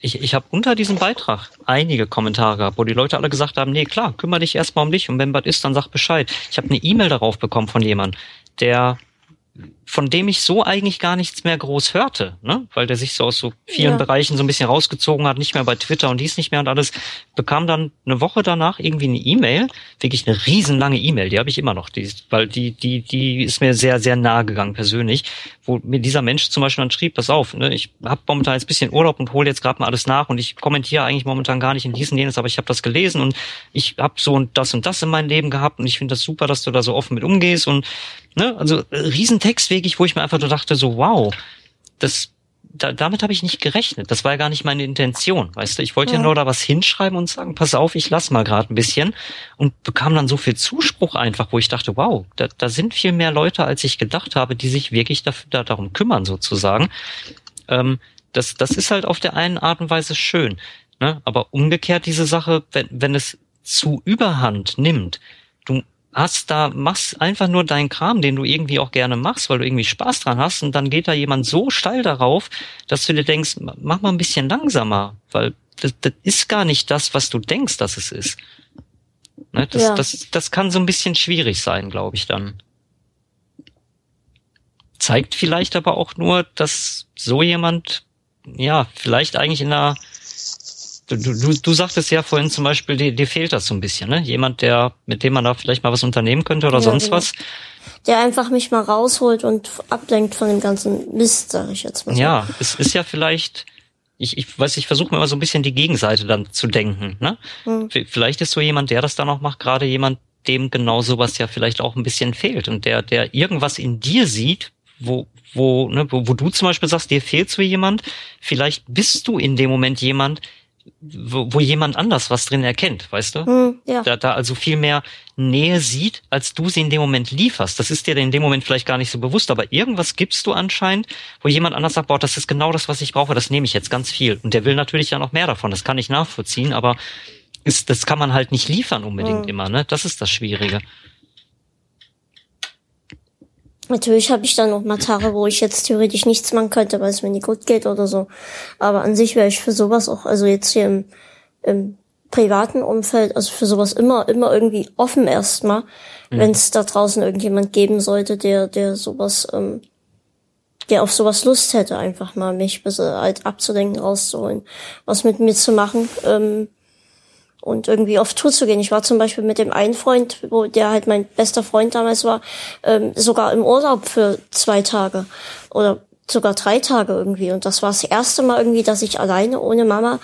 ich, ich habe unter diesem Beitrag einige Kommentare gehabt, wo die Leute alle gesagt haben, nee, klar, kümmere dich erstmal um dich und wenn was ist, dann sag Bescheid. Ich habe eine E-Mail darauf bekommen von jemandem, der von dem ich so eigentlich gar nichts mehr groß hörte, ne? weil der sich so aus so vielen ja. Bereichen so ein bisschen rausgezogen hat, nicht mehr bei Twitter und dies nicht mehr und alles, bekam dann eine Woche danach irgendwie eine E-Mail, wirklich eine riesenlange E-Mail, die habe ich immer noch, die, weil die, die, die ist mir sehr, sehr nahe gegangen persönlich, wo mir dieser Mensch zum Beispiel dann schrieb, pass auf, ne, ich habe momentan jetzt ein bisschen Urlaub und hole jetzt gerade mal alles nach und ich kommentiere eigentlich momentan gar nicht in diesen jenes, aber ich habe das gelesen und ich habe so und das und das in meinem Leben gehabt und ich finde das super, dass du da so offen mit umgehst und Ne? Also äh, Riesentextwegig, wo ich mir einfach so dachte, so wow, das da, damit habe ich nicht gerechnet. Das war ja gar nicht meine Intention, weißt du. Ich wollte ja, ja nur da was hinschreiben und sagen, pass auf, ich lass mal gerade ein bisschen und bekam dann so viel Zuspruch einfach, wo ich dachte, wow, da, da sind viel mehr Leute, als ich gedacht habe, die sich wirklich dafür, da, darum kümmern sozusagen. Ähm, das, das ist halt auf der einen Art und Weise schön. Ne? Aber umgekehrt diese Sache, wenn, wenn es zu Überhand nimmt, hast da, machst einfach nur deinen Kram, den du irgendwie auch gerne machst, weil du irgendwie Spaß dran hast und dann geht da jemand so steil darauf, dass du dir denkst, mach mal ein bisschen langsamer, weil das, das ist gar nicht das, was du denkst, dass es ist. Ne, das, ja. das, das kann so ein bisschen schwierig sein, glaube ich dann. Zeigt vielleicht aber auch nur, dass so jemand, ja, vielleicht eigentlich in einer Du, du, du sagtest ja vorhin zum Beispiel, dir, dir fehlt das so ein bisschen, ne? Jemand, der, mit dem man da vielleicht mal was unternehmen könnte oder ja, sonst genau. was. Der einfach mich mal rausholt und ablenkt von dem ganzen Mist, sag ich jetzt mal. So. Ja, es ist ja vielleicht, ich, ich weiß, ich versuche mir immer so ein bisschen die Gegenseite dann zu denken, ne? Hm. Vielleicht ist so jemand, der das dann auch macht, gerade jemand, dem genau sowas ja vielleicht auch ein bisschen fehlt und der, der irgendwas in dir sieht, wo, wo, ne, wo, wo du zum Beispiel sagst, dir fehlt so jemand, vielleicht bist du in dem Moment jemand, wo, wo jemand anders was drin erkennt, weißt du? Mm, ja. Da, da also viel mehr Nähe sieht, als du sie in dem Moment lieferst. Das ist dir in dem Moment vielleicht gar nicht so bewusst, aber irgendwas gibst du anscheinend, wo jemand anders sagt, boah, das ist genau das, was ich brauche, das nehme ich jetzt ganz viel. Und der will natürlich ja noch mehr davon, das kann ich nachvollziehen, aber ist, das kann man halt nicht liefern unbedingt mm. immer, ne? Das ist das Schwierige. Natürlich habe ich dann noch mal Tage, wo ich jetzt theoretisch nichts machen könnte, weil es mir nicht gut geht oder so. Aber an sich wäre ich für sowas auch, also jetzt hier im, im privaten Umfeld, also für sowas immer, immer irgendwie offen erstmal, mhm. wenn es da draußen irgendjemand geben sollte, der, der sowas, ähm, der auf sowas Lust hätte, einfach mal mich ein bisschen halt abzudenken, rauszuholen, was mit mir zu machen. Ähm, und irgendwie auf Tour zu gehen. Ich war zum Beispiel mit dem einen Freund, wo der halt mein bester Freund damals war, ähm, sogar im Urlaub für zwei Tage oder sogar drei Tage irgendwie. Und das war das erste Mal irgendwie, dass ich alleine ohne Mama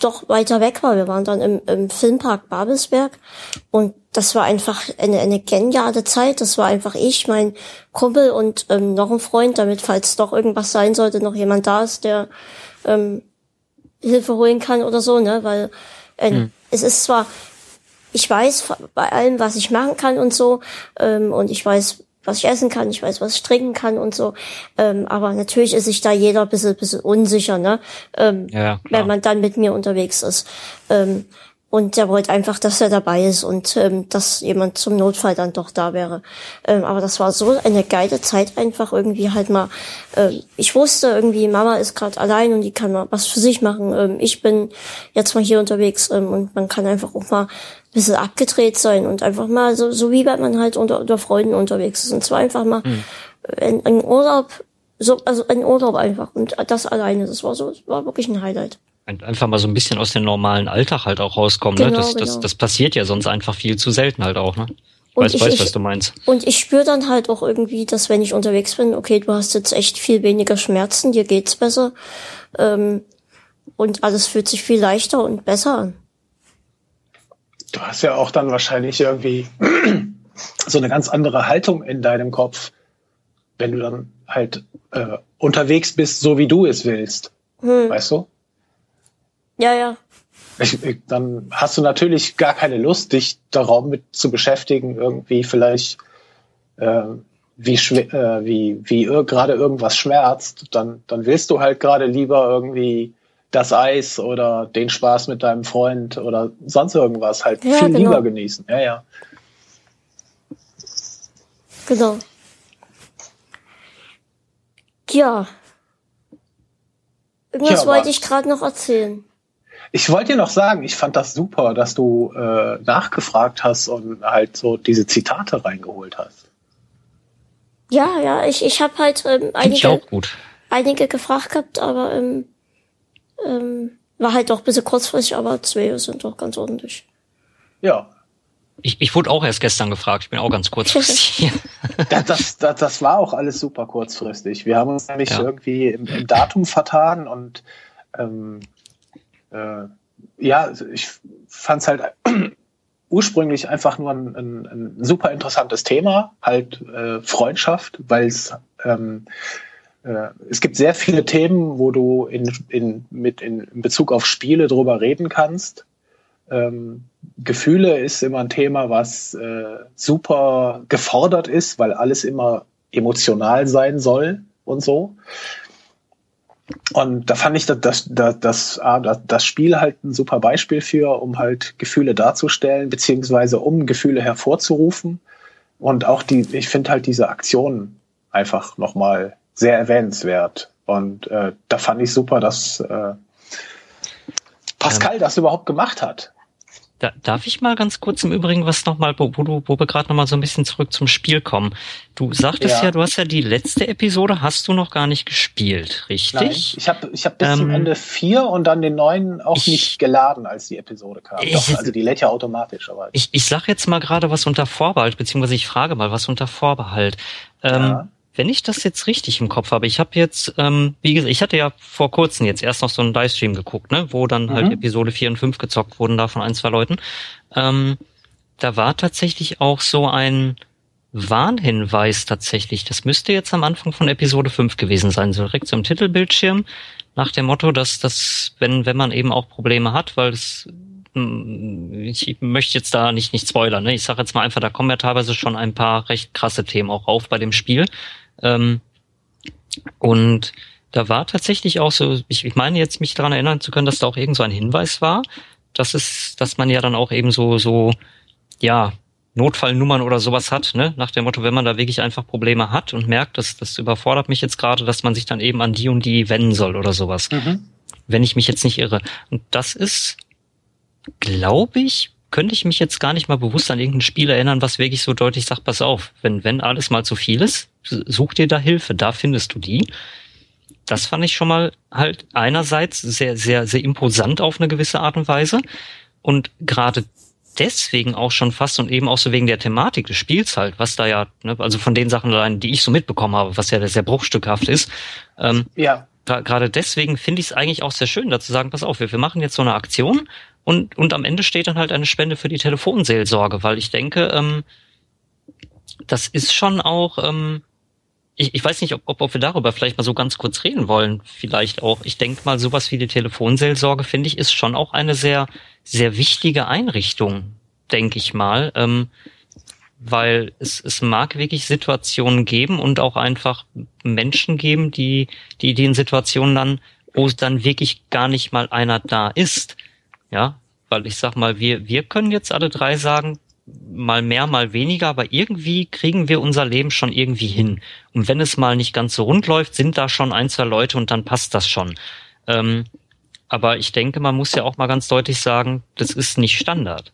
doch weiter weg war. Wir waren dann im, im Filmpark Babelsberg und das war einfach eine, eine geniale Zeit. Das war einfach ich, mein Kumpel und ähm, noch ein Freund, damit falls doch irgendwas sein sollte, noch jemand da ist, der ähm, Hilfe holen kann oder so, ne? Weil äh, hm. Es ist zwar, ich weiß bei allem, was ich machen kann und so, ähm, und ich weiß, was ich essen kann, ich weiß, was ich trinken kann und so. Ähm, aber natürlich ist sich da jeder ein bisschen, bisschen unsicher, ne? Ähm, ja, wenn man dann mit mir unterwegs ist. Ähm, und der wollte einfach, dass er dabei ist und ähm, dass jemand zum Notfall dann doch da wäre. Ähm, aber das war so eine geile Zeit einfach irgendwie halt mal. Ähm, ich wusste irgendwie, Mama ist gerade allein und die kann mal was für sich machen. Ähm, ich bin jetzt mal hier unterwegs ähm, und man kann einfach auch mal ein bisschen abgedreht sein und einfach mal so, so wie wenn man halt unter, unter Freunden unterwegs ist. Und zwar einfach mal mhm. ein, ein Urlaub, so, also ein Urlaub einfach. Und das alleine, das war so, das war wirklich ein Highlight einfach mal so ein bisschen aus dem normalen Alltag halt auch rauskommen. Ne? Genau, ne? das, genau. das, das passiert ja sonst einfach viel zu selten halt auch. Ne? Ich weiß, ich, weiß, was du meinst. Und ich spüre dann halt auch irgendwie, dass wenn ich unterwegs bin, okay, du hast jetzt echt viel weniger Schmerzen, dir geht's besser ähm, und alles fühlt sich viel leichter und besser an. Du hast ja auch dann wahrscheinlich irgendwie so eine ganz andere Haltung in deinem Kopf, wenn du dann halt äh, unterwegs bist, so wie du es willst. Hm. Weißt du? Ja, ja. Ich, ich, dann hast du natürlich gar keine Lust, dich darauf mit zu beschäftigen, irgendwie vielleicht äh, wie, äh, wie, wie gerade irgendwas schmerzt, dann, dann willst du halt gerade lieber irgendwie das Eis oder den Spaß mit deinem Freund oder sonst irgendwas halt ja, viel genau. lieber genießen. Ja, ja. Genau. Ja. Irgendwas ja, wollte ich gerade noch erzählen. Ich wollte dir noch sagen, ich fand das super, dass du äh, nachgefragt hast und halt so diese Zitate reingeholt hast. Ja, ja, ich, ich habe halt ähm, einige, einige gefragt gehabt, aber ähm, ähm, war halt doch ein bisschen kurzfristig, aber zwei sind doch ganz ordentlich. Ja. Ich, ich wurde auch erst gestern gefragt, ich bin auch ganz kurzfristig das, das, das, das war auch alles super kurzfristig. Wir haben uns nämlich ja. irgendwie im, im Datum vertan und ähm, äh, ja, ich fand es halt ursprünglich einfach nur ein, ein, ein super interessantes Thema, halt äh, Freundschaft, weil es ähm, äh, es gibt sehr viele Themen, wo du in, in, mit in, in Bezug auf Spiele drüber reden kannst. Ähm, Gefühle ist immer ein Thema, was äh, super gefordert ist, weil alles immer emotional sein soll und so. Und da fand ich das, das, das, das, das Spiel halt ein super Beispiel für, um halt Gefühle darzustellen, beziehungsweise um Gefühle hervorzurufen. Und auch die, ich finde halt diese Aktion einfach nochmal sehr erwähnenswert. Und äh, da fand ich super, dass äh, Pascal das überhaupt gemacht hat. Da, darf ich mal ganz kurz im Übrigen was nochmal, wo, wo, du, wo wir gerade nochmal so ein bisschen zurück zum Spiel kommen. Du sagtest ja. ja. du hast ja die letzte Episode, hast du noch gar nicht gespielt, richtig? Nein, ich habe ich hab bis ähm, zum Ende vier und dann den neuen auch ich, nicht geladen, als die Episode kam. Ich, Doch, also die lädt ja automatisch. Aber ich, ich sag jetzt mal gerade was unter Vorbehalt, beziehungsweise ich frage mal was unter Vorbehalt. Ähm, ja wenn ich das jetzt richtig im Kopf habe, ich habe jetzt, ähm, wie gesagt, ich hatte ja vor kurzem jetzt erst noch so einen Livestream geguckt, ne, wo dann halt mhm. halt Episode 4 und 5 gezockt wurden da von ein, zwei Leuten. Ähm, da war tatsächlich auch so ein Warnhinweis tatsächlich. Das müsste jetzt am Anfang von Episode 5 gewesen sein, so direkt zum Titelbildschirm, nach dem Motto, dass das, wenn, wenn man eben auch Probleme hat, weil es hm, ich möchte jetzt da nicht nicht spoilern, ne? Ich sage jetzt mal einfach, da kommen ja teilweise schon ein paar recht krasse Themen auch auf bei dem Spiel. Ähm, und da war tatsächlich auch so, ich, ich meine jetzt mich daran erinnern zu können, dass da auch irgend so ein Hinweis war, dass es, dass man ja dann auch eben so, so, ja, Notfallnummern oder sowas hat, ne? Nach dem Motto, wenn man da wirklich einfach Probleme hat und merkt, dass das überfordert mich jetzt gerade, dass man sich dann eben an die und die wenden soll oder sowas. Mhm. Wenn ich mich jetzt nicht irre. Und das ist, glaube ich, könnte ich mich jetzt gar nicht mal bewusst an irgendein Spiel erinnern, was wirklich so deutlich sagt, pass auf, wenn, wenn alles mal zu viel ist, such dir da Hilfe, da findest du die. Das fand ich schon mal halt einerseits sehr, sehr, sehr imposant auf eine gewisse Art und Weise. Und gerade deswegen auch schon fast und eben auch so wegen der Thematik des Spiels halt, was da ja, ne, also von den Sachen allein, die ich so mitbekommen habe, was ja sehr bruchstückhaft ist. Ähm, ja. Gerade deswegen finde ich es eigentlich auch sehr schön, da zu sagen, pass auf, wir, wir machen jetzt so eine Aktion und, und am Ende steht dann halt eine Spende für die Telefonseelsorge, weil ich denke, ähm, das ist schon auch, ähm, ich, ich weiß nicht, ob, ob, ob wir darüber vielleicht mal so ganz kurz reden wollen. Vielleicht auch. Ich denke mal, sowas wie die Telefonseelsorge, finde ich, ist schon auch eine sehr, sehr wichtige Einrichtung, denke ich mal. Ähm, weil es, es mag wirklich Situationen geben und auch einfach Menschen geben, die, die, die in Situationen dann, wo es dann wirklich gar nicht mal einer da ist. Ja, weil ich sag mal, wir, wir können jetzt alle drei sagen, mal mehr, mal weniger, aber irgendwie kriegen wir unser Leben schon irgendwie hin. Und wenn es mal nicht ganz so rund läuft, sind da schon ein, zwei Leute und dann passt das schon. Ähm, aber ich denke, man muss ja auch mal ganz deutlich sagen, das ist nicht Standard.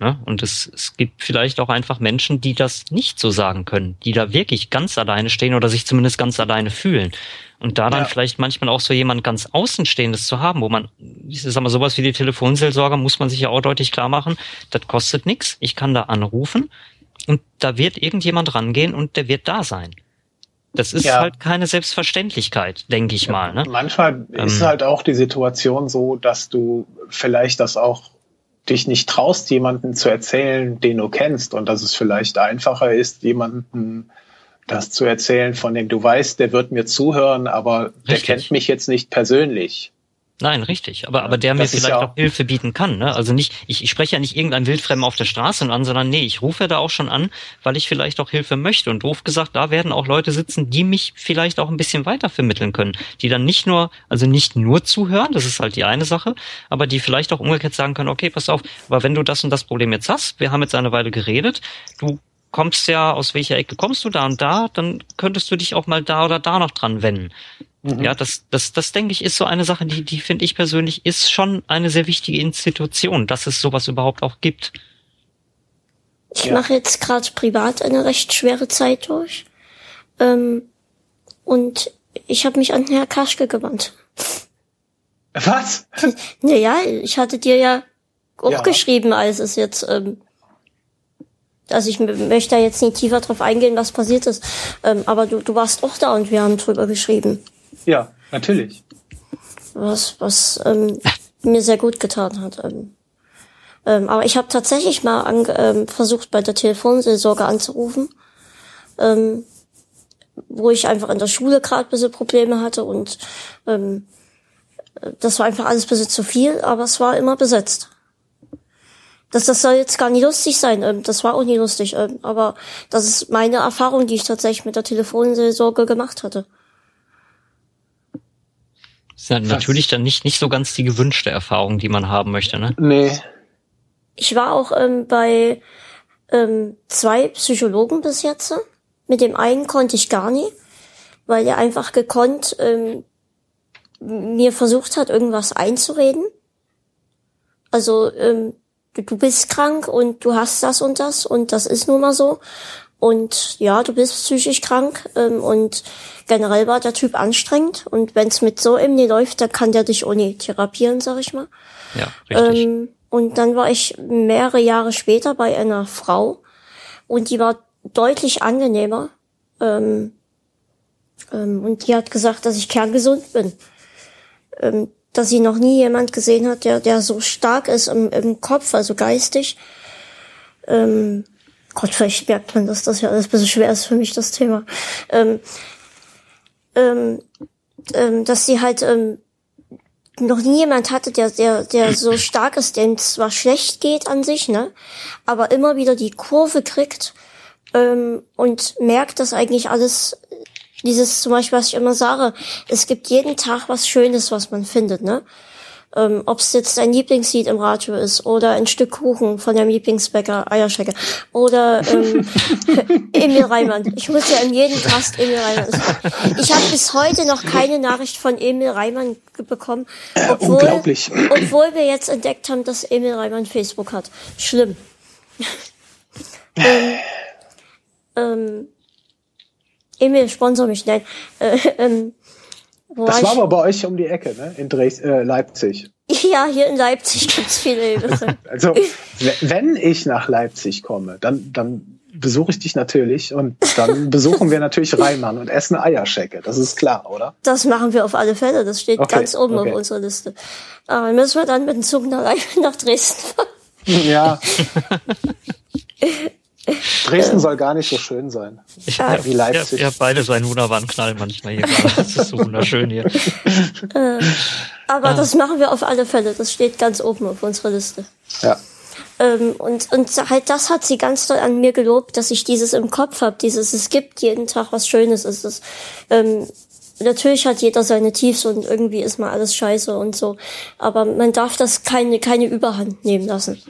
Ne? Und es, es gibt vielleicht auch einfach Menschen, die das nicht so sagen können, die da wirklich ganz alleine stehen oder sich zumindest ganz alleine fühlen. Und da dann ja. vielleicht manchmal auch so jemand ganz Außenstehendes zu haben, wo man, ich sag mal, sowas wie die Telefonseelsorger muss man sich ja auch deutlich klar machen, das kostet nichts. Ich kann da anrufen und da wird irgendjemand rangehen und der wird da sein. Das ist ja. halt keine Selbstverständlichkeit, denke ich ja, mal. Ne? Manchmal ähm, ist halt auch die Situation so, dass du vielleicht das auch dich nicht traust, jemanden zu erzählen, den du kennst und dass es vielleicht einfacher ist, jemanden das zu erzählen, von dem du weißt, der wird mir zuhören, aber Richtig. der kennt mich jetzt nicht persönlich. Nein, richtig. Aber, aber der das mir vielleicht ja auch Hilfe bieten kann. Ne? Also nicht, ich, ich spreche ja nicht irgendein Wildfremden auf der Straße an, sondern nee, ich rufe da auch schon an, weil ich vielleicht auch Hilfe möchte. Und doof gesagt, da werden auch Leute sitzen, die mich vielleicht auch ein bisschen weiter vermitteln können. Die dann nicht nur, also nicht nur zuhören, das ist halt die eine Sache, aber die vielleicht auch umgekehrt sagen können, okay, pass auf, aber wenn du das und das Problem jetzt hast, wir haben jetzt eine Weile geredet, du kommst ja, aus welcher Ecke kommst du da und da, dann könntest du dich auch mal da oder da noch dran wenden. Mhm. Ja, das, das, das denke ich ist so eine Sache, die, die finde ich persönlich ist schon eine sehr wichtige Institution, dass es sowas überhaupt auch gibt. Ich ja. mache jetzt gerade privat eine recht schwere Zeit durch. Ähm, und ich habe mich an Herr Kaschke gewandt. Was? naja, ich hatte dir ja auch ja. geschrieben, als es jetzt ähm, also ich möchte da jetzt nicht tiefer drauf eingehen, was passiert ist. Ähm, aber du, du warst auch da und wir haben drüber geschrieben. Ja, natürlich. Was, was ähm, mir sehr gut getan hat. Ähm, ähm, aber ich habe tatsächlich mal an, ähm, versucht, bei der Telefonseelsorge anzurufen, ähm, wo ich einfach in der Schule gerade ein bisschen Probleme hatte und ähm, das war einfach alles ein bisschen zu viel, aber es war immer besetzt. Das, das soll jetzt gar nicht lustig sein. Ähm, das war auch nie lustig. Ähm, aber das ist meine Erfahrung, die ich tatsächlich mit der Telefonseelsorge gemacht hatte. Das ist ja natürlich dann nicht, nicht so ganz die gewünschte Erfahrung, die man haben möchte, ne? Nee. Ich war auch ähm, bei ähm, zwei Psychologen bis jetzt. Mit dem einen konnte ich gar nie, weil er einfach gekonnt ähm, mir versucht hat, irgendwas einzureden. Also ähm, du bist krank und du hast das und das und das ist nun mal so. Und ja, du bist psychisch krank ähm, und generell war der Typ anstrengend. Und wenn es mit so irgendwie läuft, dann kann der dich ohne therapieren, sag ich mal. Ja, richtig. Ähm, und dann war ich mehrere Jahre später bei einer Frau und die war deutlich angenehmer. Ähm, ähm, und die hat gesagt, dass ich kerngesund bin. Ähm, dass sie noch nie jemand gesehen hat, der, der so stark ist im, im Kopf, also geistig. Ähm, Gott, vielleicht merkt man, dass das ja alles ein bisschen schwer ist für mich, das Thema. Ähm, ähm, ähm, dass sie halt ähm, noch nie jemand hatte, der, der, der so stark ist, dem zwar schlecht geht an sich, ne, aber immer wieder die Kurve kriegt ähm, und merkt, dass eigentlich alles dieses zum Beispiel, was ich immer sage, es gibt jeden Tag was Schönes, was man findet, ne? Ähm, Ob es jetzt dein Lieblingslied im Radio ist oder ein Stück Kuchen von deinem Lieblingsbäcker, Eierschecke oder ähm, Emil Reimann. Ich muss ja in jedem Tast Emil Reimann. Ich habe bis heute noch keine Nachricht von Emil Reimann bekommen, obwohl, Unglaublich. obwohl wir jetzt entdeckt haben, dass Emil Reimann Facebook hat. Schlimm. ähm, ähm, Emil, sponsor mich, nein. Äh, ähm, das war aber bei euch um die Ecke, ne? In Dres äh, Leipzig. Ja, hier in Leipzig gibt's viele Ebisse. also, wenn ich nach Leipzig komme, dann, dann besuche ich dich natürlich und dann besuchen wir natürlich Reimann und essen Eierschecke. Das ist klar, oder? Das machen wir auf alle Fälle. Das steht okay, ganz oben okay. auf unserer Liste. Aber müssen wir dann mit dem Zug nach, nach Dresden fahren. Ja. Dresden soll gar nicht so schön sein ja, wie Leipzig. Ihr, ihr habt beide so einen wunderbaren Knall manchmal hier gerade. Das ist so wunderschön hier. Äh, aber ah. das machen wir auf alle Fälle. Das steht ganz oben auf unserer Liste. Ja. Ähm, und, und halt das hat sie ganz doll an mir gelobt, dass ich dieses im Kopf habe, dieses es gibt jeden Tag was Schönes. Es ist, ähm, natürlich hat jeder seine Tiefs und irgendwie ist mal alles scheiße und so. Aber man darf das keine, keine Überhand nehmen lassen.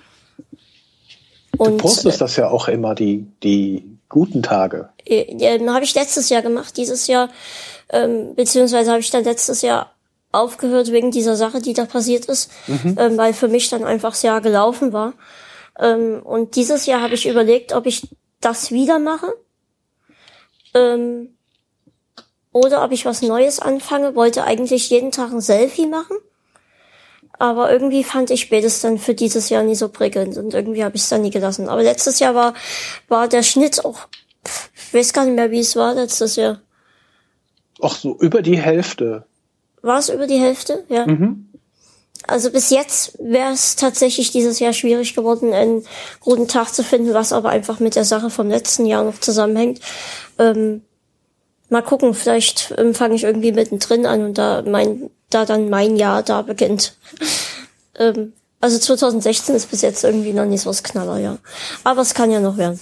Und, du postest das ja auch immer, die, die guten Tage. Äh, habe ich letztes Jahr gemacht, dieses Jahr, ähm, beziehungsweise habe ich dann letztes Jahr aufgehört wegen dieser Sache, die da passiert ist, mhm. ähm, weil für mich dann einfach das Jahr gelaufen war. Ähm, und dieses Jahr habe ich überlegt, ob ich das wieder mache ähm, oder ob ich was Neues anfange. Wollte eigentlich jeden Tag ein Selfie machen aber irgendwie fand ich spätestens dann für dieses Jahr nie so prickelnd und irgendwie habe ich es dann nie gelassen. Aber letztes Jahr war, war der Schnitt auch, ich weiß gar nicht mehr, wie es war letztes Jahr. Ach so, über die Hälfte. War es über die Hälfte? Ja. Mhm. Also bis jetzt wäre es tatsächlich dieses Jahr schwierig geworden, einen guten Tag zu finden, was aber einfach mit der Sache vom letzten Jahr noch zusammenhängt. Ähm, mal gucken, vielleicht ähm, fange ich irgendwie mittendrin an und da mein da dann mein Jahr da beginnt. ähm, also 2016 ist bis jetzt irgendwie noch nicht so das Knaller, ja. Aber es kann ja noch werden.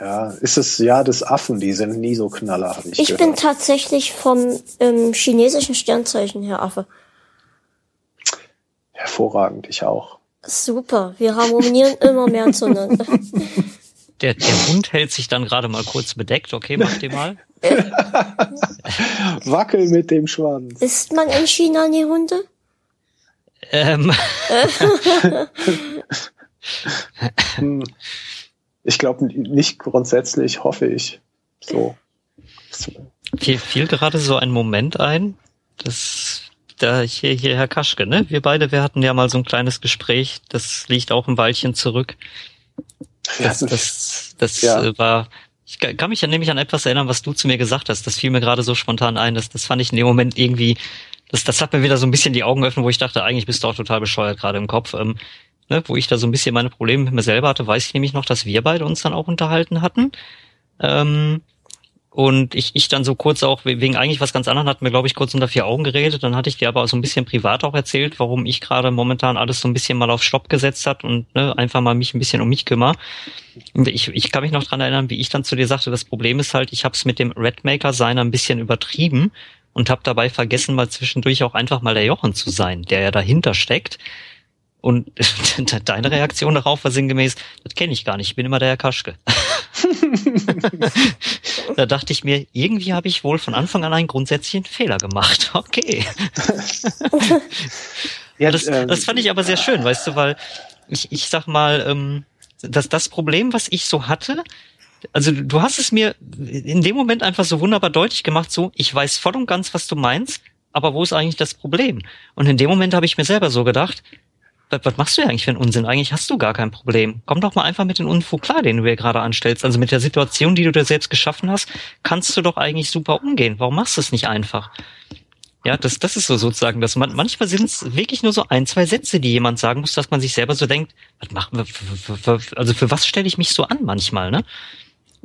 Ja, ist das Jahr des Affen, die sind nie so knaller, habe ich Ich gehört. bin tatsächlich vom ähm, chinesischen Sternzeichen her Affe. Hervorragend, ich auch. Super, wir harmonieren immer mehr zueinander. Der, der Hund hält sich dann gerade mal kurz bedeckt. Okay, mach dir mal. Wackel mit dem Schwanz. Isst man in China nie Hunde? Ähm. ich glaube nicht grundsätzlich, hoffe ich. So. Fiel, fiel gerade so ein Moment ein, dass da hier, hier Herr Kaschke, ne? Wir beide, wir hatten ja mal so ein kleines Gespräch, das liegt auch ein Weilchen zurück. Das, das, das ja. Äh, war ich kann mich ja nämlich an etwas erinnern, was du zu mir gesagt hast. Das fiel mir gerade so spontan ein. Das, das fand ich in dem Moment irgendwie, das, das hat mir wieder so ein bisschen die Augen geöffnet, wo ich dachte, eigentlich bist du auch total bescheuert gerade im Kopf. Ähm, ne, wo ich da so ein bisschen meine Probleme mit mir selber hatte, weiß ich nämlich noch, dass wir beide uns dann auch unterhalten hatten. Ähm, und ich, ich dann so kurz auch, wegen eigentlich was ganz anderem, hatten wir, glaube ich, kurz unter vier Augen geredet. Dann hatte ich dir aber so ein bisschen privat auch erzählt, warum ich gerade momentan alles so ein bisschen mal auf Stopp gesetzt hat und ne, einfach mal mich ein bisschen um mich kümmere. Und ich, ich kann mich noch dran erinnern, wie ich dann zu dir sagte, das Problem ist halt, ich habe es mit dem Redmaker-Sein ein bisschen übertrieben und habe dabei vergessen, mal zwischendurch auch einfach mal der Jochen zu sein, der ja dahinter steckt. Und deine Reaktion darauf war sinngemäß, das kenne ich gar nicht, ich bin immer der Herr Kaschke. da dachte ich mir, irgendwie habe ich wohl von Anfang an einen grundsätzlichen Fehler gemacht. Okay. ja, das, ähm, das fand ich aber sehr schön, weißt du, weil ich, ich sag mal, ähm, dass das Problem, was ich so hatte, also du hast es mir in dem Moment einfach so wunderbar deutlich gemacht, so, ich weiß voll und ganz, was du meinst, aber wo ist eigentlich das Problem? Und in dem Moment habe ich mir selber so gedacht, was, was machst du eigentlich für einen Unsinn? Eigentlich hast du gar kein Problem. Komm doch mal einfach mit dem Unfug klar, den du dir gerade anstellst. Also mit der Situation, die du dir selbst geschaffen hast, kannst du doch eigentlich super umgehen. Warum machst du es nicht einfach? Ja, das, das ist so sozusagen, dass man, manchmal sind es wirklich nur so ein, zwei Sätze, die jemand sagen muss, dass man sich selber so denkt, was machen wir, also für was stelle ich mich so an manchmal, ne?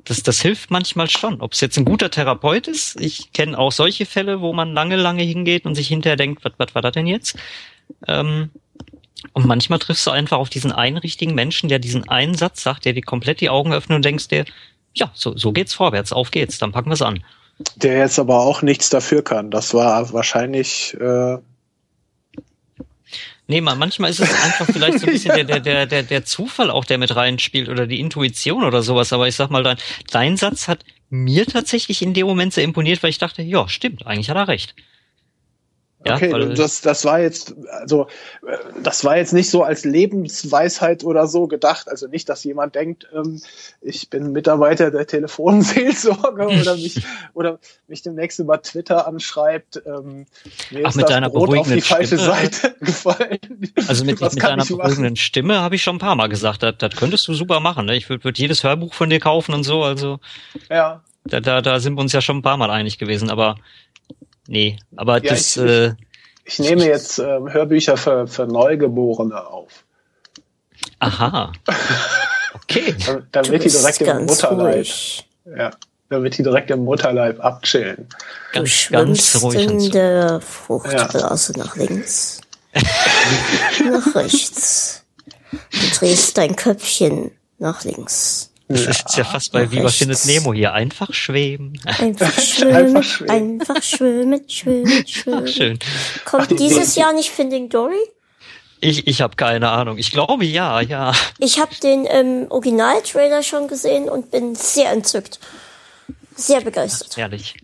Das, das hilft manchmal schon. Ob es jetzt ein guter Therapeut ist, ich kenne auch solche Fälle, wo man lange, lange hingeht und sich hinterher denkt, was, was war das denn jetzt? Ähm, und manchmal triffst du einfach auf diesen einen richtigen Menschen, der diesen einen Satz sagt, der dir komplett die Augen öffnet und denkst dir, ja, so, so geht's vorwärts, auf geht's, dann packen wir's an. Der jetzt aber auch nichts dafür kann. Das war wahrscheinlich. Äh Nee, manchmal ist es einfach vielleicht so ein bisschen der, der, der, der, der Zufall auch, der mit reinspielt oder die Intuition oder sowas. Aber ich sag mal, dein, dein Satz hat mir tatsächlich in dem Moment sehr imponiert, weil ich dachte, ja, stimmt, eigentlich hat er recht. Ja, okay, das, das war jetzt, also das war jetzt nicht so als Lebensweisheit oder so gedacht. Also nicht, dass jemand denkt, ähm, ich bin Mitarbeiter der Telefonseelsorge oder mich oder mich demnächst über Twitter anschreibt. Ähm, mir Ach, ist mit das deiner Brot auf die falsche Stimme. Seite gefallen. Also mit, mit deiner beruhigenden Stimme habe ich schon ein paar Mal gesagt, das, das könntest du super machen. Ne? Ich würde würd jedes Hörbuch von dir kaufen und so. Also ja. Da, da, da sind wir uns ja schon ein paar Mal einig gewesen, aber Nee, aber ja, das. Ich, äh, ich, nehme jetzt äh, Hörbücher für, für Neugeborene auf. Aha. Okay. damit die direkt im Mutterleib. Ja, damit die direkt im Mutterleib abchillen. Ganz, du ganz ruhig. In der Fruchtblase ja. nach links. nach rechts. Du drehst dein Köpfchen nach links. Das ja, ist ja fast bei Viva findet Nemo hier. Einfach schweben. Einfach schwimmen, einfach schwimmen, einfach schwimmen, schwimmen, schwimmen. Ach, schön. Kommt Ach, dieses Jahr nicht Finding Dory? Ich, ich habe keine Ahnung. Ich glaube ja, ja. Ich habe den ähm, Original-Trailer schon gesehen und bin sehr entzückt. Sehr begeistert. Ach, ehrlich.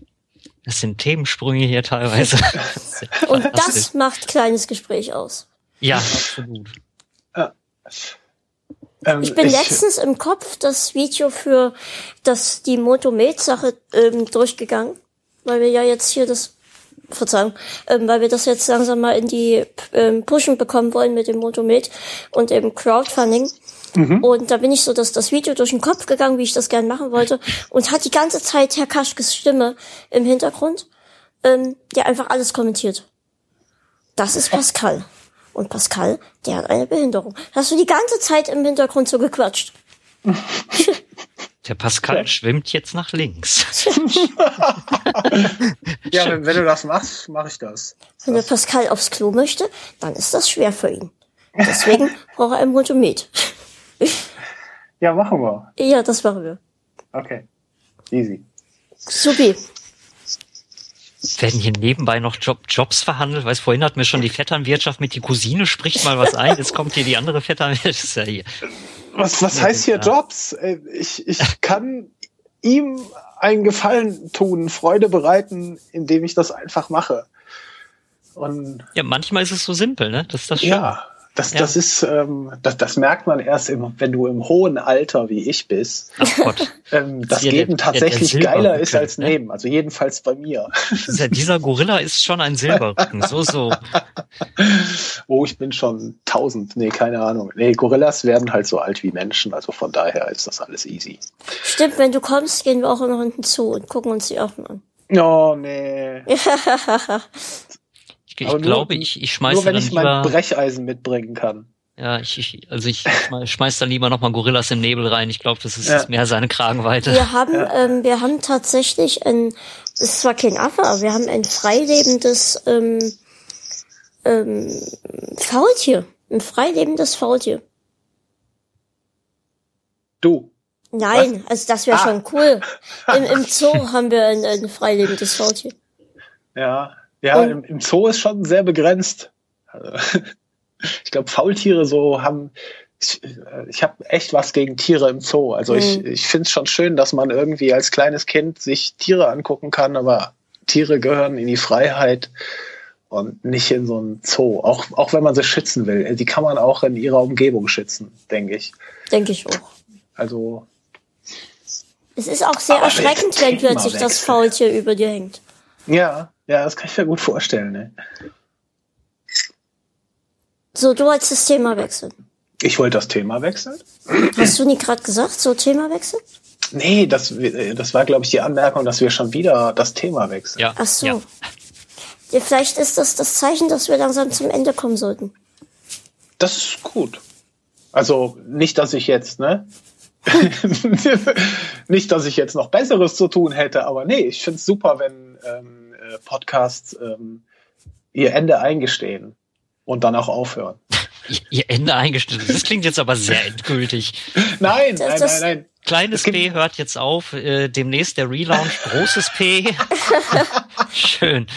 Das sind Themensprünge hier teilweise. und das macht kleines Gespräch aus. Ja, absolut. Ja. Ähm, ich bin ich, letztens im Kopf das Video für das die Motomed-Sache ähm, durchgegangen, weil wir ja jetzt hier das Verzeihung, ähm, weil wir das jetzt langsam mal in die ähm, Pushen bekommen wollen mit dem Motomed und dem Crowdfunding. Mhm. Und da bin ich so dass das Video durch den Kopf gegangen, wie ich das gern machen wollte, und hat die ganze Zeit Herr Kaschkes Stimme im Hintergrund, ähm, der einfach alles kommentiert. Das ist Pascal. Und Pascal, der hat eine Behinderung. Hast du die ganze Zeit im Hintergrund so gequatscht? Der Pascal ja. schwimmt jetzt nach links. ja, wenn, wenn, du das machst, mache ich das. Wenn der Pascal aufs Klo möchte, dann ist das schwer für ihn. Deswegen braucht er ein Motomet. ja, machen wir. Ja, das machen wir. Okay. Easy. Supi werden hier nebenbei noch Job, Jobs verhandelt? Weiß vorhin hatten wir schon die Vetternwirtschaft mit die Cousine spricht mal was ein. Jetzt kommt hier die andere Vetternwirtschaft. Ist ja hier. Was, was heißt hier Jobs? Ich, ich kann ihm einen Gefallen tun, Freude bereiten, indem ich das einfach mache. Und ja, manchmal ist es so simpel, ne? Das ist das schön. Ja, das, ja. das ist, ähm, das, das merkt man erst, im, wenn du im hohen Alter wie ich bist, Ach Gott. ähm, das Geben tatsächlich der, der geiler ist als ne? Nehmen. Also jedenfalls bei mir. Dieser, dieser Gorilla ist schon ein Silberrücken. So, so. oh, ich bin schon tausend. Nee, keine Ahnung. Nee, Gorillas werden halt so alt wie Menschen. Also von daher ist das alles easy. Stimmt, wenn du kommst, gehen wir auch noch hinten zu und gucken uns die mal an. Oh, nee. Ich, ich glaube, ich, ich schmeiße Nur wenn ich mein Brecheisen mitbringen kann. Ja, ich, ich also ich schmeiß dann lieber nochmal Gorillas im Nebel rein. Ich glaube, das ist ja. mehr seine Kragenweite. Wir haben, ja. ähm, wir haben tatsächlich ein, es ist zwar kein Affe, aber wir haben ein freilebendes ähm, ähm, Faultier. Ein freilebendes Faultier. Du. Nein, Was? also das wäre ah. schon cool. Im, Im Zoo haben wir ein, ein freilebendes Faultier. Ja, ja, im, im, Zoo ist schon sehr begrenzt. Also, ich glaube, Faultiere so haben. Ich, ich habe echt was gegen Tiere im Zoo. Also mhm. ich, ich finde es schon schön, dass man irgendwie als kleines Kind sich Tiere angucken kann, aber Tiere gehören in die Freiheit und nicht in so einen Zoo. Auch, auch wenn man sie schützen will. Die kann man auch in ihrer Umgebung schützen, denke ich. Denke ich auch. Also. Es ist auch sehr erschreckend, wenn plötzlich das Faultier über dir hängt. Ja, ja, das kann ich mir gut vorstellen. Ne? So, du wolltest das Thema wechseln. Ich wollte das Thema wechseln. Hast du nicht gerade gesagt, so Thema wechseln? Nee, das, das war, glaube ich, die Anmerkung, dass wir schon wieder das Thema wechseln. Ja. Ach so. Ja. ja. vielleicht ist das das Zeichen, dass wir langsam zum Ende kommen sollten. Das ist gut. Also nicht, dass ich jetzt, ne? nicht, dass ich jetzt noch Besseres zu tun hätte, aber nee, ich finde es super, wenn ähm, äh, Podcasts ähm, ihr Ende eingestehen und dann auch aufhören. Ihr Ende eingestehen, das klingt jetzt aber sehr endgültig. nein, nein, nein, nein. Kleines P hört jetzt auf, äh, demnächst der Relaunch, großes P. Schön.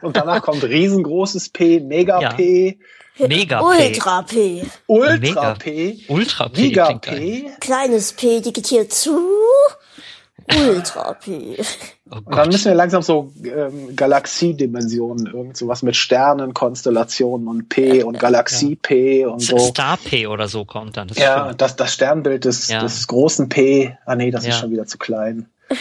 Und danach kommt riesengroßes P, Mega ja. P. Mega P. Ultra P. Ultra Mega P. Ultra P. Giga P. Kleines P digitiert zu. Ultra P. Oh und dann müssen wir langsam so ähm, Galaxiedimensionen, irgend sowas mit Sternen, Konstellationen und P und Galaxie P und so. Star P oder so kommt dann. Das ja, das, das Sternbild des, ja. des großen P. Ah nee, das ja. ist schon wieder zu klein.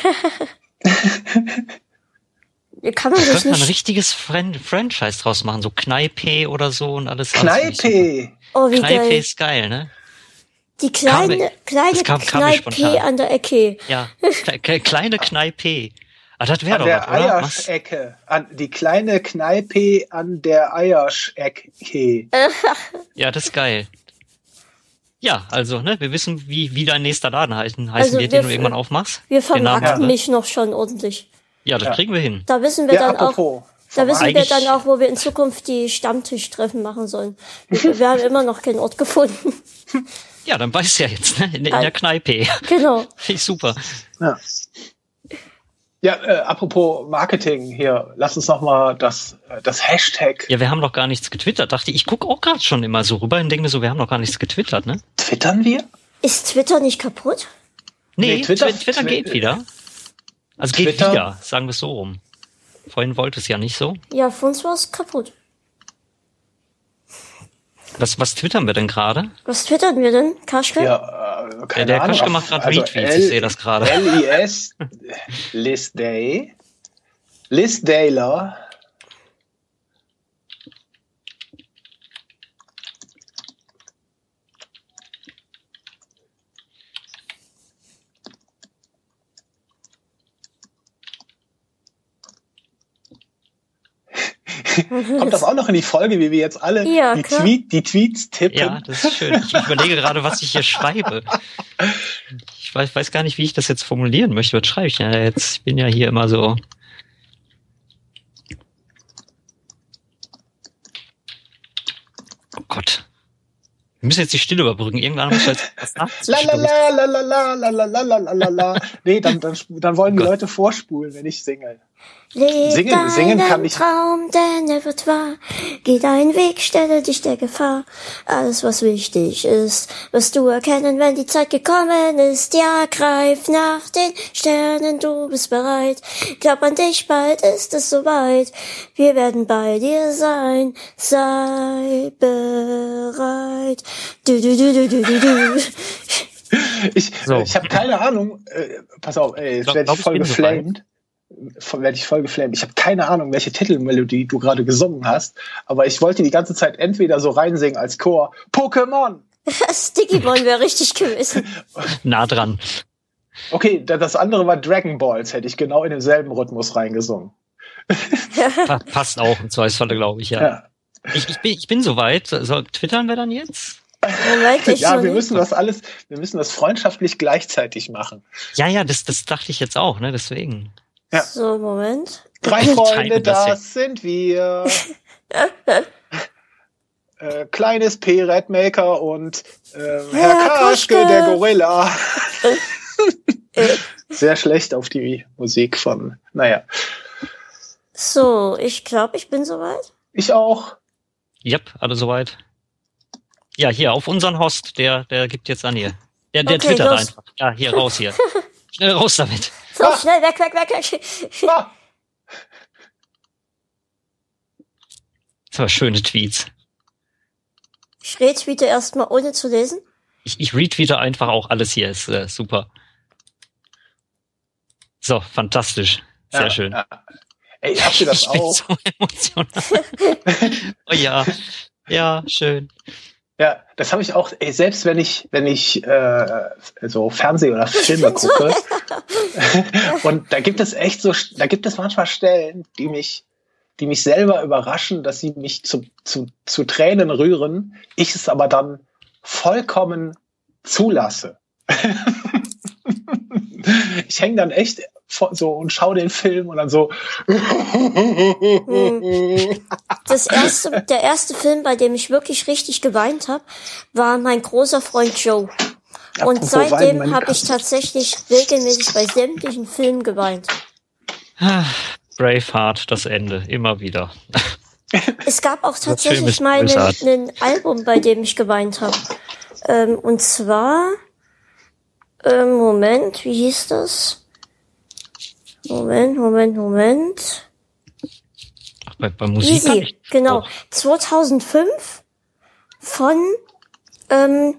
Kann man das nicht? ein richtiges Fran Franchise draus machen, so Kneipe oder so und alles. Kneipe! Oh, wie Kneipe geil. ist geil, ne? Die kleine, kam, kleine kam, Kneipe an der Ecke. Ja, kleine Kneipe. Ah, das wäre doch der was, oder? Eierschecke. An, die kleine Kneipe an der Eierschecke. ja, das ist geil. Ja, also, ne, wir wissen, wie, wie dein nächster Laden heißen, heißen also wird, den du irgendwann aufmachst. Wir vermarkten mich noch schon ordentlich. Ja, das ja. kriegen wir hin. Da wissen wir ja, dann auch, da wissen wir dann auch, wo wir in Zukunft die Stammtischtreffen machen sollen. Wir, wir haben immer noch keinen Ort gefunden. Ja, dann weißt du ja jetzt, ne? In, in der Kneipe. Genau. Finde ich super. Ja. Ja, äh, apropos Marketing hier, lass uns noch mal das, äh, das Hashtag. Ja, wir haben noch gar nichts getwittert. Dachte ich, ich gucke auch gerade schon immer so rüber und denke mir so, wir haben noch gar nichts getwittert, ne? Twittern wir? Ist Twitter nicht kaputt? Nee, nee Twitter, Twitter geht wieder. Also Twitter? geht wieder, sagen wir es so rum. Vorhin wollte es ja nicht so. Ja, für uns war es kaputt. Was, was twittern wir denn gerade? Was twittern wir denn, Kaschke? Ja, äh, keine ja, der Ahnung. Kaschke macht gerade also Retweets, ich sehe das gerade. L-I-S, Liz Day, Liz Daylor, Kommt das auch noch in die Folge, wie wir jetzt alle ja, die, Tweet, die, Tweets tippen? Ja, das ist schön. Ich überlege gerade, was ich hier schreibe. Ich weiß, weiß, gar nicht, wie ich das jetzt formulieren möchte. Was schreibe ich ja jetzt? Ich bin ja hier immer so. Oh Gott. Wir müssen jetzt die Stille überbrücken. Irgendwann muss jetzt was la, la, la, Nee, dann, dann, dann wollen die Leute vorspulen, wenn ich singe. Leb singen, singen kann ich. Traum, denn er wird wahr. Geh deinen Weg, stelle dich der Gefahr. Alles, was wichtig ist, wirst du erkennen, wenn die Zeit gekommen ist. Ja, greif nach den Sternen, du bist bereit. Glaub an dich, bald ist es soweit. Wir werden bei dir sein. Sei bereit. Du, du, du, du, du, du, du. Ich, so. ich habe keine Ahnung. Äh, pass auf, ey, jetzt werde ich voll geflamed werde ich voll geflammt. Ich habe keine Ahnung, welche Titelmelodie du gerade gesungen hast, aber ich wollte die ganze Zeit entweder so reinsingen als Chor Pokémon. Stickyball wäre richtig gewesen. nah dran. Okay, das andere war Dragon Balls, hätte ich genau in demselben Rhythmus reingesungen. Passt auch im Zweifelsfalle, glaube ich, ja. ja. Ich, ich, bin, ich bin soweit. So, twittern wir dann jetzt? ja, wir müssen das alles, wir müssen das freundschaftlich gleichzeitig machen. Ja, ja, das, das dachte ich jetzt auch, ne, deswegen. Ja. So, Moment. Drei Freunde, das sind wir. äh, kleines P. Redmaker und äh, Herr ja, Kaschke, der Gorilla. Sehr schlecht auf die Musik von, naja. So, ich glaube, ich bin soweit. Ich auch. Yep, alle soweit. Ja, hier auf unseren Host, der, der gibt jetzt an hier. Der, der okay, twittert los. einfach. Ja, hier raus hier. schnell raus damit. So, ah. schnell, weg, weg, weg, weg. Ah. Das war schöne Tweets. Ich retweete erstmal ohne zu lesen. Ich, ich retweete einfach auch alles hier, ist äh, super. So, fantastisch. Sehr ja, schön. Ja. Ey, habt ihr das ich auch? Bin so emotional. oh ja, ja, schön. Ja, das habe ich auch, ey, selbst wenn ich, wenn ich äh, so Fernseh- oder Filme gucke. und da gibt es echt so, da gibt es manchmal Stellen, die mich, die mich selber überraschen, dass sie mich zu, zu, zu Tränen rühren, ich es aber dann vollkommen zulasse. ich hänge dann echt so und schaue den Film und dann so. Das erste, der erste Film, bei dem ich wirklich richtig geweint habe, war mein großer Freund Joe. Und Apropos seitdem habe ich tatsächlich regelmäßig bei sämtlichen Filmen geweint. Braveheart, das Ende, immer wieder. Es gab auch tatsächlich mal ein Album, bei dem ich geweint habe. Ähm, und zwar, ähm, Moment, wie hieß das? Moment, Moment, Moment. Ach, bei, bei Musik? Easy, genau. Auch. 2005 von, ähm,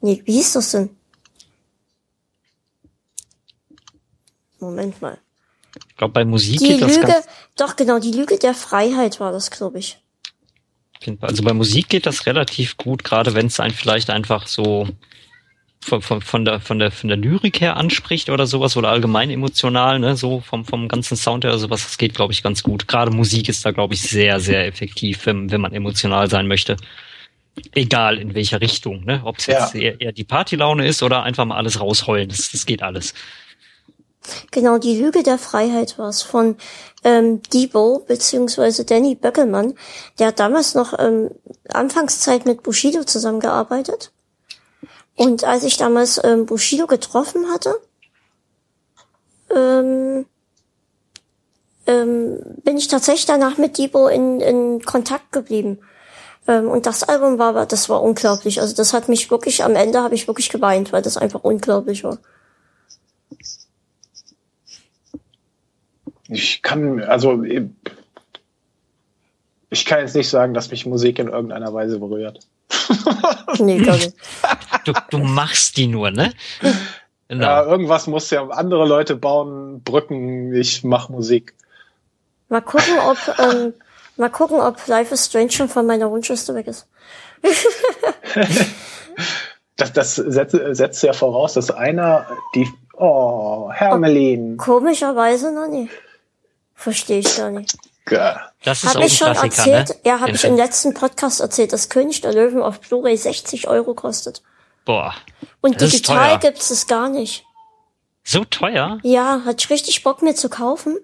nee, wie hieß das denn? Moment mal. Ich glaube, bei Musik die geht das Lüge, ganz Doch, genau, die Lüge der Freiheit war das, glaube ich. Also bei Musik geht das relativ gut, gerade wenn es einen vielleicht einfach so von, von, von, der, von, der, von der Lyrik her anspricht oder sowas oder allgemein emotional, ne, so vom, vom ganzen Sound her oder sowas, das geht, glaube ich, ganz gut. Gerade Musik ist da, glaube ich, sehr, sehr effektiv, wenn, wenn man emotional sein möchte. Egal in welcher Richtung, ne? Ob es jetzt eher, eher die Partylaune ist oder einfach mal alles rausheulen, das, das geht alles. Genau, die Lüge der Freiheit war es von ähm, Debo beziehungsweise Danny Böckelmann. Der hat damals noch ähm, Anfangszeit mit Bushido zusammengearbeitet. Und als ich damals ähm, Bushido getroffen hatte, ähm, ähm, bin ich tatsächlich danach mit Debo in, in Kontakt geblieben. Ähm, und das Album war, das war unglaublich. Also das hat mich wirklich, am Ende habe ich wirklich geweint, weil das einfach unglaublich war. Ich kann, also ich kann jetzt nicht sagen, dass mich Musik in irgendeiner Weise berührt. Nee, gar nicht. Du, du machst die nur, ne? Genau. Ja, irgendwas muss ja andere Leute bauen, Brücken, ich mach Musik. Mal gucken, ob ähm, mal gucken, ob Life is Strange schon von meiner Wunschliste weg ist. das, das setzt, setzt ja voraus, dass einer die Oh, Hermelin. Oh, komischerweise noch nicht. Verstehe ich gar nicht. Das ist hab auch ich schon erzählt, ne? Ja, habe ich im letzten Podcast erzählt, dass König der Löwen auf Blu-ray 60 Euro kostet. Boah. Und digital gibt's es gar nicht. So teuer? Ja, hatte ich richtig Bock mir zu kaufen.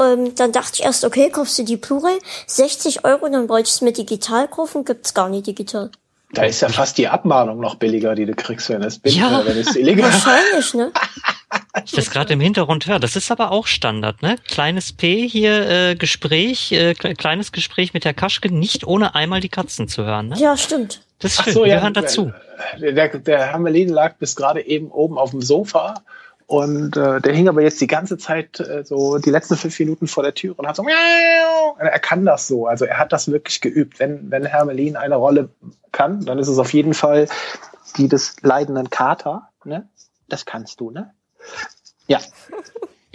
Ähm, dann dachte ich erst, okay, kaufst du die Blu-ray, 60 Euro, dann wollte ich es mir digital kaufen, gibt's gar nicht digital. Da ist ja fast die Abmahnung noch billiger, die du kriegst, wenn es billig ja. wenn es illegal Wahrscheinlich, ne? Ich das gerade im Hintergrund höre. Das ist aber auch Standard, ne? Kleines P hier, äh, Gespräch, äh, kleines Gespräch mit der Kaschke, nicht ohne einmal die Katzen zu hören, ne? Ja, stimmt. Das ist schön, so, wir ja, hören dazu. Der, der Hermelin lag bis gerade eben oben auf dem Sofa und äh, der hing aber jetzt die ganze Zeit äh, so die letzten fünf Minuten vor der Tür und hat so, er kann das so. Also er hat das wirklich geübt. Wenn, wenn Hermelin eine Rolle kann, dann ist es auf jeden Fall die des leidenden Kater. Ne? Das kannst du, ne? Ja.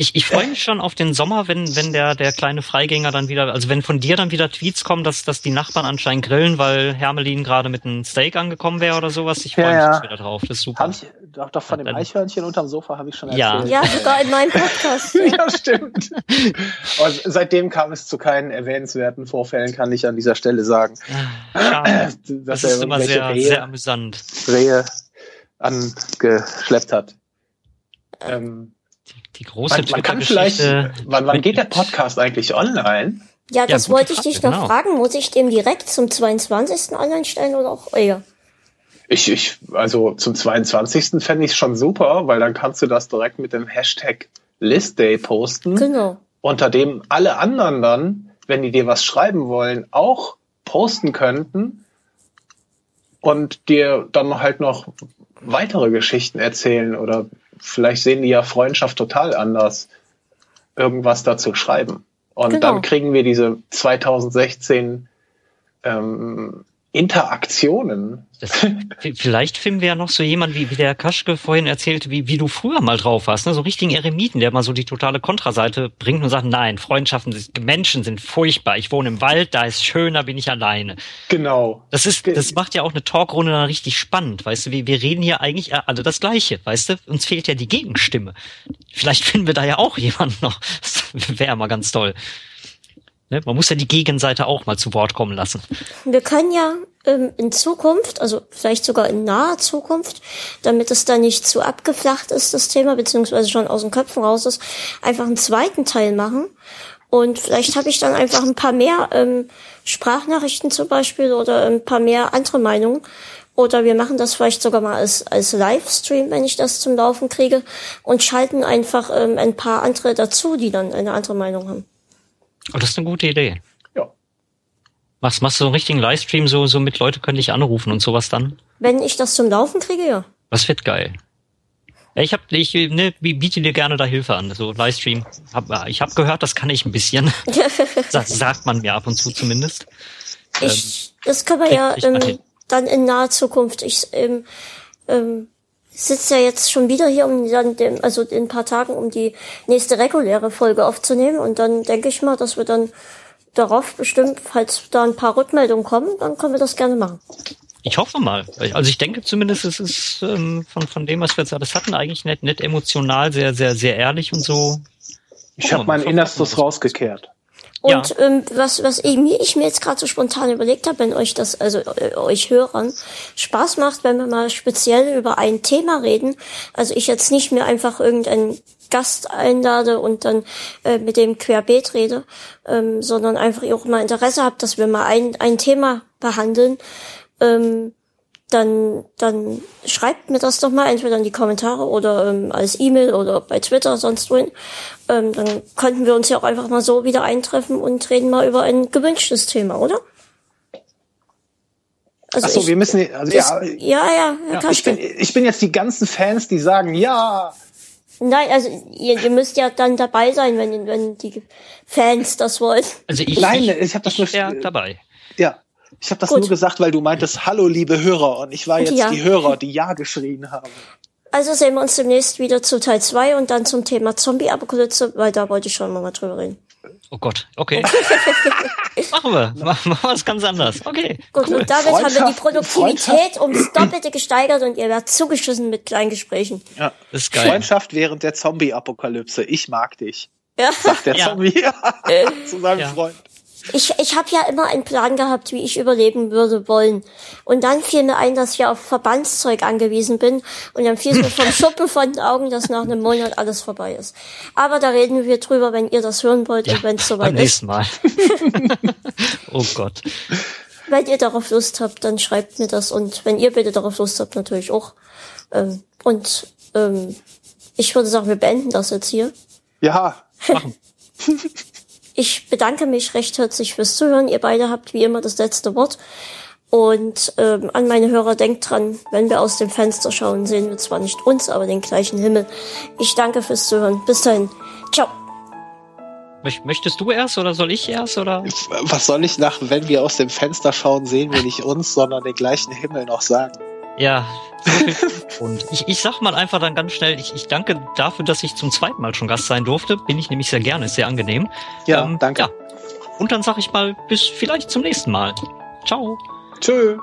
Ich, ich freue mich schon auf den Sommer, wenn, wenn der, der kleine Freigänger dann wieder, also wenn von dir dann wieder Tweets kommen, dass, dass die Nachbarn anscheinend grillen, weil Hermelin gerade mit einem Steak angekommen wäre oder sowas. Ich freue ja, mich ja. wieder drauf. Das ist super. Hab ich, doch, doch von dem Eichhörnchen unterm Sofa habe ich schon erzählt. Ja, ja sogar in meinem Podcast. ja, stimmt. Und seitdem kam es zu keinen erwähnenswerten Vorfällen, kann ich an dieser Stelle sagen. Ja, das, das ist immer sehr, Rehe, sehr amüsant. Rehe angeschleppt hat. Ähm, die große man, man kann vielleicht, wann, wann geht der Podcast eigentlich online? Ja, das ja, wollte ich dich noch genau. fragen. Muss ich dem direkt zum 22. online stellen oder auch eher? Ich, ich, also zum 22. fände ich es schon super, weil dann kannst du das direkt mit dem Hashtag List Day posten. Genau. Unter dem alle anderen dann, wenn die dir was schreiben wollen, auch posten könnten und dir dann halt noch weitere Geschichten erzählen oder vielleicht sehen die ja Freundschaft total anders, irgendwas dazu schreiben. Und genau. dann kriegen wir diese 2016 ähm, Interaktionen. Das, vielleicht finden wir ja noch so jemand, wie, wie der Kaschke vorhin erzählt, wie, wie du früher mal drauf warst, ne? so richtigen Eremiten, der mal so die totale Kontraseite bringt und sagt, nein, Freundschaften, Menschen sind furchtbar, ich wohne im Wald, da ist schöner, bin ich alleine. Genau. Das ist, das macht ja auch eine Talkrunde dann richtig spannend, weißt du, wir, wir reden hier eigentlich alle das Gleiche, weißt du, uns fehlt ja die Gegenstimme. Vielleicht finden wir da ja auch jemanden noch, das wäre mal ganz toll. Ne? Man muss ja die Gegenseite auch mal zu Wort kommen lassen. Wir können ja ähm, in Zukunft, also vielleicht sogar in naher Zukunft, damit es dann nicht zu abgeflacht ist, das Thema, beziehungsweise schon aus den Köpfen raus ist, einfach einen zweiten Teil machen. Und vielleicht habe ich dann einfach ein paar mehr ähm, Sprachnachrichten zum Beispiel oder ein paar mehr andere Meinungen. Oder wir machen das vielleicht sogar mal als, als Livestream, wenn ich das zum Laufen kriege, und schalten einfach ähm, ein paar andere dazu, die dann eine andere Meinung haben. Oh, das ist eine gute Idee. Ja. Machst, machst du so einen richtigen Livestream, so, so mit Leute können dich anrufen und sowas dann? Wenn ich das zum Laufen kriege, ja. Das wird geil. Ich hab, ich ne, biete dir gerne da Hilfe an. So Livestream. Hab, ich habe gehört, das kann ich ein bisschen. das sagt man mir ab und zu zumindest. Ich, ähm, das kann man ja ähm, dann in naher Zukunft. Ich ähm, ähm, sitze ja jetzt schon wieder hier, um dann dem, also in ein paar Tagen, um die nächste reguläre Folge aufzunehmen. Und dann denke ich mal, dass wir dann darauf bestimmt, falls da ein paar Rückmeldungen kommen, dann können wir das gerne machen. Ich hoffe mal. Also ich denke zumindest, es ist ähm, von, von dem, was wir jetzt alles hatten, eigentlich nett, nett emotional, sehr, sehr, sehr ehrlich und so. Ich habe mein Innerstes rausgekehrt. Und ja. ähm, was, was ich mir, ich mir jetzt gerade so spontan überlegt habe, wenn euch das, also äh, euch Hörern, Spaß macht, wenn wir mal speziell über ein Thema reden. Also ich jetzt nicht mehr einfach irgendeinen Gast einlade und dann äh, mit dem Querbeet rede, ähm, sondern einfach auch mal Interesse habt, dass wir mal ein, ein Thema behandeln. Ähm, dann, dann schreibt mir das doch mal entweder in die Kommentare oder ähm, als E-Mail oder bei Twitter, sonst wohin. Ähm, dann könnten wir uns ja auch einfach mal so wieder eintreffen und reden mal über ein gewünschtes Thema, oder? Also Ach so, ich, wir müssen, also ist, ja, ja, ja, ja. Ich bin, ich bin jetzt die ganzen Fans, die sagen, ja. Nein, also ihr, ihr müsst ja dann dabei sein, wenn, wenn die Fans das wollen. Also ich, Nein, ich, ich habe das nur ja, dabei. Ja, ich habe das Gut. nur gesagt, weil du meintest, hallo liebe Hörer und ich war jetzt ja. die Hörer, die Ja geschrien haben. Also sehen wir uns demnächst wieder zu Teil 2 und dann zum Thema Zombie-Apokalypse, weil da wollte ich schon mal drüber reden. Oh Gott, okay. machen wir. Machen wir was ganz anderes. Okay. Gut, cool. und damit haben wir die Produktivität ums Doppelte gesteigert und ihr werdet zugeschissen mit kleinen Gesprächen. Ja, ist geil. Freundschaft während der Zombie-Apokalypse. Ich mag dich. Ja. Sagt der Zombie ja. zu seinem ja. Freund. Ich, ich habe ja immer einen Plan gehabt, wie ich überleben würde wollen. Und dann fiel mir ein, dass ich auf Verbandszeug angewiesen bin. Und dann fiel es mir vom Schuppen von den Augen, dass nach einem Monat alles vorbei ist. Aber da reden wir drüber, wenn ihr das hören wollt ja, und wenn es soweit beim nächsten Mal. oh Gott. Wenn ihr darauf Lust habt, dann schreibt mir das. Und wenn ihr bitte darauf Lust habt, natürlich auch. Ähm, und ähm, ich würde sagen, wir beenden das jetzt hier. Ja, machen. Ich bedanke mich recht herzlich fürs Zuhören. Ihr beide habt wie immer das letzte Wort. Und ähm, an meine Hörer, denkt dran, wenn wir aus dem Fenster schauen, sehen wir zwar nicht uns, aber den gleichen Himmel. Ich danke fürs Zuhören. Bis dahin. Ciao. Möchtest du erst oder soll ich erst oder? Was soll ich nach, wenn wir aus dem Fenster schauen, sehen wir nicht uns, sondern den gleichen Himmel noch sagen? Ja, und ich, ich sag mal einfach dann ganz schnell, ich, ich danke dafür, dass ich zum zweiten Mal schon Gast sein durfte. Bin ich nämlich sehr gerne, ist sehr angenehm. Ja, ähm, danke. Ja. Und dann sag ich mal, bis vielleicht zum nächsten Mal. Ciao. Tschö.